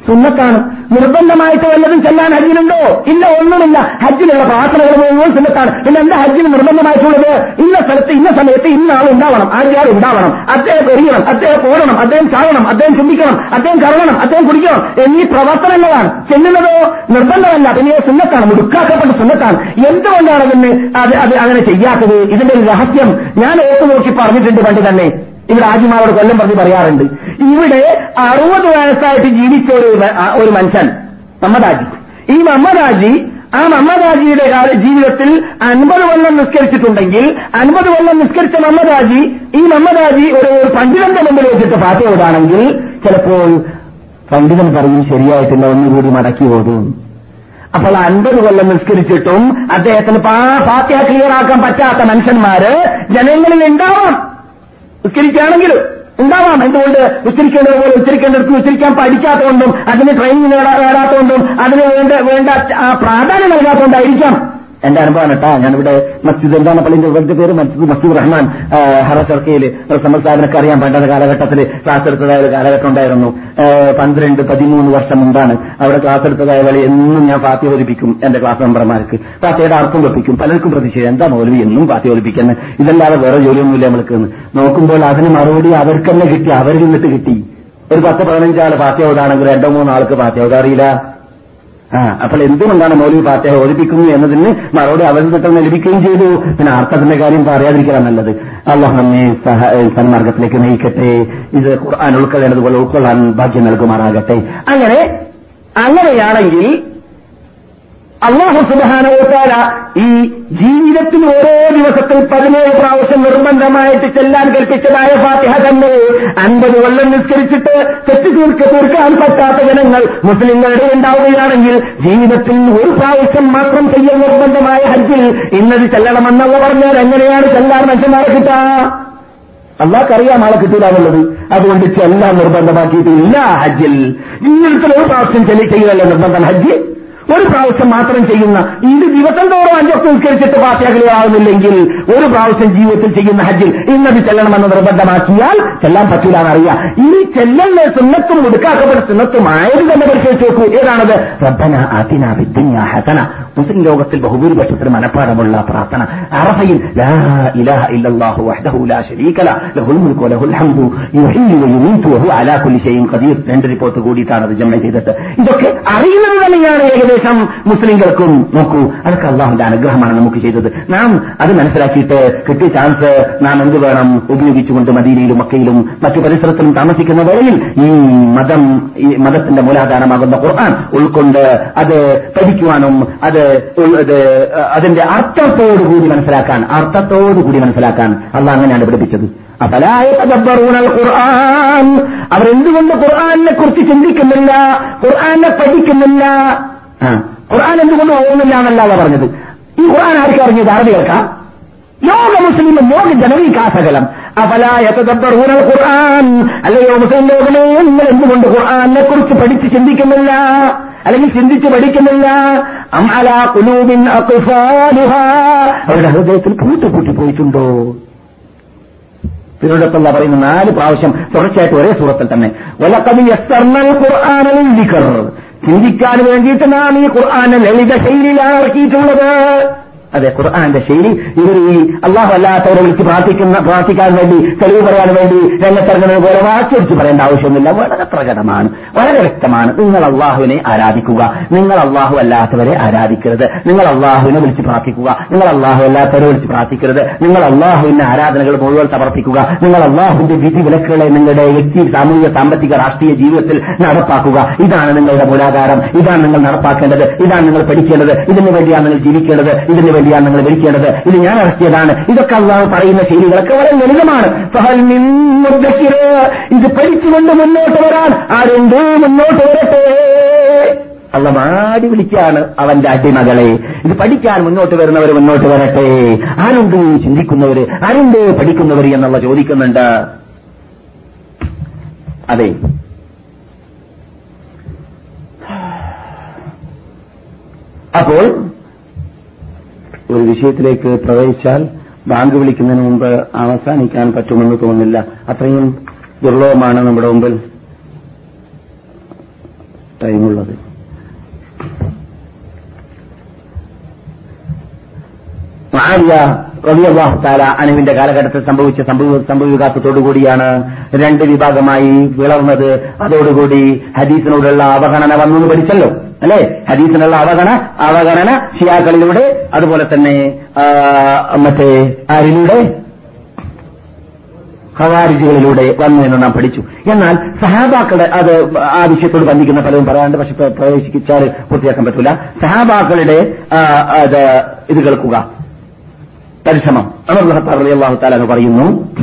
സുന്നത്താണ്. നിർബന്ധമായിട്ട് വല്ലതും ചെല്ലാൻ ഹജ്ജിനുണ്ടോ ഇല്ല ഒന്നുമില്ല. ഹജ്ജിലുള്ള പ്രാർത്ഥനകൾ മുഴുവൻ സുന്നത്താണ്. പിന്നെ എന്താ ഹജ്ജിന് നിർബന്ധമായിട്ടുള്ളത്? ഇന്ന സ്ഥലത്ത് ഇന്ന സമയത്ത് ഇന്ന ആൾ ഉണ്ടാവണം. ആര്യാൾ ഉണ്ടാവണം? അദ്ദേഹം എറിയണം. അദ്ദേഹം ഓടണം. അദ്ദേഹം ചാടണം അദ്ദേഹം ചിന്തിക്കണം അദ്ദേഹം കറങ്ങണം. അദ്ദേഹം കുടിക്കണം. എന്നീ പ്രവർത്തനങ്ങളാണ്. ചെല്ലുന്നതോ? നിർബന്ധമല്ല. പിന്നെ സുന്നത്താണ്. മുടുക്കാക്കപ്പെട്ട സുന്നത്താണ്. എന്തുകൊണ്ടാണ് അതിന് അത് അത് അങ്ങനെ ചെയ്യാത്തത്? ഇതിന്റെ ഒരു രഹസ്യം ഞാൻ ഓർത്തു നോക്കി പറഞ്ഞിട്ടുണ്ട് പണ്ട് തന്നെ. ഇവിടെ ആജിമാരോട് കൊല്ലം പറഞ്ഞ് പറയാറുണ്ട്. ഇവിടെ അറുപത് വയസ്സായിട്ട് ജീവിച്ച ഒരു ഒരു മനുഷ്യൻ മമ്മദാജി. ഈ മമ്മദാജി ആ മമ്മദാജിയുടെ ജീവിതത്തിൽ അൻപത് കൊല്ലം നിസ്കരിച്ചിട്ടുണ്ടെങ്കിൽ അൻപത് കൊല്ലം നിസ്കരിച്ച മമ്മദാജി ഈ മമ്മദാജി ഒരു പണ്ഡിതന്റെ മുമ്പിൽ വെച്ചിട്ട് പാട്ടയോടാണെങ്കിൽ ചിലപ്പോൾ പണ്ഡിതൻ പറയും ശരിയായിട്ടില്ല ഒന്നുകൂടി മടക്കി ഓടും അപ്പോൾ അൻപത് കൊല്ലം നിസ്കരിച്ചിട്ടും അദ്ദേഹത്തിന് പാ- ഫാത്തിഹ ക്ലിയർ ആക്കാൻ പറ്റാത്ത മനുഷ്യന്മാര് ജനങ്ങളിൽ ഉണ്ടാവാം. ഉച്ചരിക്കുകയാണെങ്കിലും ഉണ്ടാവാം. എന്തുകൊണ്ട്? ഉച്ചരിക്കേണ്ടത് പോലെ ഉച്ചരിക്കേണ്ടടുത്ത് ഉച്ചരിക്കാൻ പഠിക്കാത്തതുകൊണ്ടും അതിന് ട്രെയിനിങ് നേടാത്തതുകൊണ്ടും അതിന് വേണ്ട വേണ്ട പ്രാധാന്യം നൽകാത്തതുകൊണ്ടായിരിക്കാം. എന്റെ അനുഭവമാണ് കേട്ടാ ഞാനിവിടെ മസ്ജിദ് എന്താണ് പള്ളിന്റെ ഇവിടുത്തെ പേര് മസ്ജിദ് മസ്ജിദ് റഹ്മാൻ ഹറസർക്കയിൽ സമത് സാഹിബിനൊക്കെ അറിയാൻ പണ്ടത്തെ കാലഘട്ടത്തിൽ ക്ലാസ് എടുത്തതായ ഒരു കാലഘട്ടം ഉണ്ടായിരുന്നു. പന്ത്രണ്ട് പതിമൂന്ന് വർഷം മുമ്പാണ് അവിടെ ക്ലാസ് എടുത്തതായ വഴി എന്നും ഞാൻ പാർട്ടി ഒലിപ്പിക്കും എന്റെ ക്ലാസ് മെമ്പർമാർക്ക്. പാർട്ടിയുടെ അർത്ഥം വെപ്പിക്കും പലർക്കും പ്രതിഷേധം. എന്താ മൗലവി എന്നും പാർട്ടി ഒലിപ്പിക്കുന്നത് ഇതല്ലാതെ വേറെ ജോലിയൊന്നുമില്ല നമ്മൾക്ക് നോക്കുമ്പോൾ അതിന് മറുപടി അവർക്ക് തന്നെ കിട്ടി അവരിൽ നിന്നിട്ട് കിട്ടി. ഒരു പത്ത് പതിനഞ്ചാൾ പാർട്ടി ഓതാണെങ്കിൽ രണ്ടോ മൂന്നാൾക്ക് ആ അപ്പോൾ എന്തുകൊണ്ടാണ് മൗലവി പാർട്ടിയെ ഓദിപ്പിക്കുന്നു എന്നതിന് മറുപടി അവരിൽ നിന്ന് ലഭിക്കുകയും ചെയ്തു? പിന്നെ അർത്ഥത്തിന്റെ കാര്യം പറയാതിരിക്കാൻ നല്ലത്. അള്ളാഹു നമ്മെ സന്മാർഗത്തിലേക്ക് നയിക്കട്ടെ. ഇത് ഖുർആൻ ഉൾക്കൊള്ളേണ്ടതുപോലെ ഉൾക്കൊള്ളാൻ ഭാഗ്യം നൽകുമാറാകട്ടെ. അങ്ങനെ അങ്ങനെയാണെങ്കിൽ അള്ളാഹു സുബാനോത്താര ഈ ജീവിതത്തിൽ ഓരോ ദിവസത്തിൽ പതിനേഴ് പ്രാവശ്യം നിർബന്ധമായിട്ട് ചെല്ലാൻ കൽപ്പിച്ചതായ ഫാത്തിഹ തന്നെ അൻപത് കൊല്ലം നിസ്കരിച്ചിട്ട് തെറ്റ് തീർക്ക തീർക്കാൻ പറ്റാത്ത ജനങ്ങൾ മുസ്ലിങ്ങളുടെ ഉണ്ടാവുകയാണെങ്കിൽ ജീവിതത്തിൽ ഒരു പ്രാവശ്യം മാത്രം ചെയ്യൽ നിർബന്ധമായ ഹജ്ജിൽ ഇന്നത് ചെല്ലണമെന്നവ പറഞ്ഞാൽ എങ്ങനെയാണ് ചെല്ലാൻ മനുഷ്യന്മാരെ കിട്ടാ അള്ളാഹ്ക്കറിയാം ആളെ കിട്ടൂലാന്നുള്ളത്. അതുകൊണ്ട് ചെല്ലാൻ നിർബന്ധമാക്കിയിട്ടില്ല ഹജ്ജിൽ. ജീവിതത്തിൽ ഒരു പ്രാവശ്യം ചെല്ലി ചെയ്യലല്ല നിർബന്ധം ഹജ്ജ്? ഒരു പ്രാവശ്യം മാത്രം ചെയ്യുന്ന ഇത് ദിവസം തോറും അഞ്ചൊക്കെ ഉത്കരിച്ചിട്ട് പാർട്ടിയാകലാവുന്നില്ലെങ്കിൽ ഒരു പ്രാവശ്യം ജീവിതത്തിൽ ചെയ്യുന്ന ഹജ്ജിൽ ഇന്നത് ചെല്ലണമെന്ന് നിർബന്ധമാക്കിയാൽ ചെല്ലാൻ പറ്റില്ല എന്നറിയാം ഈ ചെല്ലുന്ന സുന്നത്തും ഒടുക്കാക്കപ്പെട്ട സുന്നത്തുമായത് തന്നെ പരിശോധിച്ച് നോക്കൂ. ഏതാണത്? റബ്ബന അതിന വിദ്യ ഹസന. മുസ്ലിം ലോകത്തിൽ ബഹുഭൂരിപക്ഷത്തിന് മനഃപ്പാടമുള്ള പ്രാർത്ഥന. അറഫയിൽ രണ്ട് റിപ്പോർട്ട് കൂടിയിട്ടാണ് അത് ജമ ചെയ്തിട്ട് ഇതൊക്കെ അറിയുന്നത് തന്നെയാണ് ഏകദേശം മുസ്ലിങ്ങൾക്കും. നോക്കൂ അതൊക്കെ അള്ളാഹുന്റെ അനുഗ്രഹമാണ് നമുക്ക് ചെയ്തത്. നാം അത് മനസ്സിലാക്കിയിട്ട് കിട്ടിയ ചാൻസ് നാം എന്ത് വേണം? ഉപയോഗിച്ചുകൊണ്ട് മദീനയിലും മക്കയിലും മറ്റു പരിസരത്തിലും താമസിക്കുന്ന വേളയിൽ ഈ മതം മതത്തിന്റെ മൂലാധാരമാകുന്ന ഖുർആൻ ഉൾക്കൊണ്ട് അത് പഠിക്കുവാനും അത് അതിന്റെ അർത്ഥത്തോടുകൂടി മനസ്സിലാക്കാൻ അർത്ഥത്തോടുകൂടി മനസ്സിലാക്കാൻ അല്ല അങ്ങനെയാണ് പഠിപ്പിച്ചത്. ഖുർആൻ അവരെന്തുകൊണ്ട് ഖുർആനെ കുറിച്ച് ചിന്തിക്കുന്നില്ല? ഖുർആാനെ പഠിക്കുന്നില്ല? ഖുർആൻ എന്തുകൊണ്ട് ഓർമ്മില്ല എന്നല്ല പറഞ്ഞത്. ഈ ഖുർആൻ ആർക്കും അറിഞ്ഞത് അറബികൾക്കാ? ലോക മുസ്ലിം ലോക ജനവികാസകലം അപലായതബറൂനൽ ഖുർആൻ? അല്ലയോ മുസ്ലിം ലോകമേ നിങ്ങൾ എന്തുകൊണ്ട് ഖുർആനെ കുറിച്ച് പഠിച്ച് ചിന്തിക്കുന്നില്ല? അല്ലെങ്കിൽ ചിന്തിച്ച് പഠിക്കുന്നില്ല? അവരുടെ ഹൃദയത്തിൽ പൂട്ട് പൂട്ടി പോയിട്ടുണ്ടോ? തിരുവിടത്തുള്ള പറയുന്ന നാല് പ്രാവശ്യം തുടർച്ചയായിട്ട് ഒരേ സൂറത്തിൽ തന്നെ വലക്കത് എസ്തർണൽ ഖുർആാനിൽ ചിന്തിക്കാൻ വേണ്ടിയിട്ട് നാം ഈ ഖുർആാനെ ലളിത ശൈലിയിലാണ് ഇറക്കിയിട്ടുള്ളത് അതെ ഖുർആാന്റെ ശൈലി. ഇവർ ഈ അള്ളാഹു അല്ലാത്തവരെ വിളിച്ച് പ്രാർത്ഥിക്കുന്ന പ്രാർത്ഥിക്കാൻ വേണ്ടി തെളിവ് പറയാൻ വേണ്ടി രംഗത്തിറങ്ങുന്നത് പോലെ വാച്ചടിച്ച് പറയേണ്ട ആവശ്യമൊന്നുമില്ല. വളരെ പ്രകടമാണ്. വളരെ വ്യക്തമാണ്. നിങ്ങൾ അള്ളാഹുവിനെ ആരാധിക്കുക. നിങ്ങൾ അള്ളാഹു അല്ലാത്തവരെ ആരാധിക്കരുത്. നിങ്ങൾ അള്ളാഹുവിനെ വിളിച്ച് പ്രാർത്ഥിക്കുക. നിങ്ങൾ അള്ളാഹു അല്ലാത്തവരെ വിളിച്ച് പ്രാർത്ഥിക്കരുത്. നിങ്ങൾ അള്ളാഹുവിന്റെ ആരാധനകൾ മുഴുവൻ സമർപ്പിക്കുക. നിങ്ങൾ അള്ളാഹുവിന്റെ വിധി വിലക്കുകളെ നിങ്ങളുടെ വ്യക്തി സാമൂഹിക സാമ്പത്തിക രാഷ്ട്രീയ ജീവിതത്തിൽ നടപ്പാക്കുക. ഇതാണ് നിങ്ങളുടെ മൂലാധാരം. ഇതാണ് നിങ്ങൾ നടപ്പാക്കേണ്ടത്. ഇതാണ് നിങ്ങൾ പഠിക്കേണ്ടത്. ഇതിനു വേണ്ടിയാണ് നിങ്ങൾ ജീവിക്കേണ്ടത്. ഇതിനു വേണ്ടിയാണ് നിങ്ങൾ വിളിക്കേണ്ടത്. ഇത് ഞാൻ ഇറക്കിയതാണ് ഇതൊക്കെ അള്ളാഹ് പറയുന്ന ശൈലികളൊക്കെ വളരെ ലളിതമാണ്. ഇത് പഠിച്ചുകൊണ്ട് മുന്നോട്ട് വരാൻ ആരുണ്ട് മുന്നോട്ട് വരട്ടെ. അള്ള മാടി വിളിക്കുകയാണ് അവന്റെ അടിമകളെ. ഇത് പഠിക്കാൻ മുന്നോട്ട് വരുന്നവർ മുന്നോട്ട് വരട്ടെ. ആരുണ്ട് ചിന്തിക്കുന്നവര് ആരുണ്ട് പഠിക്കുന്നവർ എന്നുള്ള ചോദിക്കുന്നുണ്ട്. അതെ. അപ്പോൾ വിഷയത്തിലേക്ക് പ്രവേശിച്ചാൽ ബാങ്ക് വിളിക്കുന്നതിന് മുമ്പ് അവസാനിക്കാൻ പറ്റുമെന്ന് തോന്നുന്നില്ല. അത്രയും ദുർലഭമാണ് നമ്മുടെ മുമ്പിൽ ടൈമുള്ളത്. മാരിയ റബിയല്ലാഹു താല അനുവിന്റെ കാലഘട്ടത്തിൽ സംഭവിച്ച സംഭവ സംഭവവികാസത്തോടുകൂടിയാണ് രണ്ട് വിഭാഗമായി വിളർന്നത്. അതോടുകൂടി ഹദീസിനോടുള്ള അവഗണന വന്നു പഠിച്ചല്ലോ അല്ലെ? ഹദീസിനുള്ള അവഗണ അവഗണന ഷിയാക്കളിലൂടെ അതുപോലെ തന്നെ മറ്റേ ആരിലൂടെ? ഹവാരിജികളിലൂടെ വന്നു എന്ന് നാം പഠിച്ചു. എന്നാൽ സഹാബാക്കളുടെ അത് ആ വിഷയത്തോട് ബന്ധിക്കുന്ന പലരും പറയാണ്ട് പക്ഷെ പ്ര- പ്രവേശിച്ചാൽ പൂർത്തിയാക്കാൻ പറ്റൂല. സഹാബാക്കളുടെ ഇത് കേൾക്കുക. പരിശ്രമം. അമർ ഖത്താബ് അള്ളാഹു താലാന്ന് പറയുന്നു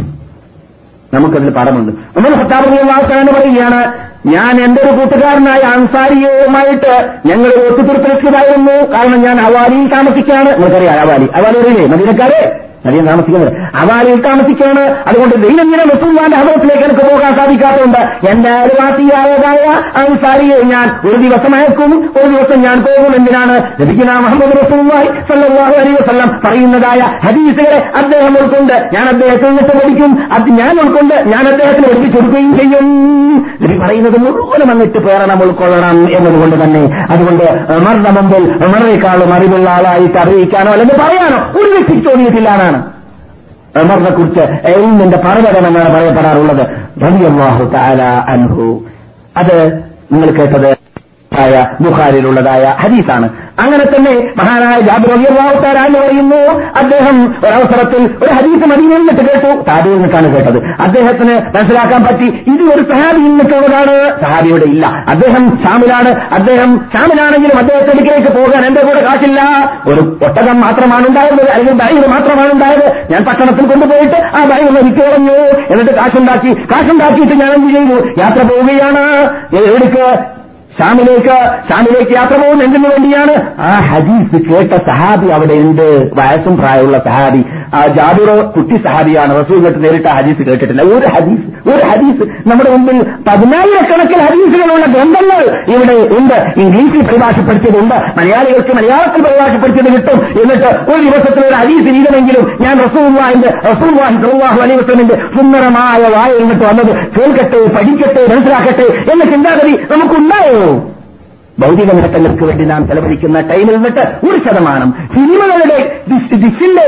നമുക്കതിൽ പാഠമുണ്ട്. അമർ ഖത്താബ് അള്ളാഹു താലാന്ന് പറയുകയാണ് ഞാൻ എന്റെ ഒരു കൂട്ടുകാരനായ അൻസാരിയുമായിട്ട് ഞങ്ങൾ ഒത്തുതീർപ്പിലെത്തിയതായിരുന്നു കാരണം ഞാൻ അവാലിയിൽ താമസിക്കുകയാണ്. നിങ്ങൾക്കറിയാം അവാലി അവാലി അറിയില്ലേ? മദീനക്കാരെ? മദീന താമസിക്കുന്നത്. അവാലിയിൽ താമസിക്കുകയാണ്. അതുകൊണ്ട് ദൈനംദിന മുസ്ലിമാന്റെ ഹദറത്തിലേക്ക് എനിക്ക് പോകാൻ സാധിക്കാത്തതുകൊണ്ട് എന്റെ അയൽവാസിയായതായ അൻസാരിയെ ഞാൻ ഒരു ദിവസം അയക്കും ഒരു ദിവസം ഞാൻ പോകും എന്തിനാണ്? ലഭിക്കുന്ന മുഹമ്മദ് റസൂമായി സല്ലാഹു അലൈഹി വസല്ലം പറയുന്നതായ ഹദീസുകളെ അദ്ദേഹം ഉൾക്കൊണ്ട് ഞാൻ അദ്ദേഹത്തിൽ നിന്ന് പഠിക്കും? അത് ഞാൻ ഉൾക്കൊണ്ട് ഞാൻ അദ്ദേഹത്തിന് പഠിപ്പിച്ചു കൊടുക്കുകയും ചെയ്യും. ലഭി പറയുന്നത് മുഴുവൻ വന്നിട്ട് പേരണം ഉൾക്കൊള്ളണം എന്നതുകൊണ്ട് തന്നെ. അതുകൊണ്ട് ഉമറിന്റെ മുമ്പിൽ ഉമറിനേക്കാളും അറിവുള്ള ആളായിട്ട് അറിയിക്കാനോ അല്ലെങ്കിൽ പറയാനോ ഒരു വ്യക്തി തോന്നിയിട്ടില്ല ഉമറിനെ കുറിച്ച് എൽമിന്റെ പർവതമെന്നാണ് പറയപ്പെടാറുള്ളത്. അത് നിങ്ങൾ കേട്ടത് ആയ ബുഖാരിലുള്ളതായ ഹദീസാണ്. അങ്ങനെ തന്നെ മഹാനായ ജാബിർ പറയുന്നു അദ്ദേഹം ഒരവസരത്തിൽ ഒരു ഹദീസ് മദീനയിൽ നിന്നിട്ട് കേട്ടു. താബിയിൽ നിന്നിട്ടാണ് കേട്ടത്. അദ്ദേഹത്തിന് മനസ്സിലാക്കാൻ പറ്റി ഇത് ഒരു സഹാബി നിന്നിട്ടുള്ളതാണ് സഹാബിയുടെ ഇല്ല. അദ്ദേഹം ഷാമിലാണ്. അദ്ദേഹം ഷാമിലാണെങ്കിലും അദ്ദേഹത്തെ അടുക്കിലേക്ക് പോകാൻ എന്റെ കൂടെ കാശില്ല. ഒരു ഒട്ടകം മാത്രമാണ് ഉണ്ടായത് അല്ലെങ്കിൽ ബൈഗ് മാത്രമാണ് ഉണ്ടായത്. ഞാൻ പട്ടണത്തിൽ കൊണ്ടുപോയിട്ട് ആ ബൈഗ് വിറ്റ് കളഞ്ഞു. എന്നിട്ട് കാശുണ്ടാക്കി കാശുണ്ടാക്കിയിട്ട് ഞാൻ എന്ത് ചെയ്തു? യാത്ര പോവുകയാണ്. എവിടേക്ക്? ഷാമിലേക്ക് ഷാമിലേക്ക് യാത്ര പോകുന്ന എന്തിനു വേണ്ടിയാണ് ആ ഹദീസ് കേട്ട സഹാബി അവിടെ ഉണ്ട്. വയസ്സും പ്രായമുള്ള സഹാബി. ആ ജാബിറോ കുട്ടി സഹാബിയാണ്. റസൂൽ കേട്ട് നേരിട്ട് ഹദീസ് കേട്ടിട്ടില്ല. ഒരു ഹദീസ് ഒരു ഹദീസ് നമ്മുടെ മുമ്പിൽ പതിനായിരക്കണക്കിന് ഹദീസുകളുള്ള ഗ്രന്ഥങ്ങൾ ഇവിടെ ഉണ്ട്. ഇംഗ്ലീഷിൽ പരിഭാഷപ്പെടുത്തിയതുണ്ട്. മലയാളികൾക്ക് മലയാളത്തിൽ പരിഭാഷപ്പെടുത്തിയത് കിട്ടും എന്നിട്ട് ഒരു ദിവസത്തിൽ ഒരു ഹദീസ് രീതിമെങ്കിലും ഞാൻ റസൂൽവാഹിന്റെ റസൂൽവാഹി സൗവാഹു അലൈഹി വസ്ലമിന്റെ സുന്ദരമായ വായ എന്നിട്ട് വന്നത് കേൾക്കട്ടെ പഠിക്കട്ടെ മനസ്സിലാക്കട്ടെ എന്ന ചിന്താഗതി നമുക്കുണ്ടായോ ഭൗതിക നേട്ടങ്ങൾക്ക് വേണ്ടി നാം ചെലവഴിക്കുന്ന ടൈമിൽ നിന്നിട്ട് ഒരു ശതമാനം സിനിമകളുടെ ഡിഷിന്റെ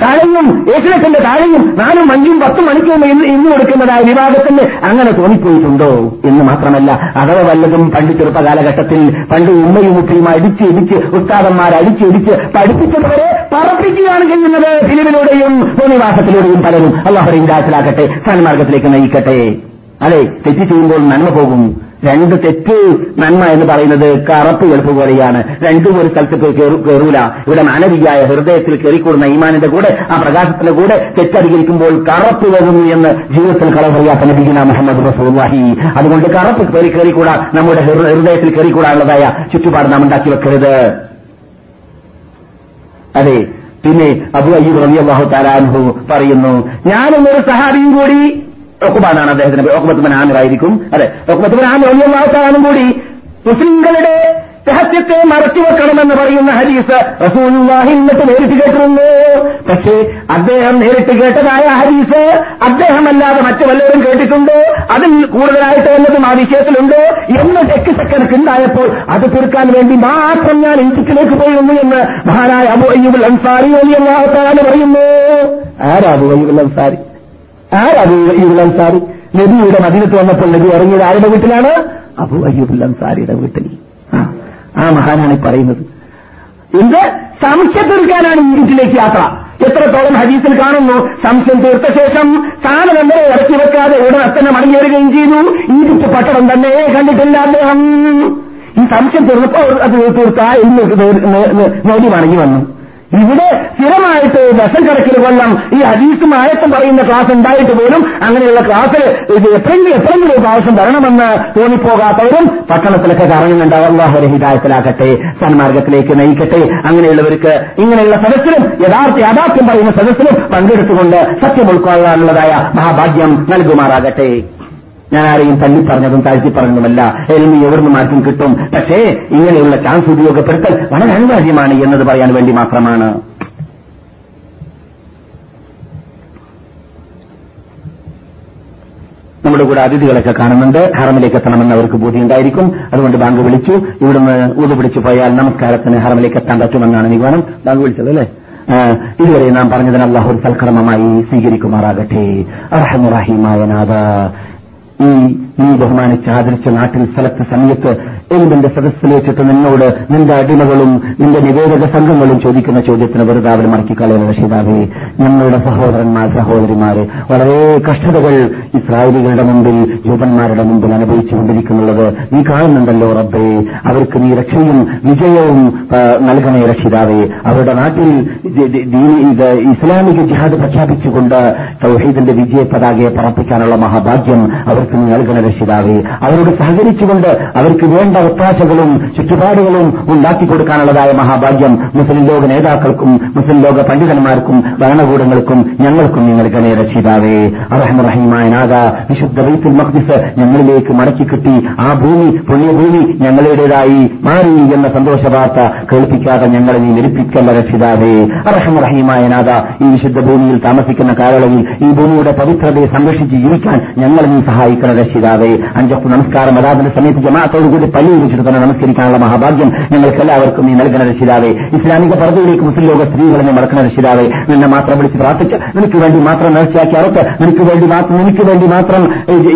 താഴെയും ഏഷ്യത്തിന്റെ താഴെയും നാലും അഞ്ചും പത്തും മണിക്കൂർ ഇന്ന് കൊടുക്കുന്നതായ വിവാദത്തിന് അങ്ങനെ തോന്നിപ്പോയിട്ടുണ്ടോ എന്ന് മാത്രമല്ല അഥവാ വല്ലതും പണ്ട് ചെറുപ്പ കാലഘട്ടത്തിൽ പണ്ട് ഉമ്മയും മുട്ടിയും അടിച്ച് ഇടിച്ച് ഉസ്താദന്മാർ അടിച്ചിടിച്ച് പഠിപ്പിച്ചതുവരെ പറപ്പിക്കുകയാണ് ചെയ്യുന്നത് ഫിലിമിലൂടെയും തോന്നിവാസത്തിലൂടെയും പലരും. അള്ളാഹുറിൻ ദാസിലാക്കട്ടെ സന്മാർഗത്തിലേക്ക് നയിക്കട്ടെ. അതെ തെറ്റ് ചെയ്യുമ്പോൾ നന്മ പോകും. രണ്ട് തെറ്റ് നന്മ എന്ന് പറയുന്നത് കറപ്പ് വെളുപ്പ് പോലെയാണ്. രണ്ടും ഒരു സ്ഥലത്ത് കേറൂല. ഇവിടെ മാനവികയായ ഹൃദയത്തിൽ കയറിക്കൂടുന്ന ഈമാനിന്റെ കൂടെ ആ പ്രകാശത്തിന്റെ കൂടെ തെറ്റധികരിക്കുമ്പോൾ കറപ്പ് വരുന്നു എന്ന് ജീവിതത്തിൽ കളവ് പറയാത്ത നബിഗിന മുഹമ്മദ് റസൂല്ലാഹി അതുകൊണ്ട് കറപ്പ് കയറി കയറിക്കൂടാ. നമ്മുടെ ഹൃദയത്തിൽ കയറിക്കൂടാനുള്ളതായ ചുറ്റുപാട് നാം ഉണ്ടാക്കി വെക്കരുത്. അതെ. പിന്നെ അബു അയ്യൂബ് റളിയല്ലാഹു താലാൻഹു പറയുന്നു ഞാനും ഒരു സഹാബിയും കൂടി ഒക്കുബാനാണ് അദ്ദേഹത്തിന് ഒക്കുബത്തുബൻ ആമിറായിരിക്കും അതെ. ഒക്കുബത്തുബൻ ആമിർ താലാനും കൂടി മുസ്ലിങ്ങളുടെ രഹസ്യത്തെ മറച്ചു വെക്കണമെന്ന് പറയുന്ന ഹരീസ് റസൂലുള്ളാഹി എന്നിട്ട് നേരിട്ട് കേട്ടിരുന്നു. പക്ഷേ അദ്ദേഹം നേരിട്ട് കേട്ടതായ ഹരീസ് അദ്ദേഹമല്ലാതെ മറ്റു വല്ലവരും കേട്ടിട്ടുണ്ടോ. അതിൽ കൂടുതലായിട്ട് വല്ലതും ആ വിഷയത്തിലുണ്ടോ. എന്ന് ചെക്ക് സെക്കൻഡ് ഉണ്ടായപ്പോൾ അത് തീർക്കാൻ വേണ്ടി മാത്രം ഞാൻ ഇന്ത്യക്കിലേക്ക് പോയിരുന്നു എന്ന് മഹാനായ അബു അയ്യൂബുൽ അൻസാരി വലിയ പറയുന്നു. ആരാ അബു അയ്യൂബുൽ അൻസാരി? ആരാ അയ്യൂബുൽ അൻസാരി നബിയുടെ മദീനത്ത് വന്നപ്പോൾ നബി ഇറങ്ങിയത് ആരുടെ വീട്ടിലാണ് അബു അയ്യൂബുൽ അൻസാരിയുടെ വീട്ടിൽ ആ, മഹാനാണ് പറയുന്നത് എന്ത് സംശയം തീർക്കാനാണ് ഈജിപ്തിലേക്ക് യാത്ര എത്രത്തോളം ഹദീസിൽ കാണുന്നു സംശയം തീർത്ത ശേഷം സാധനം വരെ ഇറക്കി വെക്കാതെ ഉടനെ തന്നെ മടങ്ങി വരികയും ചെയ്തു ഈജിപ്ത് പട്ടണം തന്നെ കണ്ടിട്ടില്ല അദ്ദേഹം ഈ സംശയം തീർന്നപ്പോൾ അത് തീർത്ത എന്ന് നേടി മടങ്ങി വന്നു ഇവിടെ സ്ഥിരമായിട്ട് ദശം കണക്കിന് കൊല്ലം ഈ ഹദീസും ആയത്തും പറയുന്ന ക്ലാസ് ഉണ്ടായിട്ട് പോലും അങ്ങനെയുള്ള ക്ലാസ് ഇത് എപ്പോഴെങ്കിലും എപ്പോഴെങ്കിലും ഒരു പ്രാവശ്യം വരണമെന്ന് തോന്നിപ്പോകാത്തവരും പട്ടണത്തിലൊക്കെ കറങ്ങുന്നുണ്ട്. അള്ളാഹുരെ ഹിദായത്തിലാക്കട്ടെ സന്മാർഗത്തിലേക്ക് നയിക്കട്ടെ. അങ്ങനെയുള്ളവർക്ക് ഇങ്ങനെയുള്ള സദസ്സിലും യഥാർത്ഥ യാഥാർത്ഥ്യം പറയുന്ന സദസ്സിലും പങ്കെടുത്തുകൊണ്ട് സത്യം ഉൾക്കൊള്ളാനുള്ളതായ മഹാഭാഗ്യം നൽകുമാറാകട്ടെ. ഞാൻ ആരെയും തള്ളി പറഞ്ഞതും താഴ്ത്തി പറഞ്ഞതുമല്ല. എൽമി എവിടുന്ന് മാറ്റും കിട്ടും? പക്ഷേ ഇങ്ങനെയുള്ള ചാൻസ് ഉപയോഗപ്പെടുത്തൽ വളരെ അനിവാര്യമാണ് എന്നത് പറയാൻ വേണ്ടി മാത്രമാണ്. നമ്മുടെ കൂടെ അതിഥികളൊക്കെ കാണുന്നുണ്ട്. ഹറമിലേക്ക് എത്തണമെന്ന് അവർക്ക് ബോധ്യമുണ്ടായിരിക്കും. അതുകൊണ്ട് ബാങ്ക് വിളിച്ചു. ഇവിടുന്ന് ഊത് പിടിച്ചു പോയാൽ നമസ്കാരത്തിന് ഹറമിലേക്ക് എത്താൻ പറ്റുമെന്നാണ് വേണം ബാങ്ക് വിളിച്ചത് അല്ലേ? ഇതുവരെ നാം പറഞ്ഞതിന് അള്ളാഹു ഒരു സൽക്രമമായി സ്വീകരിക്കുമാറാകട്ടെ. അർഹമുറഹീമായ നാഥ. ഈ നീ ബഹുമാനിച്ച് ആദരിച്ച നാട്ടിൽ സ്ഥലത്ത് സമയത്ത് എന്തിന്റെ സദസ്സിൽ നിന്നോട് നിന്റെ അടിമകളും നിന്റെ നിവേദക സംഘങ്ങളും ചോദിക്കുന്ന ചോദ്യത്തിന് വെറുതെ അവർ മടക്കിക്കളയുന്ന രക്ഷിതാവേ ഞങ്ങളുടെ സഹോദരന്മാർ സഹോദരിമാര് വളരെ കഷ്ടതകൾ ഇസ്രായേലികളുടെ മുമ്പിൽ യുവന്മാരുടെ മുമ്പിൽ അനുഭവിച്ചുകൊണ്ടിരിക്കുന്നുള്ളത് നീ കാണുന്നുണ്ടല്ലോ റബ്ബേ. അവർക്ക് നീ രക്ഷയും വിജയവും നൽകണേ രക്ഷിതാവേ. അവരുടെ നാട്ടിൽ ഇസ്ലാമിക ജിഹാദ് പ്രഖ്യാപിച്ചുകൊണ്ട് തൗഹീദിന്റെ വിജയ പതാകയെ പറപ്പിക്കാനുള്ള മഹാഭാഗ്യം അവർക്ക് നീ നൽകണ രക്ഷിതാവേ. അവരോട് സഹകരിച്ചുകൊണ്ട് അവർക്ക് വേണ്ട ഒത്താശകളും ചുറ്റുപാടുകളും ഉണ്ടാക്കി കൊടുക്കാനുള്ളതായ മഹാഭാഗ്യം മുസ്ലിം ലോക നേതാക്കൾക്കും മുസ്ലിം ലോക പണ്ഡിതന്മാർക്കും ഭരണകൂടങ്ങൾക്കും ഞങ്ങൾക്കും നീ നൽകണേ രക്ഷിതാവേ. അറഹമറഹിമായ നാഥ വിശുദ്ധ റീത്തിൽ മഖ്ദിസ് ഞങ്ങളിലേക്ക് മടക്കി കിട്ടി. ആ ഭൂമി പുണ്യഭൂമി ഞങ്ങളുടേതായി മാറി എന്ന സന്തോഷവാർത്ത കേൾപ്പിക്കാതെ ഞങ്ങളെ നീ നിരപ്പിക്കല്ല രക്ഷിതാവേ. അറഹമറഹീമായ നാഥ ഈ വിശുദ്ധ ഭൂമിയിൽ താമസിക്കുന്ന കാലയളവിൽ ഈ ഭൂമിയുടെ പവിത്രതയെ സംരക്ഷിച്ച് ജീവിക്കാൻ ഞങ്ങളെ നീ സഹായിക്കണ രക്ഷിതാവേ. അഞ്ചപ്പ് നമസ്കാരം അതാതിന്റെ സമയത്ത് ജമാത്തോടുകൂടി പള്ളി വെച്ചിട്ട് തന്നെ നമസ്കരിക്കാനുള്ള മഹാഭാഗ്യം ഞങ്ങൾക്ക് എല്ലാവർക്കും നീ നൽകണ രക്ഷിതാവേ. ഇസ്ലാമിക പർദ്ദയിലേക്ക് മുസ്ലിം ലോക സ്ത്രീകളെ മടക്കണ രക്ഷിതാവേ. നിന്നെ മാത്രം വിളിച്ച് പ്രാർത്ഥിച്ച് നിനക്ക് വേണ്ടി മാത്രം നേർച്ചയാക്കി അറുത്ത് നിനക്ക് വേണ്ടി മാത്രം നിനക്ക് വേണ്ടി മാത്രം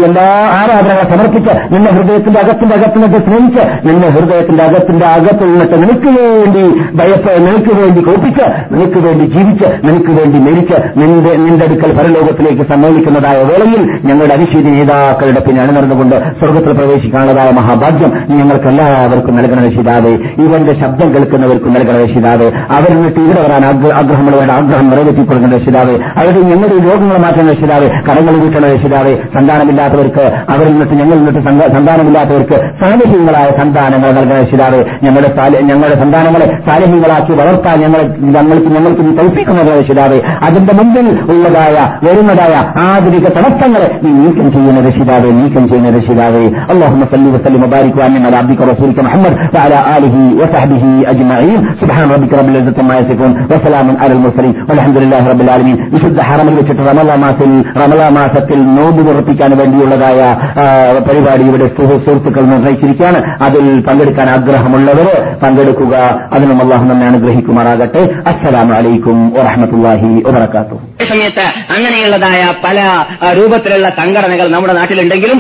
എല്ലാ ആരാധനകളെ സമർപ്പിച്ച് നിന്റെ ഹൃദയത്തിന്റെ അകത്തിന്റെ അകത്തിനൊക്കെ സ്നേഹിച്ച് നിന്നെ ഹൃദയത്തിന്റെ അകത്തിന്റെ അകത്തുള്ളിട്ട് നിനക്ക് വേണ്ടി ഭയപ്പ് നിനക്ക് വേണ്ടി കോപ്പിച്ച് നിനക്ക് വേണ്ടി ജീവിച്ച് നിനക്ക് വേണ്ടി മരിച്ച് നിന്റെ നിന്റെ അടുക്കൽ പരലോകത്തിലേക്ക് സമ്മേളിക്കുന്നതായ വേളയിൽ ഞങ്ങളുടെ അനിശ്ചിത നേതാക്കളുടെ പിന്നെ അണിനിർന്നുകൊണ്ട് സ്വർഗത്തിൽ പ്രവേശിക്കാനുള്ളതായ മഹാഭാഗ്യം ഞങ്ങൾക്ക് എല്ലാവർക്കും നൽകണ രക്ഷിതാവേ. ഇവന്റെ ശബ്ദം കേൾക്കുന്നവർക്കും നൽകണ രക്ഷിതാവേ. അവരിൽ നിന്നിട്ട് ഇവിടെ വരാൻ ആഗ്ര- ആഗ്രഹമുള്ളവരുടെ ആഗ്രഹം നിറവേറ്റി കൊടുക്കുന്ന രക്ഷിതാവേ. അവരുടെ ഞങ്ങളുടെ രോഗങ്ങൾ മാറ്റുന്ന രക്ഷിതാവേ. കടങ്ങൾ വീട്ടണ രക്ഷിതാവേ. സന്താനമില്ലാത്തവർക്ക് അവരിൽ നിന്നിട്ട് ഞങ്ങളിൽ നിന്നിട്ട് സന്താനമില്ലാത്തവർക്ക് സന്താനമില്ലാത്തവർക്ക് സാന്നിധ്യങ്ങളായ സന്താനങ്ങൾ നൽകണ രക്ഷിതാവേ ഞങ്ങളുടെ സാല- ഞങ്ങളുടെ സന്താനങ്ങളെ സാന്നിധ്യങ്ങളാക്കി വളർത്താൻ ഞങ്ങളെ ഞങ്ങൾക്ക് ഞങ്ങൾക്ക് നീ തൗഫീക്കുന്നത് രക്ഷിതാവേ അതിന്റെ മുമ്പിൽ ഉള്ളതായ വരുന്നതായ ആധുനിക തടസ്സങ്ങളെ നീ നീക്കം ചെയ്യുന്ന രക്ഷിതാവേ നീക്കം ചെയ്യുന്ന രക്ഷിതാവേ اللهم صل وسلم وبارك وانعم على عبدك ورسولك محمد وعلى اله وصحبه اجمعين سبحان ربك رب العزه عما يصفون وسلام على المرسلين والحمد لله رب العالمين വിശുദ്ധ ഹറമിൽ വെച്ചിട്ട് റമലാ മാസത്തിൽ റമലാ മാസത്തിൽ നോമ്പ് ഉറപ്പിക്കാൻ വേണ്ടിയുള്ളതായ ആ, പരിപാടി ഇവിടെ സുഹൃ- സുഹൃത്തുക്കൾ നിർണയിച്ചിരിക്കുകയാണ് അതിൽ പങ്കെടുക്കാൻ ആഗ്രഹമുള്ളവർ പങ്കെടുക്കുക. അതിനും അള്ളാഹു നമ്മെ അനുഗ്രഹിക്കുമാറാകട്ടെ. അസ്സലാമു അലൈക്കും വറഹമത്തല്ലാഹി വബർക്കാത്തു സമയത്ത് അങ്ങനെയുള്ളതായ പല രൂപത്തിലുള്ള സംഘടനകൾ നമ്മുടെ നാട്ടിലുണ്ടെങ്കിലും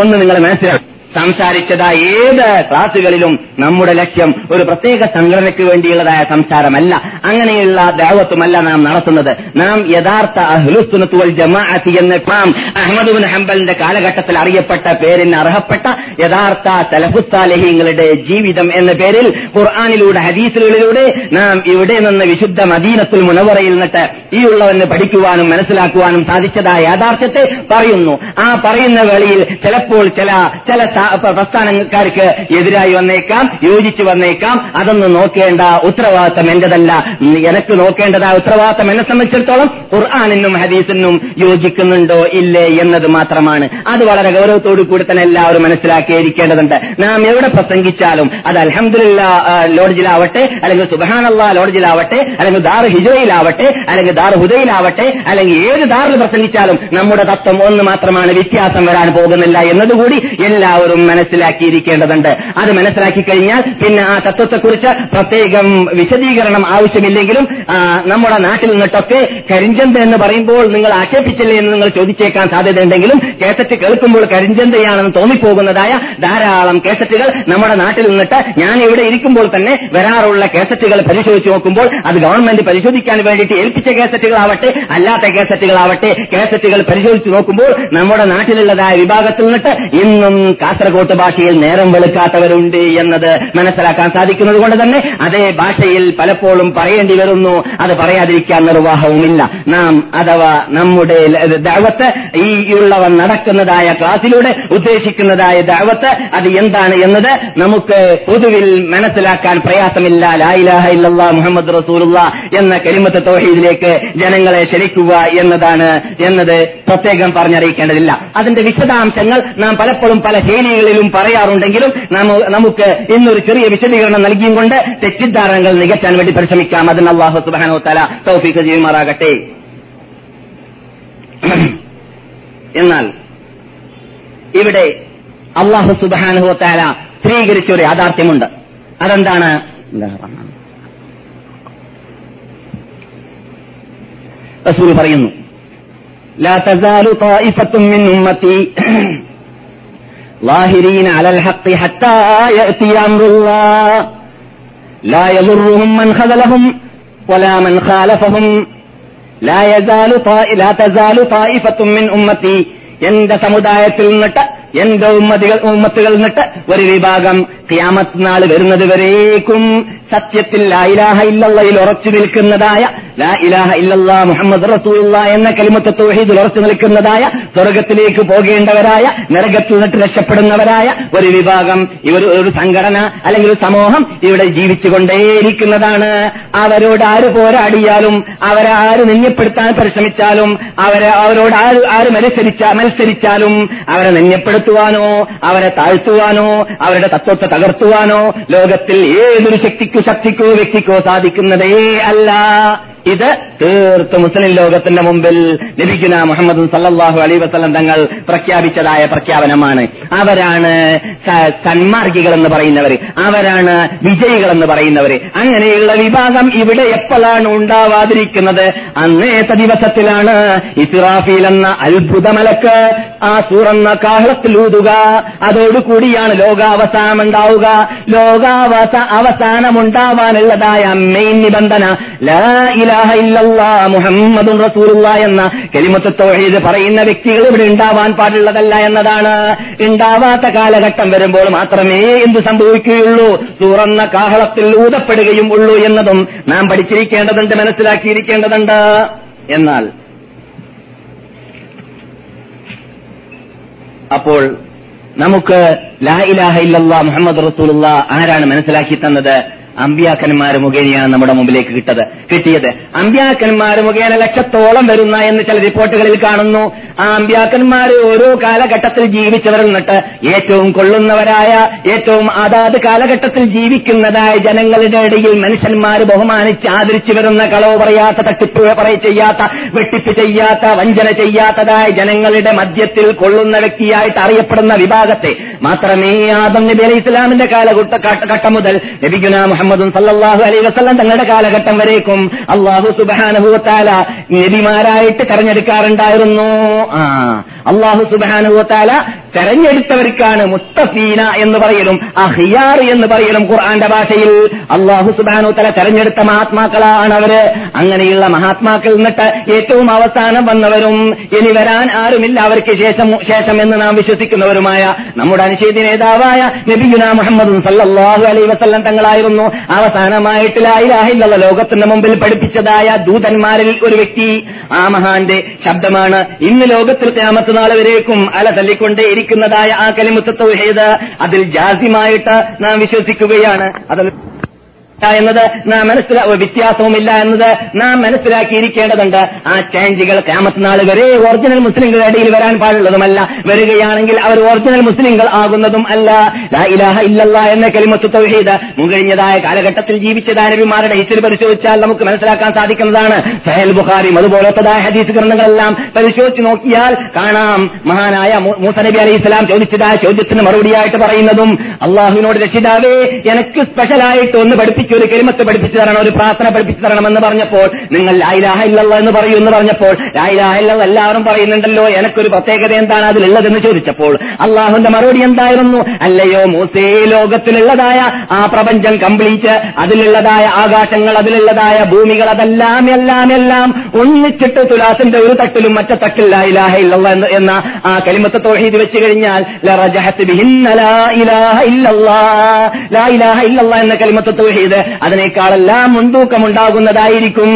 ഒന്ന് നിങ്ങൾ മനസ്സിലാക്കും. സംസാരിച്ചത് ഏത് ക്ലാസുകളിലും നമ്മുടെ ലക്ഷ്യം ഒരു പ്രത്യേക സംഘടനയ്ക്ക് വേണ്ടിയുള്ളതായ സംസാരമല്ല. അങ്ങനെയുള്ള ദേവത്വമല്ല നാം നടത്തുന്നത്. നാം യഥാർത്ഥ അഹ്ലുസുനത്ത് വൽ ജമാഅത്ത് എന്ന് നാം അഹമ്മദ് ബിൻ ഹംബലിന്റെ കാലഘട്ടത്തിൽ അറിയപ്പെട്ട പേരിന് അർഹപ്പെട്ട യഥാർത്ഥ സലഫുസാലഹീങ്ങളുടെ ജീവിതം എന്ന പേരിൽ ഖുർആാനിലൂടെ ഹദീസുകളിലൂടെ നാം ഇവിടെ നിന്ന് വിശുദ്ധ മദീനത്തുൽ മുനവറയിൽ നിന്നിട്ട് ഈ ഉള്ളവന് പഠിക്കുവാനും മനസ്സിലാക്കുവാനും സാധിച്ചതായ യാഥാർത്ഥ്യത്തെ പറയുന്നു. ആ പറയുന്ന വേളയിൽ ചിലപ്പോൾ ചില ചില പ്രസ്ഥാനക്കാർക്ക് എതിരായി വന്നേക്കാം യോജിച്ചു വന്നേക്കാം. അതൊന്നും നോക്കേണ്ട ഉത്തരവാദിത്തം എന്റേതല്ല. എനക്ക് നോക്കേണ്ടതായ ഉത്തരവാദിത്തം എന്നെ സംബന്ധിച്ചിടത്തോളം ഖുർആാനിനും ഹദീസിനും യോജിക്കുന്നുണ്ടോ ഇല്ലേ എന്നത് മാത്രമാണ്. അത് വളരെ ഗൗരവത്തോടു കൂടി തന്നെ എല്ലാവരും മനസ്സിലാക്കിയിരിക്കേണ്ടതുണ്ട്. നാം എവിടെ പ്രസംഗിച്ചാലും അത് അലഹമില്ല ലോഡ്ജിലാവട്ടെ അല്ലെങ്കിൽ സുബഹാനല്ല ലോഡ്ജിലാവട്ടെ അല്ലെങ്കിൽ ദാർ ഹിജോയിലാവട്ടെ അല്ലെങ്കിൽ ദാർ ഹുദയിലാവട്ടെ അല്ലെങ്കിൽ ഏത് ദാറിൽ പ്രസംഗിച്ചാലും നമ്മുടെ തത്വം ഒന്ന് മാത്രമാണ് വ്യത്യാസം വരാൻ പോകുന്നില്ല എന്നതുകൂടി എല്ലാവരും മനസ്സിലാക്കിയിരിക്കേണ്ടതുണ്ട്. അത് മനസ്സിലാക്കി കഴിഞ്ഞാൽ പിന്നെ ആ തത്വത്തെക്കുറിച്ച് പ്രത്യേകം വിശദീകരണം ആവശ്യമില്ലെങ്കിലും നമ്മുടെ നാട്ടിൽ നിന്നിട്ടൊക്കെ കരിഞ്ചന്ത എന്ന് പറയുമ്പോൾ നിങ്ങൾ ആക്ഷേപിച്ചില്ലേ എന്ന് നിങ്ങൾ ചോദിച്ചേക്കാൻ സാധ്യതയുണ്ടെങ്കിലും കേസറ്റ് കേൾക്കുമ്പോൾ കരിഞ്ചന്തയാണെന്ന് തോന്നിപ്പോകുന്നതായ ധാരാളം കേസറ്റുകൾ നമ്മുടെ നാട്ടിൽ നിന്നിട്ട് ഞാൻ ഇവിടെ ഇരിക്കുമ്പോൾ തന്നെ വരാറുള്ള കേസറ്റുകൾ പരിശോധിച്ച് നോക്കുമ്പോൾ അത് ഗവൺമെന്റ് പരിശോധിക്കാൻ വേണ്ടിയിട്ട് ഏൽപ്പിച്ച കേസറ്റുകളാവട്ടെ അല്ലാത്ത കേസറ്റുകളാവട്ടെ കേസറ്റുകൾ പരിശോധിച്ച് നോക്കുമ്പോൾ നമ്മുടെ നാട്ടിലുള്ളതായ വിഭാഗത്തിൽ നിന്നിട്ട് ഇന്നും കാസർഗോട്ട് ഭാഷയിൽ നേരം വെളുക്കാത്തവരുണ്ട് എന്നത് മനസ്സിലാക്കാൻ സാധിക്കുന്നത് കൊണ്ട് തന്നെ അതേ ഭാഷയിൽ പലപ്പോഴും പറയേണ്ടി വരുന്നു. അത് പറയാതിരിക്കാൻ നിർവാഹവുമില്ല. നാം അഥവാ നമ്മുടെ ദാവത്ത് ഈ ഉള്ളവൻ നടക്കുന്നതായ ക്ലാസിലൂടെ ഉദ്ദേശിക്കുന്നതായ ദാവത്ത് അത് എന്താണ് എന്നത് നമുക്ക് പൊതുവിൽ മനസ്സിലാക്കാൻ പ്രയാസമില്ല. ലായിലാഹ ഇല്ലല്ലാ മുഹമ്മദ് റസൂലുള്ള എന്ന കരിമത്ത് തൗഹീദിലേക്ക് ജനങ്ങളെ ക്ഷണിക്കുക എന്നതാണ് എന്നത് പ്രത്യേകം പറഞ്ഞറിയിക്കേണ്ടതില്ല. അതിന്റെ വിശദാംശങ്ങൾ നാം പലപ്പോഴും പല ശൈലികളിലും പറയാറുണ്ടെങ്കിലും നമു- നമുക്ക് ഇന്നൊരു ചെറിയ വിശദീകരണം നൽകിയും കൊണ്ട് തെറ്റിദ്ധാരണകൾ നികറ്റാൻ വേണ്ടി പരിശ്രമിക്കാം അതിന് അള്ളാഹു സുബാനോ തല തൗഫീഖ് ചെയ്യുമാറാകട്ടെ [CLEARS THROAT] എന്നാൽ ഇവിടെ അള്ളാഹു സുബാനുഹു താല സ്ത്രീകരിച്ച ഒരു യാഥാർത്ഥ്യമുണ്ട് അതെന്താണ് റസൂൽ പറയുന്നു لا تزال طائفة من أمتي [CLEARS THROAT] ظاهرين على الحق حتى يأتي أمر الله. لا يضرهم من خذلهم ولا من خالفهم. لا يزال طائ... لا تزال طائفة من أمتي എന്റെ സമുദായത്തിൽ നിന്നിട്ട് എന്റെ ഉമ്മതികൾ ഉമ്മത്തുകൾ നിന്നിട്ട് ഒരു വിഭാഗം ക്യാമത്ത് നാൾ വരുന്നത് വരേക്കും സത്യത്തിൽ ലാ ഇലാഹ ഇല്ലല്ലയിൽ ഉറച്ചു നിൽക്കുന്നതായ ലാ ഇലാഹ ഇല്ലല്ലാ മുഹമ്മദ് റസൂല്ല എന്ന കലിമത്ത് തോഹീദിൽ ഉറച്ചു നിൽക്കുന്നതായ സ്വർഗത്തിലേക്ക് പോകേണ്ടവരായ നരകത്തിൽ നിന്നിട്ട് രക്ഷപ്പെടുന്നവരായ ഒരു വിഭാഗം ഇവർ ഒരു സംഘടന അല്ലെങ്കിൽ ഒരു സമൂഹം ഇവിടെ ജീവിച്ചുകൊണ്ടേയിരിക്കുന്നതാണ്. അവരോട് ആര് പോരാടിയാലും അവരെ ആര് നിന്യപ്പെടുത്താൻ പരിശ്രമിച്ചാലും അവരെ അവരോട് ആര് ആര് മത്സരിച്ച മത്സരിച്ചാലും അവരെ നന്യപ്പെടുത്തുവാനോ അവരെ താഴ്ത്തുവാനോ അവരുടെ തത്വത്തെ തകർത്തുവാനോ ലോകത്തിൽ ഏതൊരു ശക്തിക്കോ ശക്തിക്കോ വ്യക്തിക്കോ സാധിക്കുന്നതേ അല്ല. ഇത് തീർത്ത് മുസ്ലിം ലോകത്തിന്റെ മുമ്പിൽ ലഭിക്കുന്ന മുഹമ്മദ് സല്ലാഹു അലൈ വസ്ലം തങ്ങൾ പ്രഖ്യാപിച്ചതായ പ്രഖ്യാപനമാണ്. അവരാണ് സന്മാർഗികൾ എന്ന് പറയുന്നവർ അവരാണ് വിജയികൾ എന്ന് പറയുന്നവർ അങ്ങനെയുള്ള വിഭാഗം ഇവിടെ എപ്പോഴാണ് ഉണ്ടാവാതിരിക്കുന്നത്? അന്നേത്തെ ദിവസത്തിലാണ് ഇസ്രാഫീൽ എന്ന അത്ഭുതമലക്ക് ആ സൂറന്ന കാഹളത്തിൽ ഊതുക. അതോടുകൂടിയാണ് ലോകാവസാനം ഉണ്ടാവുക. ലോകാവസ അവസാനമുണ്ടാവാനുള്ളതായ മെയിൻ നിബന്ധന ലാ ഇലാഹ ഇല്ലല്ലാ റസൂലുള്ള എന്ന കെലിമത്ത് തൗഹീദ് പറയുന്ന വ്യക്തികൾ ഇവിടെ ഉണ്ടാവാൻ പാടുള്ളതല്ല എന്നതാണ്. ഉണ്ടാവാത്ത കാലഘട്ടം വരുമ്പോൾ മാത്രമേ എന്ത് സംഭവിക്കുകയുള്ളൂ. തുറന്ന കാഹളത്തിൽ ഊതപ്പെടുകയും ഉള്ളൂ എന്നതും നാം പഠിച്ചിരിക്കേണ്ടതുണ്ട് മനസ്സിലാക്കിയിരിക്കേണ്ടതുണ്ട്. എന്നാൽ അപ്പോൾ നമുക്ക് ലാ ഇലാഹ ഇല്ലല്ലാ മുഹമ്മദ് റസൂലുള്ള ആരാണ് മനസ്സിലാക്കി തന്നത്? അമ്പ്യാക്കന്മാർ മുഖേനയാണ് നമ്മുടെ മുമ്പിലേക്ക് കിട്ടത് കിട്ടിയത്. അമ്പ്യാക്കന്മാർ മുഖേന ലക്ഷത്തോളം വരുന്ന എന്ന് ചില റിപ്പോർട്ടുകളിൽ കാണുന്നു. ആ അമ്പ്യാക്കന്മാർ ഓരോ കാലഘട്ടത്തിൽ ജീവിച്ചവരിൽ നിന്നിട്ട് ഏറ്റവും കൊള്ളുന്നവരായ ഏറ്റവും അതാത് കാലഘട്ടത്തിൽ ജീവിക്കുന്നതായ ജനങ്ങളുടെ ഇടയിൽ മനുഷ്യന്മാർ ബഹുമാനിച്ച് ആദരിച്ചു വരുന്ന കളവ് പറയാത്ത തട്ടിപ്പ് പറയ ചെയ്യാത്ത വെട്ടിപ്പ് ചെയ്യാത്ത വഞ്ചന ചെയ്യാത്തതായ ജനങ്ങളുടെ മധ്യത്തിൽ കൊള്ളുന്ന വ്യക്തിയായിട്ട് അറിയപ്പെടുന്ന വിഭാഗത്തെ മാത്രമേ ആദം നബി അലൈഹി ഇസ്ലാമിന്റെ കാലഘട്ട ഘട്ട- മുതൽ ലഭിക്കുന്ന മുഹമ്മദും സല്ലാഹു അലൈ വസ്ലം തങ്ങളുടെ കാലഘട്ടം വരേക്കും. അള്ളാഹു സുബാനുഭവത്താല നബിമാരായിട്ട് തെരഞ്ഞെടുക്കാറുണ്ടായിരുന്നു. ആ അള്ളാഹു സുബാനുഭവത്താല തെരഞ്ഞെടുത്തവർക്കാണ് മുത്തഫീന എന്ന് പറയലും അഹിയാർ എന്ന് പറയലും ഖുർആന്റെ ഭാഷയിൽ. അള്ളാഹു സുബാനു തല തെരഞ്ഞെടുത്ത മഹാത്മാക്കളാണ് അവർ. അങ്ങനെയുള്ള മഹാത്മാക്കൾ നിന്നിട്ട് ഏറ്റവും അവസാനം വന്നവരും ഇനി വരാൻ ആരുമില്ല അവർക്ക് ശേഷം ശേഷം എന്ന് നാം വിശ്വസിക്കുന്നവരുമായ നമ്മുടെ അനുശേദി നേതാവായ നബിഗുന മുഹമ്മദ് സല്ലാഹു അലൈ വസല്ലം തങ്ങളായിരുന്നു. അവസാനമായിട്ട് ലായിലാഹില്ല ലോകത്തിന്റെ മുമ്പിൽ പഠിപ്പിച്ചതായ ദൂതന്മാരിൽ ഒരു വ്യക്തി. ആ മഹാന്റെ ശബ്ദമാണ് ഇന്ന് ലോകത്തിൽ ക്യാമത്ത് നാളെ വരേക്കും. അല തല്ലിക്കൊണ്ടേ വിവരിക്കുന്നതായ ആ കലിമുത്ത അതിൽ ജാസിമായിട്ട് നാം വിശ്വസിക്കുകയാണ്. അതിൽ എന്നത് നാം മനസ്സിലാ വ്യത്യാസവുമില്ല എന്നത് നാം മനസ്സിലാക്കിയിരിക്കേണ്ടതുണ്ട്. ആ ചേഞ്ചുകൾ ക്യാമത്ത് നാൾ വരെ ഒറിജിനൽ മുസ്ലിങ്ങളുടെ ഇടയിൽ വരാൻ പാടുള്ളതുമല്ല. വരികയാണെങ്കിൽ അവർ ഒറിജിനൽ മുസ്ലിങ്ങൾ ആകുന്നതും അല്ല. ഇലാഹ ഇല്ലല്ല എന്ന കലിമത്ത് തൗഹീദ് മുകഴിഞ്ഞതായ കാലഘട്ടത്തിൽ ജീവിച്ച ദാനവിമാരുടെ ഹിസ്റ്ററി പരിശോധിച്ചാൽ നമുക്ക് മനസ്സിലാക്കാൻ സാധിക്കുന്നതാണ്. സഹൽ ബുഖാരിയും അതുപോലത്തതായ ഹദീസ് ഗ്രന്ഥങ്ങളെല്ലാം പരിശോധിച്ച് നോക്കിയാൽ കാണാം. മഹാനായ മൂസനബി മൂസ നബി അലൈഹി ഇസ്ലാം ചോദിച്ചതായ ചോദ്യത്തിന് മറുപടിയായിട്ട് പറയുന്നതും അള്ളാഹുവിനോട് രക്ഷിതാവേ എനിക്ക് സ്പെഷ്യലായിട്ട് ഒന്ന് പഠിപ്പിച്ചു ഒരു കരിമത്ത് പഠിപ്പിച്ചു തരണം ഒരു പ്രാർത്ഥന പഠിപ്പിച്ചു എന്ന് പറഞ്ഞപ്പോൾ നിങ്ങൾ ലായിലാഹ ഇല്ലല്ലോ എന്ന് പറയൂ എന്ന് പറഞ്ഞപ്പോൾ ലായിലാഹ ഇല്ലല്ലോ എല്ലാവരും പറയുന്നുണ്ടല്ലോ എനിക്കൊരു പ്രത്യേകത എന്താണ് അതിലുള്ളതെന്ന് ചോദിച്ചപ്പോൾ അള്ളാഹുന്റെ മറുപടി എന്തായിരുന്നു? അല്ലയോ മൂസേ ലോകത്തിലുള്ളതായ ആ പ്രപഞ്ചം കംപ്ലീറ്റ് അതിലുള്ളതായ ആകാശങ്ങൾ അതിലുള്ളതായ ഭൂമികൾ അതെല്ലാം എല്ലാം എല്ലാം ഒന്നിച്ചിട്ട് തുലാസിന്റെ ഒരു തട്ടിലും മറ്റേ തട്ടിൽ ലായിലാഹ ഇല്ലല്ലോ എന്ന് ആ കലിമത്ത് തോഹീദ് വെച്ച് കഴിഞ്ഞാൽ എന്ന കലിമത്ത് തൗഹീദ് അതിനേക്കാളെല്ലാം മുൻതൂക്കമുണ്ടാകുന്നതായിരിക്കും.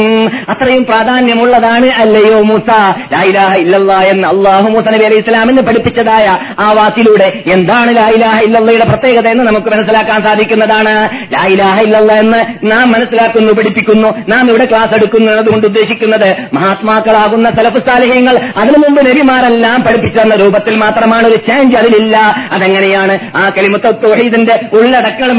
അത്രയും പ്രാധാന്യമുള്ളതാണ് അല്ലയോ മൂസ. ലാ ഇലാഹ ഇല്ലല്ലാ എന്ന് അള്ളാഹു മൂസ നബി അലൈഹി ഇസ്ലാമിന് പഠിപ്പിച്ചതായ ആ വാക്കിലൂടെ എന്താണ് ലാ ഇലാഹ ഇല്ലല്ലയുടെ പ്രത്യേകത എന്ന് നമുക്ക് മനസ്സിലാക്കാൻ സാധിക്കുന്നതാണ്. ലാ ഇലാഹ ഇല്ലല്ല എന്ന് നാം മനസ്സിലാക്കുന്നു പഠിപ്പിക്കുന്നു നാം ഇവിടെ ക്ലാസ് എടുക്കുന്നത് കൊണ്ട് ഉദ്ദേശിക്കുന്നത് മഹാത്മാക്കളാകുന്ന സലഫ് സാലഹ്യങ്ങൾ അതിനു മുമ്പ് നബിമാരെല്ലാം പഠിപ്പിച്ചു തന്ന രൂപത്തിൽ മാത്രമാണ്. ഒരു ചേഞ്ച് അതിലില്ല. അതെങ്ങനെയാണ്? ആ കലിമത്ത തോഹീദിന്റെ ഉള്ളടക്കങ്ങൾ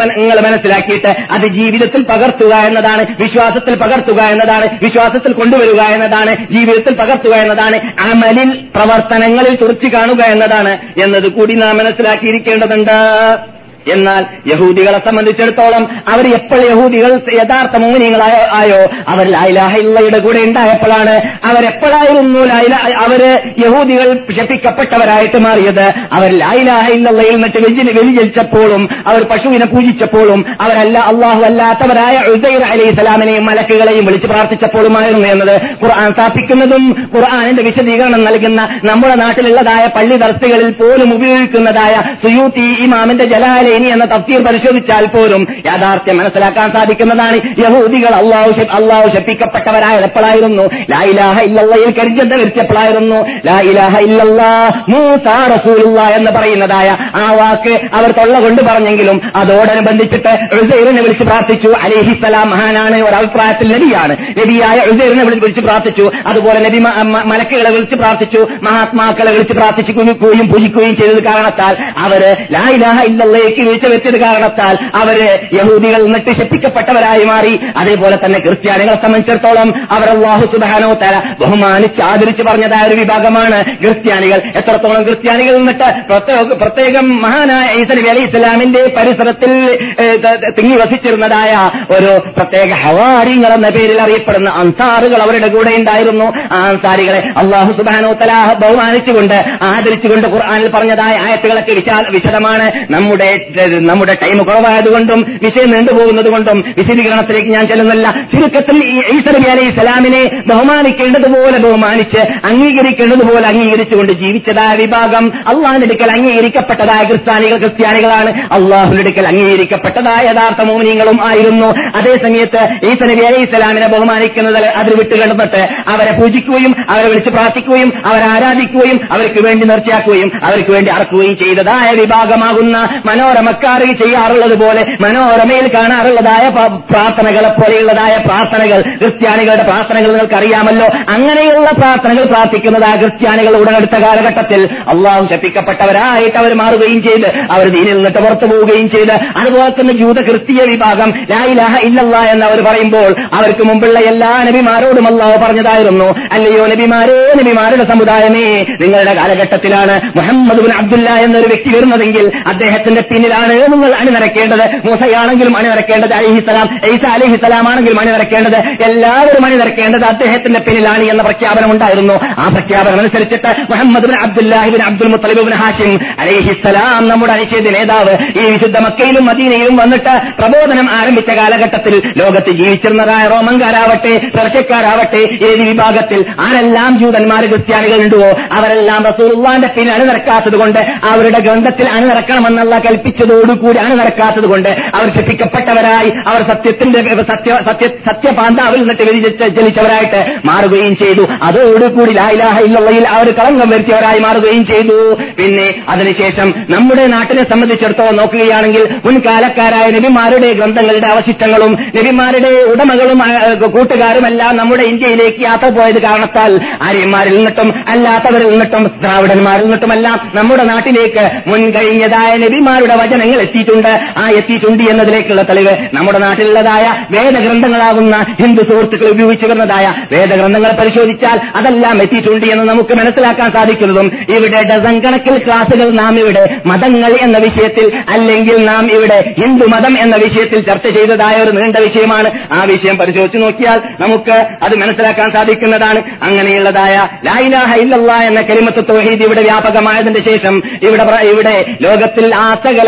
മനസ്സിലാക്കിയിട്ട് അത് ജീവിതത്തിൽ പകർത്തുക എന്നതാണ് വിശ്വാസത്തിൽ പകർത്തുക എന്നതാണ് വിശ്വാസത്തിൽ കൊണ്ടുവരിക എന്നതാണ് ജീവിതത്തിൽ പകർത്തുക എന്നതാണ് അമലിൽ പ്രവർത്തനങ്ങളിൽ തുറച്ചു കാണുക എന്നതാണ്. എന്നത് കൂടി നാം മനസ്സിലാക്കിയിരിക്കേണ്ടതുണ്ട്. എന്നാൽ യഹൂദികളെ സംബന്ധിച്ചിടത്തോളം അവർ എപ്പോൾ യഹൂദികൾ യഥാർത്ഥ മോമിനിയങ്ങളായോ ആയോ? അവർ ലൈലാഹയുടെ കൂടെ ഉണ്ടായപ്പോഴാണ് അവരെപ്പോഴായിരുന്നു ലൈല അവർ യഹൂദികൾ ക്ഷപ്പിക്കപ്പെട്ടവരായിട്ട് മാറിയത്. അവർ ലായിലാഹയിൽ നിന്നിട്ട് വെജിൽ വ്യതിചലിച്ചപ്പോഴും അവർ പശുവിനെ പൂജിച്ചപ്പോഴും അവരല്ല അള്ളാഹു അല്ലാത്തവരായ ഉദൈർ അലൈഹി സ്വലാമിനെയും മലക്കുകളെയും വിളിച്ച് പ്രാർത്ഥിച്ചപ്പോഴുമായിരുന്നു എന്നത് ഖുർആൻ സ്ഥാപിക്കുന്നതും ഖുർആാനിന്റെ വിശദീകരണം നൽകുന്ന നമ്മുടെ നാട്ടിലുള്ളതായ പള്ളി ദർസുകളിൽ പോലും ഉപയോഗിക്കുന്നതായ സുയൂത്തി ഇമാമിന്റെ ജലാലയിനി എന്ന തഫ്തീർ പരിശോധിച്ചാൽ പോലും യാഥാർത്ഥ്യം മനസ്സിലാക്കാൻ സാധിക്കുന്നതാണ്. യഹൂദികൾ അള്ളാഹു അള്ളാഹു ശപ്പിക്കപ്പെട്ടവരായ എപ്പോഴായിരുന്നു? ലായിലാഹ ഇല്ലയിൽ കരിഞ്ചന്ത വിരിച്ചപ്പോഴായിരുന്നു ലാ ഇലാഹ ഇല്ലല്ലാ മൂസാ റസൂലുള്ള എന്ന് പറയുന്നതായ ആ വാക്ക് അവർ തൊള്ള കൊണ്ട് പറഞ്ഞെങ്കിലും അതോടനുബന്ധിച്ചിട്ട് ഉസൈറിനെ വിളിച്ച് പ്രാർത്ഥിച്ചു. അലിഹിസലാം മഹാനാണ് ഒരു അഭിപ്രായത്തിൽ നബിയാണ്. നബിയായ ഉസൈറിനെ വിളിച്ച് പ്രാർത്ഥിച്ചു. അതുപോലെ നബി മലക്കുകളെ വിളിച്ച് പ്രാർത്ഥിച്ചു. മഹാത്മാക്കളെ വിളിച്ച് പ്രാർത്ഥിക്കുകയും പൂജിക്കുകയും ചെയ്തത് കാരണത്താൽ അവർ ലായിലാഹ ഇലാഹ ഇല്ലല്ലയ്ക്ക് വീഴ്ച വെച്ചത് കാരണത്താൽ അവർ യഹൂദികൾ നിന്നിട്ട് ശക്തിക്കപ്പെട്ടവരായി മാറി. അതേപോലെ തന്നെ ക്രിസ്ത്യാനികളെ സംബന്ധിച്ചിടത്തോളം അവർ അള്ളാഹു സുബാനോ തല ബഹുമാനിച്ച് ആദരിച്ച് പറഞ്ഞതായ ഒരു വിഭാഗമാണ് ക്രിസ്ത്യാനികൾ. എത്രത്തോളം ക്രിസ്ത്യാനികൾ നിന്നിട്ട് പ്രത്യേക- മഹാനായ ഈസലി അലി ഇസ്ലാമിന്റെ പരിസരത്തിൽ തിങ്ങി വസിച്ചിരുന്നതായ ഒരു പ്രത്യേക ഹവാരിങ്ങൾ എന്ന പേരിൽ അറിയപ്പെടുന്ന അൻസാറുകൾ അവരുടെ കൂടെ ഉണ്ടായിരുന്നു. ആ അൻസാരികളെ അള്ളാഹു സുബാനോ തല ബഹുമാനിച്ചുകൊണ്ട് ആദരിച്ചുകൊണ്ട് ഖുർആാനിൽ പറഞ്ഞതായ ആയത്തുകളൊക്കെ വിശാല വിശദമാണ്. നമ്മുടെ നമ്മുടെ ടൈം കുറവായതുകൊണ്ടും വിഷയം നീണ്ടുപോകുന്നത് കൊണ്ടും വിശദീകരണത്തിലേക്ക് ഞാൻ ചെല്ലുന്നില്ല ചുരുക്കത്തിൽ ഈ അലൈഹി സ്വലാമിനെ ബഹുമാനിക്കേണ്ടതുപോലെ ബഹുമാനിച്ച് അംഗീകരിക്കേണ്ടതുപോലെ അംഗീകരിച്ചുകൊണ്ട് ജീവിച്ചതായ വിഭാഗം അള്ളാഹിന്റെ അടുക്കൽ അംഗീകരിക്കപ്പെട്ടതായ ക്രിസ്ത്യാനികൾ ക്രിസ്ത്യാനികളാണ്. അള്ളാഹുന്റെ അടുക്കൽ അംഗീകരിക്കപ്പെട്ടതായ യഥാർത്ഥ മോമിനിയങ്ങളും ആയിരുന്നു. അതേസമയത്ത് ഈസ അലൈഹി സ്വലാമിനെ ബഹുമാനിക്കുന്നത് അതിൽ വിട്ടുകിടന്നിട്ട് അവരെ പൂജിക്കുകയും അവരെ വിളിച്ച് പ്രാർത്ഥിക്കുകയും അവരെ ആരാധിക്കുകയും അവർക്ക് വേണ്ടി നിർച്ചയാക്കുകയും അവർക്ക് വേണ്ടി അറക്കുകയും ചെയ്തതായ വിഭാഗമാകുന്ന മനോരമക്കാർ ചെയ്യാറുള്ളത് പോലെ മനോരമയിൽ കാണാറുള്ളതായ പ്രാർത്ഥനകളെ പോലെയുള്ളതായ പ്രാർത്ഥനകൾ ക്രിസ്ത്യാനികളുടെ പ്രാർത്ഥനകൾ നിങ്ങൾക്ക് അറിയാമല്ലോ അങ്ങനെയുള്ള പ്രാർത്ഥനകൾ പ്രാർത്ഥിക്കുന്നതായ ക്രിസ്ത്യാനികൾ ഉടനെടുത്ത കാലഘട്ടത്തിൽ അള്ളാഹു ശപ്പിക്കപ്പെട്ടവരായിട്ട് അവർ മാറുകയും ചെയ്ത് അവർ ദീനിൽ നിന്നിട്ട് പുറത്തു പോവുകയും ചെയ്ത്. അതുപോലെ തന്നെ ജൂത ക്രിസ്തീയ വിഭാഗം ലായിലാഹ ഇല്ലല്ല എന്ന് അവർ പറയുമ്പോൾ അവർക്ക് മുമ്പുള്ള എല്ലാ നബിമാരോടും അള്ളാഹു പറഞ്ഞതായിരുന്നു. അല്ലയോ നബിമാരേ നബിമാരുടെ സമുദായമേ നിങ്ങളുടെ കാലഘട്ടത്തിലാണ് മുഹമ്മദ് ബിൻ അബ്ദുല്ല എന്നൊരു വ്യക്തി വരുന്നതെങ്കിൽ അദ്ദേഹത്തിന്റെ പിന്നിലാണ് നിങ്ങൾ അണിനിരക്കേണ്ടത്? മൂസയാണെങ്കിലും അണിനിരക്കേണ്ടത് അലിഹിസലാം ഈസ അലിഹിസലാം ആണെങ്കിലും അണിനിരക്കേണ്ടത്. എല്ലാവരും അണിനിരക്കേണ്ടത് അദ്ദേഹത്തിന്റെ പിന്നിലാണ് എന്ന പ്രഖ്യാപനം ഉണ്ടായിരുന്നു. ആ പ്രഖ്യാപനം അനുസരിച്ചിട്ട് Muhammad bin Abdullah bin Abdul Muttalib bin Hashim അലിഹിസലാം നമ്മുടെ അനിശ്ചിത നേതാവ് ഈ വിശുദ്ധ മക്കയിലും മദീനയിലും വന്നിട്ട് പ്രബോധനം ആരംഭിച്ച കാലഘട്ടത്തിൽ ലോകത്ത് ജീവിച്ചിരുന്നതായ റോമൻകാരാവട്ടെ പ്രവശ്യക്കാരാവട്ടെ ഏത് വിഭാഗത്തിൽ ആരെല്ലാം ജൂതന്മാർ ക്രിസ്ത്യാനികൾ ഉണ്ടോ അവരെല്ലാം റസൂലുള്ളാന്റെ പിന്നിൽ അണിനിരക്കാത്തത് കൊണ്ട് അവരുടെ ഗ്രന്ഥത്തിൽ അണിനിരക്കണമെന്നല്ല കൽപ്പിച്ച വിധിച്ചതോടുകൂടി ആണ് നടക്കാത്തത് കൊണ്ട് അവർ ശിക്ഷിക്കപ്പെട്ടവരായി അവർ സത്യത്തിന്റെ സത്യ സത്യ സത്യപാന്താവിൽ നിന്നിട്ട് വ്യതിച്ച ജനിച്ചവരായിട്ട് മാറുകയും ചെയ്തു. അതോടുകൂടി ലായിലാഹ ഇല്ലയിൽ അവർ കളങ്കം വരുത്തിയവരായി മാറുകയും ചെയ്തു. പിന്നെ അതിനുശേഷം നമ്മുടെ നാട്ടിനെ സംബന്ധിച്ചിടത്തോളം നോക്കുകയാണെങ്കിൽ മുൻകാലക്കാരായ നബിമാരുടെ ഗ്രന്ഥങ്ങളുടെ അവശിഷ്ടങ്ങളും നബിമാരുടെ ഉടമകളും കൂട്ടുകാരും കൂട്ടുകാരുമെല്ലാം നമ്മുടെ ഇന്ത്യയിലേക്ക് യാത്ര പോയത് കാരണത്താൽ ആര്യന്മാരിൽ നിന്നിട്ടും അല്ലാത്തവരിൽ നിന്നിട്ടും ദ്രാവിഡന്മാരിൽ നിന്നിട്ടുമെല്ലാം നമ്മുടെ നാട്ടിലേക്ക് മുൻകഴിഞ്ഞതായ നബിമാരുടെ വചനങ്ങൾ എത്തിയിട്ടുണ്ട്. ആ എത്തിയിട്ടുണ്ട് എന്നതിലേക്കുള്ള തെളിവ് നമ്മുടെ നാട്ടിലുള്ളതായ വേദഗ്രന്ഥങ്ങളാകുന്ന ഹിന്ദു സുഹൃത്തുക്കൾ ഉപയോഗിച്ചു വരുന്നതായ വേദഗ്രന്ഥങ്ങൾ പരിശോധിച്ചാൽ അതെല്ലാം എത്തിയിട്ടുണ്ട് എന്ന് നമുക്ക് മനസ്സിലാക്കാൻ സാധിക്കുന്നതും ഇവിടെ ഡസൻ കണക്കിൽ ക്ലാസുകൾ നാം ഇവിടെ മതങ്ങൾ എന്ന വിഷയത്തിൽ അല്ലെങ്കിൽ നാം ഇവിടെ ഹിന്ദു മതം എന്ന വിഷയത്തിൽ ചർച്ച ചെയ്തതായ ഒരു നീണ്ട വിഷയമാണ്. ആ വിഷയം പരിശോധിച്ചു നോക്കിയാൽ നമുക്ക് അത് മനസ്സിലാക്കാൻ സാധിക്കുന്നതാണ്. അങ്ങനെയുള്ളതായ ലൈലാഹ ഇല്ലല്ല എന്ന കരിമത്ത് തോഹീദ് ഇവിടെ വ്യാപകമായതിന്റെ ശേഷം ഇവിടെ ഇവിടെ ലോകത്തിൽ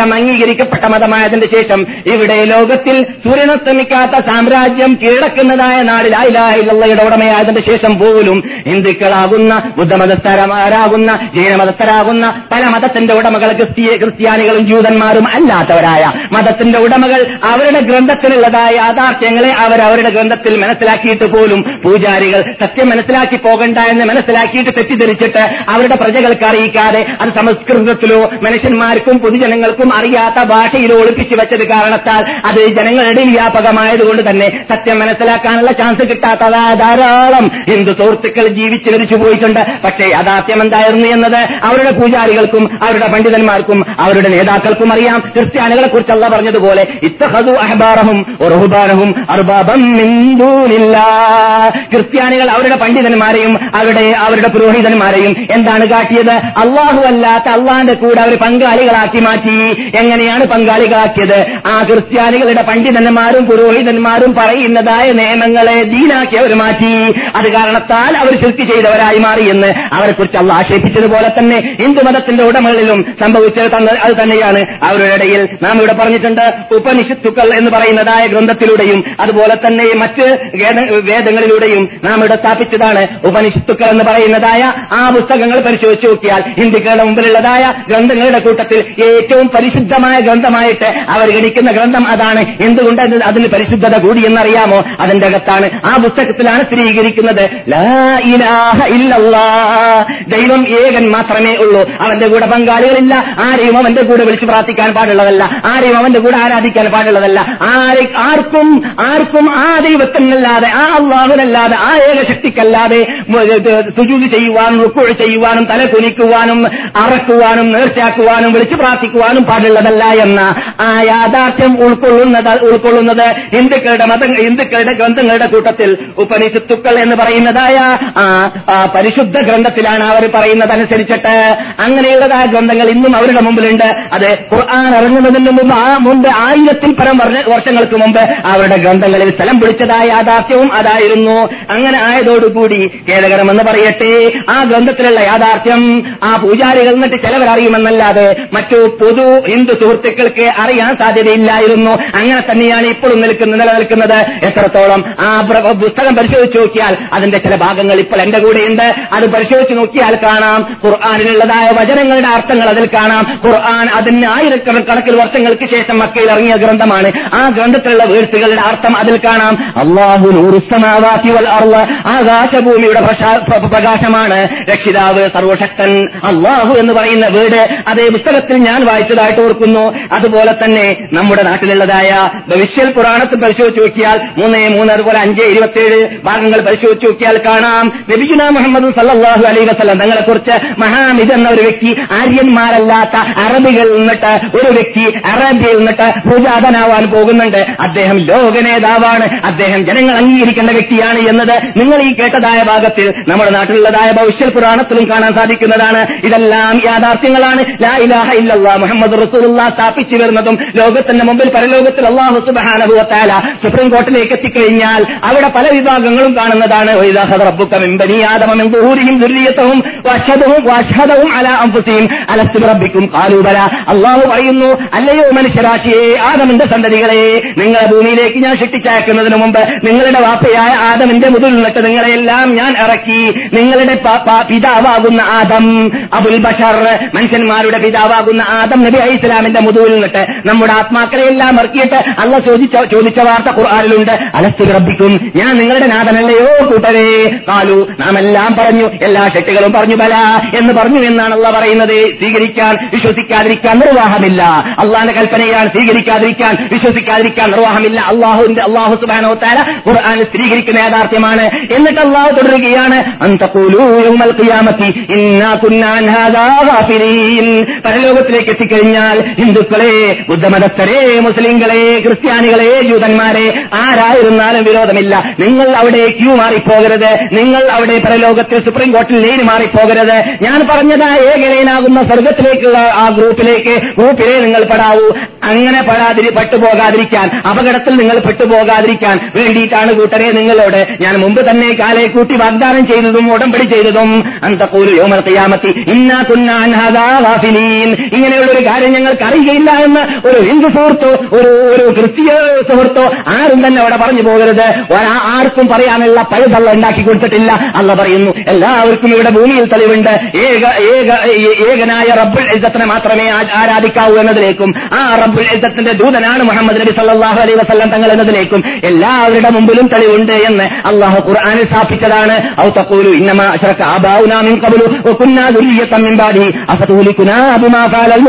ആസകലം അംഗീകരിക്കപ്പെട്ട മതമായതിന്റെ ശേഷം ഇവിടെ ലോകത്തിൽ സൂര്യനസ്തമിക്കാത്ത സാമ്രാജ്യം കീഴടക്കുന്നതായ നാളിൽ ഇല്ലല്ലയുടെ ഉടമയായതിന്റെ ശേഷം പോലും ഹിന്ദുക്കളാകുന്ന ബുദ്ധമതസ്ഥരമാരാകുന്ന ജൈനമതസ്ഥരാകുന്ന പല മതത്തിന്റെ ഉടമകൾ ക്രിസ്തീയ ക്രിസ്ത്യാനികളും ജൂതന്മാരും അല്ലാത്തവരായ മതത്തിന്റെ ഉടമകൾ അവരുടെ ഗ്രന്ഥത്തിലുള്ളതായ യാഥാർത്ഥ്യങ്ങളെ അവർ അവരുടെ ഗ്രന്ഥത്തിൽ മനസ്സിലാക്കിയിട്ട് പോലും പൂജാരികൾ സത്യം മനസ്സിലാക്കി പോകണ്ട എന്ന് മനസ്സിലാക്കിയിട്ട് തെറ്റിദ്ധരിച്ചിട്ട് അവരുടെ പ്രജകൾക്ക് അറിയിക്കാതെ അത് സംസ്കൃതത്തിലോ മനുഷ്യന്മാർക്കും പൊതുജനങ്ങൾക്കും അറിയാത്ത ഭാഷയിൽ ഒളിപ്പിച്ചു വെച്ചത് കാരണത്താൽ അത് ജനങ്ങളുടെ വ്യാപകമായതുകൊണ്ട് തന്നെ സത്യം മനസ്സിലാക്കാനുള്ള ചാൻസ് കിട്ടാത്തതാ ധാരാളം. ഹിന്ദു സുഹൃത്തുക്കൾ ജീവിച്ചു വരിച്ചു പോയിട്ടുണ്ട്. പക്ഷേ യാഥാർത്ഥ്യം എന്തായിരുന്നു എന്നത് അവരുടെ പൂജാരികൾക്കും അവരുടെ പണ്ഡിതന്മാർക്കും അവരുടെ നേതാക്കൾക്കും അറിയാം. ക്രിസ്ത്യാനികളെ കുറിച്ചല്ല പറഞ്ഞതുപോലെ ഇത്തഹദു അഹബാറഹും അർബാബം. ക്രിസ്ത്യാനികൾ അവരുടെ പണ്ഡിതന്മാരെയും അവരുടെ അവരുടെ പുരോഹിതന്മാരെയും എന്താണ് കാട്ടിയത്? അള്ളാഹു അല്ലാത്ത അള്ളാന്റെ കൂടെ അവർ പങ്കാളികളാക്കി മാറ്റി. എങ്ങനെയാണ് പങ്കാളികളാക്കിയത്? ആ ക്രിസ്ത്യാനികളുടെ പണ്ഡിതന്മാരും പുരോഹിതന്മാരും പറയുന്നതായ നിയമങ്ങളെ ദീനാക്കി അവർ മാറ്റി. അത് കാരണത്താൽ അവർ ശുദ്ധി ചെയ്തവരായി മാറി എന്ന് അവരെക്കുറിച്ച് അള്ള ആക്ഷേപിച്ചതുപോലെ തന്നെ ഹിന്ദു ഹിന്ദുമതത്തിന്റെ ഉടമകളിലും സംഭവിച്ചത് അത് തന്നെയാണ്. അവരുടെ ഇടയിൽ നാം ഇവിടെ പറഞ്ഞിട്ടുണ്ട് ഉപനിഷത്തുക്കൾ എന്ന് പറയുന്നതായ ഗ്രന്ഥത്തിലൂടെയും അതുപോലെ തന്നെ മറ്റ് വേദ- വേദങ്ങളിലൂടെയും നാം ഇവിടെ സ്ഥാപിച്ചതാണ്. ഉപനിഷത്തുക്കൾ എന്ന് പറയുന്നതായ ആ പുസ്തകങ്ങൾ പരിശോധിച്ചു നോക്കിയാൽ ഹിന്ദുക്കളുടെ മുമ്പിലുള്ളതായ ഗ്രന്ഥങ്ങളുടെ കൂട്ടത്തിൽ ഏറ്റവും പരിശുദ്ധമായ ഗ്രന്ഥമായിട്ട് അവർ ഗണിക്കുന്ന ഗ്രന്ഥം അതാണ്. എന്തുകൊണ്ട് അത് അതിന് പരിശുദ്ധത കൂടി എന്നറിയാമോ? അതിന്റെ അകത്താണ്. ആ പുസ്തകത്തിലാണ് സ്ഥിരീകരിക്കുന്നത്. ദൈവം ഏകൻ മാത്രമേ ഉള്ളൂ. അവന്റെ കൂടെ പങ്കാളികളില്ല. ആരെയും അവന്റെ കൂടെ വിളിച്ചു പ്രാർത്ഥിക്കാൻ പാടുള്ളതല്ല. ആരെയും അവന്റെ കൂടെ ആരാധിക്കാൻ പാടുള്ളതല്ല. ആരെ ആർക്കും ആർക്കും ആ ദൈവത്തിനല്ലാതെ ആ അള്ളാഹുനല്ലാതെ ആ ഏകശക്തിക്കല്ലാതെ സുജൂതി ചെയ്യുവാനും റുക്കുഴ ചെയ്യുവാനും തല കുനിക്കുവാനും അറക്കുവാനും നേർച്ചയാക്കുവാനും വിളിച്ചു പ്രാർത്ഥിക്കുവാനും പാടുള്ളതല്ല എന്ന ആ യാഥാർത്ഥ്യം ഉൾക്കൊള്ളുന്നത് ഉൾക്കൊള്ളുന്നത് ഹിന്ദുക്കളുടെ മത ഹിന്ദുക്കളുടെ ഗ്രന്ഥങ്ങളുടെ കൂട്ടത്തിൽ ഉപനിഷത്തുക്കൾ എന്ന് പറയുന്നതായ ആ ആ പരിശുദ്ധ ഗ്രന്ഥത്തിലാണ് അവർ പറയുന്നതനുസരിച്ചിട്ട് അങ്ങനെയുള്ളതായ ഗ്രന്ഥങ്ങൾ ഇന്നും അവരുടെ മുമ്പിലുണ്ട്. അത് ഖുർആൻ ഇറങ്ങുന്നതിന് മുമ്പ് ആ മുമ്പ് ആയിരത്തിൽ പരം വർഷങ്ങൾക്ക് മുമ്പ് അവരുടെ ഗ്രന്ഥങ്ങളിൽ സ്ഥലം പിടിച്ചതായ യാഥാർത്ഥ്യവും അതായിരുന്നു. അങ്ങനെ ആയതോടുകൂടി ഖേദകരമെന്ന് പറയട്ടെ. ആ ഗ്രന്ഥത്തിലുള്ള യാഥാർത്ഥ്യം ആ പൂജാരികൾ എന്നിട്ട് ചിലവരറിയുമെന്നല്ലാതെ മറ്റു പൊതു ഹിന്ദു സുഹൃത്തുക്കൾക്ക് അറിയാൻ സാധ്യതയില്ലായിരുന്നു. അങ്ങനെ തന്നെയാണ് ഇപ്പോഴും നിൽക്കുന്നത് നിലനിൽക്കുന്നത്. എത്രത്തോളം ആ പുസ്തകം പരിശോധിച്ച് നോക്കിയാൽ അതിന്റെ ചില ഭാഗങ്ങൾ ഇപ്പോൾ എന്റെ കൂടെയുണ്ട്. അത് പരിശോധിച്ച് നോക്കിയാൽ കാണാം. ഖുർആാനിലുള്ളതായ വചനങ്ങളുടെ അർത്ഥങ്ങൾ അതിൽ കാണാം. ഖുർആൻ അതിന് ആയിരക്കണക്കിൽ വർഷങ്ങൾക്ക് ശേഷം മക്കയിൽ ഇറങ്ങിയ ഗ്രന്ഥമാണ്. ആ ഗ്രന്ഥത്തിലുള്ള വേഴ്സുകളുടെ അർത്ഥം അതിൽ കാണാം. അള്ളാഹു ആകാശഭൂമിയുടെ പ്രകാശമാണ്. രക്ഷിതാവ് സർവശക്തൻ അള്ളാഹു എന്ന് പറയുന്ന വീട് അതേ പുസ്തകത്തിൽ ഞാൻ വായിച്ചതായിട്ട് ഓർക്കുന്നു. അതുപോലെ തന്നെ നമ്മുടെ നാട്ടിലുള്ളതായ ഭവിഷ്യൽ പുരാണത്തിൽ പരിശോധിച്ച് നോക്കിയാൽ മൂന്ന് മൂന്ന് അതുപോലെ അഞ്ച് ഇരുപത്തിയേഴ് ഭാഗങ്ങൾ പരിശോധിച്ച് നോക്കിയാൽ കാണാം. നബിജുന മുഹമ്മദ് സല്ലാഹു അലൈ വസ്ലം തങ്ങളെ കുറിച്ച് മഹാമിദ് എന്ന ഒരു വ്യക്തി ആര്യന്മാരല്ലാത്ത അറബികളിൽ നിന്നിട്ട് ഒരു വ്യക്തി അറേബ്യയിൽ നിന്നിട്ട് ഭൂജാതനാവാൻ പോകുന്നുണ്ട്. അദ്ദേഹം ലോക നേതാവാണ്. അദ്ദേഹം ജനങ്ങൾ അംഗീകരിക്കേണ്ട വ്യക്തിയാണ് എന്നത് നിങ്ങൾ ഈ കേട്ടതായ ഭാഗത്തിൽ നമ്മുടെ നാട്ടിലുള്ളതായ ഭവിഷ്യൽ പുരാണത്തിലും കാണാൻ സാധിക്കുന്നതാണ്. ഇതെല്ലാം യാഥാർത്ഥ്യങ്ങളാണ്. ലാ ഇലാഹ ഇല്ലല്ലാ മുഹമ്മദ് റസൂലുള്ള സ്ഥാപിച്ചു വരുന്നതും ലോകത്തിന്റെ മുമ്പിൽ പരലോകത്തിൽ അള്ളാഹു സുബ്ഹാനഹു വതആല സുപ്രീം കോർട്ടിലേക്ക് എത്തിക്കഴിഞ്ഞാൽ അവിടെ പല വിഭാഗങ്ങളും കാണുന്നതാണ്. അള്ളാഹു പറയുന്നു അല്ലയോ മനുഷ്യരാശിയെ ആദമിന്റെ സന്തതികളെ നിങ്ങളെ ഭൂമിയിലേക്ക് ഞാൻ ശിക്ഷിച്ചയക്കുന്നതിന് മുമ്പ് നിങ്ങളുടെ വാപ്പയായ ആദമിന്റെ മുതിൽ നിന്നിട്ട് നിങ്ങളെല്ലാം ഞാൻ ഇറക്കി. നിങ്ങളുടെ പിതാവാകുന്ന ആദം അബുൽ ബഷർ മനുഷ്യന്മാരുടെ പിതാവാകുന്ന ആദം നബി ഇസ്ലാമിന്റെ മുതുവിൽ നിന്നിട്ട് നമ്മുടെ ആത്മാക്കളെ എല്ലാം ഇറക്കിയിട്ട് അല്ല ചോദിച്ച ചോദിച്ച വാർത്ത ഖുർആാനിലുണ്ട്. അലസ്തു റബ്ബിക്കും ഞാൻ നിങ്ങളുടെ നാഥനല്ലയോ കൂട്ടരേ? കാലു നാം എല്ലാം പറഞ്ഞു എല്ലാ ഷെട്ടുകളും പറഞ്ഞു ബല എന്ന് പറഞ്ഞു എന്നാണ് അല്ല പറയുന്നത്. സ്വീകരിക്കാൻ വിശ്വസിക്കാതിരിക്കാൻ നിർവാഹമില്ല. അള്ളാന്റെ കൽപ്പനയാണ് സ്വീകരിക്കാതിരിക്കാൻ വിശ്വസിക്കാതിരിക്കാൻ നിർവാഹമില്ല. അള്ളാഹുവിന്റെ അള്ളാഹു സുബാനോ താര ഖുർആൻ സ്ഥിരീകരിക്കുന്ന യാഥാർത്ഥ്യമാണ്. എന്നിട്ട് അള്ളാഹു തുടരുകയാണ് പരലോകത്തിലേക്ക് എത്തിക്കഴിഞ്ഞാൽ ഹിന്ദുക്കളെ ബുദ്ധമതസ്ഥരെ മുസ്ലിങ്ങളെ ക്രിസ്ത്യാനികളെ ജൂതന്മാരെ ആരായിരുന്നാലും വിരോധമില്ല. നിങ്ങൾ അവിടെ ക്യൂ മാറിപ്പോകരുത്. നിങ്ങൾ അവിടെ പരലോകത്തിൽ സുപ്രീം കോർട്ടിൽ ലൈൻ മാറിപ്പോകരുത്. ഞാൻ പറഞ്ഞത് ഏകലൈനാകുന്ന സ്വർഗത്തിലേക്കുള്ള ആ ഗ്രൂപ്പിലേക്ക് ഗ്രൂപ്പിലെ നിങ്ങൾ പെടാവൂ. അങ്ങനെ പെടാതിരി പെട്ടുപോകാതിരിക്കാൻ അപകടത്തിൽ നിങ്ങൾ പെട്ടുപോകാതിരിക്കാൻ വേണ്ടിയിട്ടാണ് കൂട്ടരെ നിങ്ങളോട് ഞാൻ മുമ്പ് തന്നെ കാലെ കൂട്ടി വാഗ്ദാനം ചെയ്തതും ഉടമ്പടി ചെയ്തതും. അന്തക്കൂലു യോമൽ ഖിയാമത്തി. ഇന്നാ ഇങ്ങനെയുള്ള ഒരു കാര്യം ഞങ്ങൾക്ക് അറിയുകയില്ല എന്ന് ഒരു ഹിന്ദു സുഹൃത്തോ ഒരു ഒരു ക്രിസ്തീയ സുഹൃത്തോ ആരും തന്നെ അവിടെ പറഞ്ഞു പോകരുത്. ആർക്കും പറയാനുള്ള പഴുതള്ള ഉണ്ടാക്കി കൊടുത്തിട്ടില്ല. അല്ല പറയുന്നു എല്ലാവർക്കും ഇവിടെ ഭൂമിയിൽ തെളിവുണ്ട്. ഏക ഏക ഏകനായ റബ്ബുൽ ഇസത്തിനെ മാത്രമേ ആരാധിക്കാവൂ എന്നതിലേക്കും ആ റബ്ബുൽ ഇസത്തിന്റെ ദൂതനാണ് മുഹമ്മദ് നബി സല്ലാഹു അലൈ വസല്ലം തങ്ങൾ എന്നതിലേക്കും എല്ലാവരുടെ മുമ്പിലും തെളിവുണ്ട് എന്ന് അള്ളാഹു ഖുർആാനിൽ സ്ഥാപിച്ചതാണ്. ഔ തഖൂലു ഇന്നമാ അശ്റക ആബാഉനാ മിൻ ഖബ്ലു വകുന്നാ ദുർരിയത്തൻ മിൻ ബാദി അഫതുലികുനാ ബിമാ ഫഅലൽ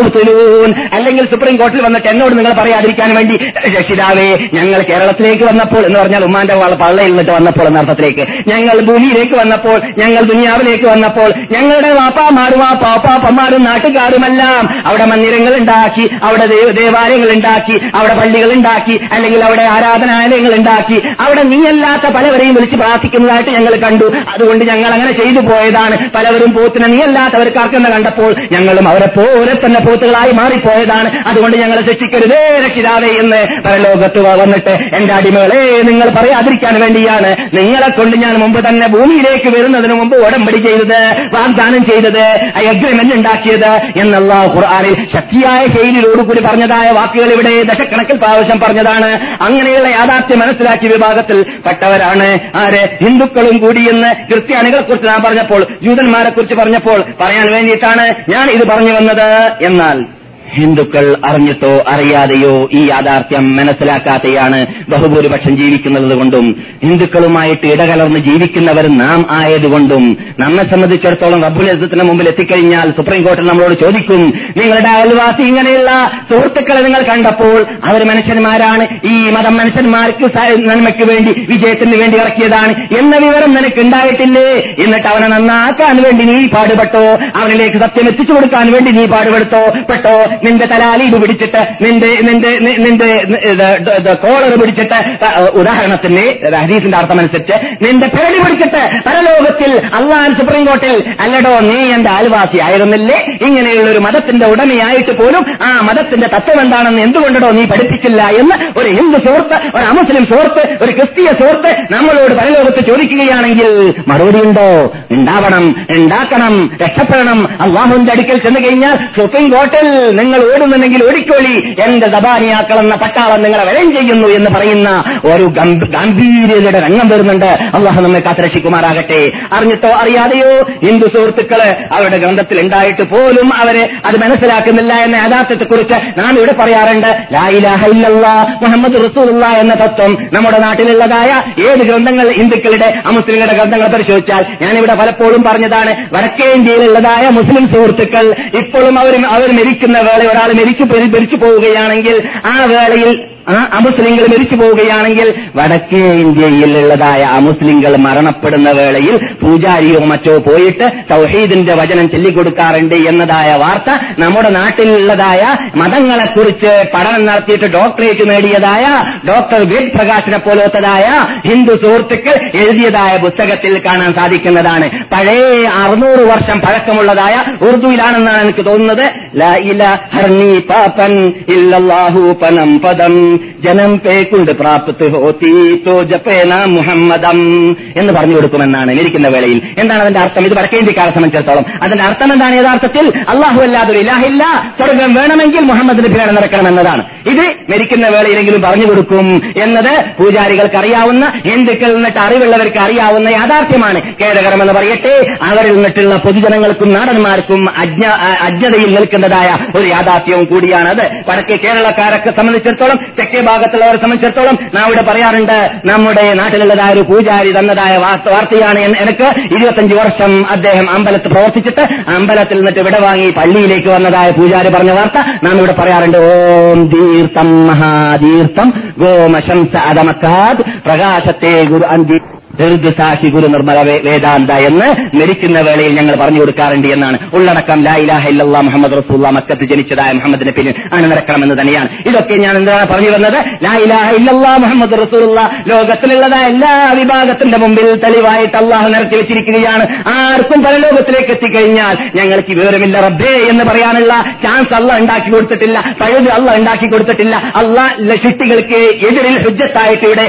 മുബ്തിലൂൻ അല്ലെങ്കിൽ സുപ്രീം കോർട്ടിൽ വന്നിട്ട് എന്നോട് നിങ്ങൾ പറയാതിരിക്കാൻ വേണ്ടി രക്ഷിതാവേ ഞങ്ങൾ കേരളത്തിലേക്ക് വന്നപ്പോൾ എന്ന് പറഞ്ഞാൽ ഉമ്മാന്റെ പള്ളയിൽ നിന്നിട്ട് വന്നപ്പോൾ എന്ന അർത്ഥത്തിലേക്ക്. ഞങ്ങൾ ഭൂമിയിലേക്ക് വന്നപ്പോൾ ഞങ്ങൾ ദുനിയാവിലേക്ക് വന്നപ്പോൾ ഞങ്ങളുടെ വാപ്പാമാരും ആ പാപ്പാപ്പന്മാരും നാട്ടുകാരുമെല്ലാം അവിടെ മന്ദിരങ്ങൾ ഉണ്ടാക്കി അവിടെ ദൈവ- ദേവാലയങ്ങൾ ഉണ്ടാക്കി അവിടെ പള്ളികൾ ഉണ്ടാക്കി അല്ലെങ്കിൽ അവിടെ ആരാധനാലയങ്ങൾ ഉണ്ടാക്കി. അവിടെ നീയല്ലാത്ത പലവരെയും വിളിച്ച് പ്രാർത്ഥിക്കുന്നതായിട്ട് ഞങ്ങൾ കണ്ടു. അതുകൊണ്ട് ഞങ്ങൾ അങ്ങനെ ചെയ്തു പോയതാണ്. പലവരും പോത്തിനെ നീയല്ലാത്തവർക്കാർക്കെന്ന് കണ്ടപ്പോൾ ഞങ്ങളും അവരെ പോലെ തന്നെ പോത്തുകളായി മാറിപ്പോയതാണ്. അതുകൊണ്ട് ഞങ്ങളെ ശിക്ഷിക്കരുതേ രക്ഷിതാവേ എന്ന് പരലോകത്ത് വന്നിട്ട് എന്റെ അടിമകളെ നിങ്ങൾ പറയാതിരിക്കാൻ വേണ്ടിയാണ് നിങ്ങളെ കൊണ്ട് ഞാൻ മുമ്പ് തന്നെ ഭൂമിയിലേക്ക് വരുന്നതിന് മുമ്പ് ഉടമ്പടി ചെയ്തത് വാഗ്ദാനം ചെയ്തത് അഗ്രിമെന്റ് ഉണ്ടാക്കിയത് എന്നുള്ള ഖുർആാനിൽ ശക്തിയായ ശൈലിയോടുകൂടി പറഞ്ഞതായ വാക്കുകൾ ഇവിടെ ദശക്കണക്കിൽ പ്രാവശ്യം പറഞ്ഞതാണ്. അങ്ങനെയുള്ള യാഥാർത്ഥ്യം മനസ്സിലാക്കിയ വിഭാഗത്തിൽ പെട്ടവരാണ്. ആര്? ഹിന്ദുക്കളും കൂടി എന്ന് ക്രിസ്ത്യാനികളെ കുറിച്ച് ഞാൻ പറഞ്ഞപ്പോൾ ജൂതന്മാരെ കുറിച്ച് പറഞ്ഞപ്പോൾ പറയാൻ വേണ്ടിയിട്ടാണ് ഞാൻ ഇത് പറഞ്ഞു വന്നത്. എന്നാൽ ഹിന്ദുക്കൾ അറിഞ്ഞിട്ടോ അറിയാതെയോ ഈ യാഥാർത്ഥ്യം മനസ്സിലാക്കാതെയാണ് ബഹുഭൂരിപക്ഷം ജീവിക്കുന്നത് കൊണ്ടും ഹിന്ദുക്കളുമായിട്ട് ഇടകലർന്ന് ജീവിക്കുന്നവർ നാം ആയതുകൊണ്ടും നമ്മെ സംബന്ധിച്ചിടത്തോളം റബ്ബുൽ യുദ്ധത്തിന് മുമ്പിൽ എത്തിക്കഴിഞ്ഞാൽ സുപ്രീം കോടതി നമ്മളോട് ചോദിക്കും നിങ്ങളുടെ അയൽവാസി ഇങ്ങനെയുള്ള സുഹൃത്തുക്കളെ നിങ്ങൾ കണ്ടപ്പോൾ അവർ മനുഷ്യന്മാരാണ്? ഈ മതം മനുഷ്യന്മാർക്ക് നന്മയ്ക്ക് വേണ്ടി വിജയത്തിന് വേണ്ടി ഇറക്കിയതാണ് എന്ന വിവരം നിനക്ക് ഉണ്ടായിട്ടില്ലേ എന്നിട്ട് അവനെ നന്നാക്കാൻ വേണ്ടി നീ പാടുപെട്ടോ? അവനിലേക്ക് സത്യം എത്തിച്ചു കൊടുക്കാൻ വേണ്ടി നീ പാടുപെടുത്തോ? പെട്ടോ? നിന്റെ തലാലീബ് പിടിച്ചിട്ട് നിന്റെ നിന്റെ നിന്റെ കോളർ പിടിച്ചിട്ട് ഉദാഹരണത്തിന് ഹദീസിന്റെ അർത്ഥമനുസരിച്ച് നിന്റെ പേടി പിടിച്ചിട്ട് പരലോകത്തിൽ അള്ളാൻ സുപ്രീം കോർട്ടിൽ അല്ലടോ നീ എന്റെ ആൽവാസി ആയിരുന്നില്ലേ? ഇങ്ങനെയുള്ള ഒരു മതത്തിന്റെ ഉടമയായിട്ട് പോലും ആ മതത്തിന്റെ തത്വം എന്താണെന്ന് എന്തുകൊണ്ടോ നീ പഠിപ്പിച്ചില്ല എന്ന് ഒരു ഹിന്ദു സുഹൃത്ത് ഒരു അമുസ്ലിം സുഹൃത്ത് ഒരു ക്രിസ്തീയ സുഹൃത്ത് നമ്മളോട് പരലോകത്ത് ചോദിക്കുകയാണെങ്കിൽ മറുപടി ഉണ്ടോ ഉണ്ടാവണം ഉണ്ടാക്കണം രക്ഷപ്പെടണം. അള്ളാഹുവിന്റെ അടുക്കൽ ചെന്ന് കഴിഞ്ഞാൽ സുപ്രീം കോർട്ടിൽ നിങ്ങൾ ഓടുന്നുണ്ടെങ്കിൽ ഓടിക്കോളി. എന്റെ ദബാനിയാക്കൾ എന്ന പട്ടാളം നിങ്ങളെ വലയം ചെയ്യുന്നു എന്ന് പറയുന്ന ഒരു ഗംഭീര്യതയുടെ രംഗം വരുന്നുണ്ട്. അള്ളാഹു നമ്മെ കാത്തരക്ഷിക്കുമാറാകട്ടെ. അറിഞ്ഞിട്ടോ അറിയാതെയോ? ഹിന്ദു സുഹൃത്തുക്കൾ അവരുടെ ഗ്രന്ഥത്തിൽ ഉണ്ടായിട്ട് പോലും അവർ അത് മനസ്സിലാക്കുന്നില്ല എന്ന യാഥാർത്ഥ്യത്തെക്കുറിച്ച് നാം ഇവിടെ പറയാറുണ്ട്. മുഹമ്മദ് റസൂലുള്ള എന്ന തത്വം നമ്മുടെ നാട്ടിലുള്ളതായ ഏത് ഗ്രന്ഥങ്ങൾ ഹിന്ദുക്കളുടെ അമുസ്ലിങ്ങളുടെ ഗ്രന്ഥങ്ങൾ പരിശോധിച്ചാൽ ഞാനിവിടെ പലപ്പോഴും പറഞ്ഞതാണ് വടക്കേ ഇന്ത്യയിലുള്ളതായ മുസ്ലിം സുഹൃത്തുക്കൾ ഇപ്പോഴും അവർ അവർ മരിക്കുന്ന വേള ഒരാൾ മരിച്ചു മരിച്ചു പോവുകയാണെങ്കിൽ ആ വേളയിൽ ആ അമുസ്ലിങ്ങൾ മരിച്ചു പോവുകയാണെങ്കിൽ വടക്കേ ഇന്ത്യയിലുള്ളതായ അമുസ്ലിങ്ങൾ മരണപ്പെടുന്ന വേളയിൽ പൂജാരിയോ മറ്റോ പോയിട്ട് തൗഹീദിന്റെ വചനം ചൊല്ലിക്കൊടുക്കാറുണ്ട് എന്നതായ വാർത്ത നമ്മുടെ നാട്ടിലുള്ളതായ മതങ്ങളെക്കുറിച്ച് പഠനം നടത്തിയിട്ട് ഡോക്ടറേറ്റ് നേടിയതായ ഡോക്ടർ വേദ് പ്രകാശിനെ പോലത്തതായ ഹിന്ദു സുഹൃത്തുക്കൾ എഴുതിയതായ പുസ്തകത്തിൽ കാണാൻ സാധിക്കുന്നതാണ്. പഴയ അറുന്നൂറ് വർഷം പഴക്കമുള്ളതായ ഉറുദുവിലാണെന്നാണ് എനിക്ക് തോന്നുന്നത്. പനം പദം. ജനം പേക്കുണ്ട് പ്രാപ്ത് ഹോത്തി. തോ ജപ്പേന മുഹമ്മദം എന്ന് പറഞ്ഞു കൊടുക്കുമെന്നാണ് ഇരിക്കുന്ന വേളയിൽ. എന്താണ് അതിന്റെ അർത്ഥം? ഇത് വടക്കേ ഇന്ത്യക്കാരെ സംബന്ധിച്ചിടത്തോളം. അതിന്റെ അർത്ഥം എന്താണ്? യഥാർത്ഥത്തിൽ അള്ളാഹു അല്ലാതൊരു ഇലാഹില്ല സ്വർഗം വേണമെങ്കിൽ മുഹമ്മദിന് നടക്കണം എന്നതാണ് ഇത് മരിക്കുന്ന വേളയിലെങ്കിലും പറഞ്ഞു കൊടുക്കും എന്നത് പൂജാരികൾക്ക് അറിയാവുന്ന ഹിന്ദുക്കളിൽ നിന്നിട്ട് അറിവുള്ളവർക്ക് അറിയാവുന്ന യാഥാർത്ഥ്യമാണ്. ഖേദകരമെന്ന് പറയട്ടെ അവരിൽ നിന്നിട്ടുള്ള പൊതുജനങ്ങൾക്കും നാടന്മാർക്കും അജ്ഞ അജ്ഞതയിൽ നിൽക്കുന്നതായ ഒരു യാഥാർത്ഥ്യവും കൂടിയാണത്. വടക്കേ കേരളക്കാരൊക്കെ സംബന്ധിച്ചിടത്തോളം തെക്കേ ഭാഗത്തുള്ളവരെ സംബന്ധിച്ചിടത്തോളം നാം ഇവിടെ പറയാറുണ്ട് നമ്മുടെ നാട്ടിലുള്ളതായ ഒരു പൂജാരി തന്നതായ വാർത്ത- വാർത്തയാണ് എനിക്ക് ഇരുപത്തഞ്ച് വർഷം അദ്ദേഹം അമ്പലത്ത് പ്രവർത്തിച്ചിട്ട് അമ്പലത്തിൽ നിന്നിട്ട് ഇവിടെ വാങ്ങി പള്ളിയിലേക്ക് വന്നതായ പൂജാരി പറഞ്ഞ വാർത്ത നാം ഇവിടെ പറയാറുണ്ട് ഓം തീർത്ഥം മഹാതീർത്ഥം ഗോമശംസ അദമക്കാത് പ്രകാശത്തെ ഗുരു അന്തി ദീർഘസാക്ഷി ഗുരു നിർമ്മല വേദാന്ത എന്ന് മരിക്കുന്ന വേളയിൽ ഞങ്ങൾ പറഞ്ഞു കൊടുക്കാറുണ്ട് എന്നാണ്. ഉള്ളടക്കം ലാ ഇലാഹ ഇല്ലല്ലാ മുഹമ്മദ് റസൂല്ല മക്കത്ത് ജനിച്ചതായ മുഹമ്മദിന്റെ പിന്നിൽ ആണ് നടക്കണമെന്ന് തന്നെയാണ്. ഇതൊക്കെ ഞാൻ എന്താണ് പറഞ്ഞു വന്നത്? ലാ ഇലാഹ ഇല്ലല്ലാ മുഹമ്മദ് റസൂല്ല ലോകത്തിലുള്ളതായ എല്ലാ വിഭാഗത്തിന്റെ മുമ്പിൽ തെളിവായിട്ട് അള്ളാഹു നിരത്തി വെച്ചിരിക്കുകയാണ്. ആർക്കും പരലോകത്തിലേക്ക് എത്തിക്കഴിഞ്ഞാൽ ഞങ്ങൾക്ക് വിവരമില്ല റബ്ബേ എന്ന് പറയാനുള്ള ചാൻസ് അല്ല ഉണ്ടാക്കി കൊടുത്തിട്ടില്ല. പഴുത് അല്ല ഉണ്ടാക്കി കൊടുത്തിട്ടില്ല. അല്ല ലഷിട്ടികൾക്ക് എതിരിൽ ഹുജ്ജത്തായിട്ട് ഇവിടെ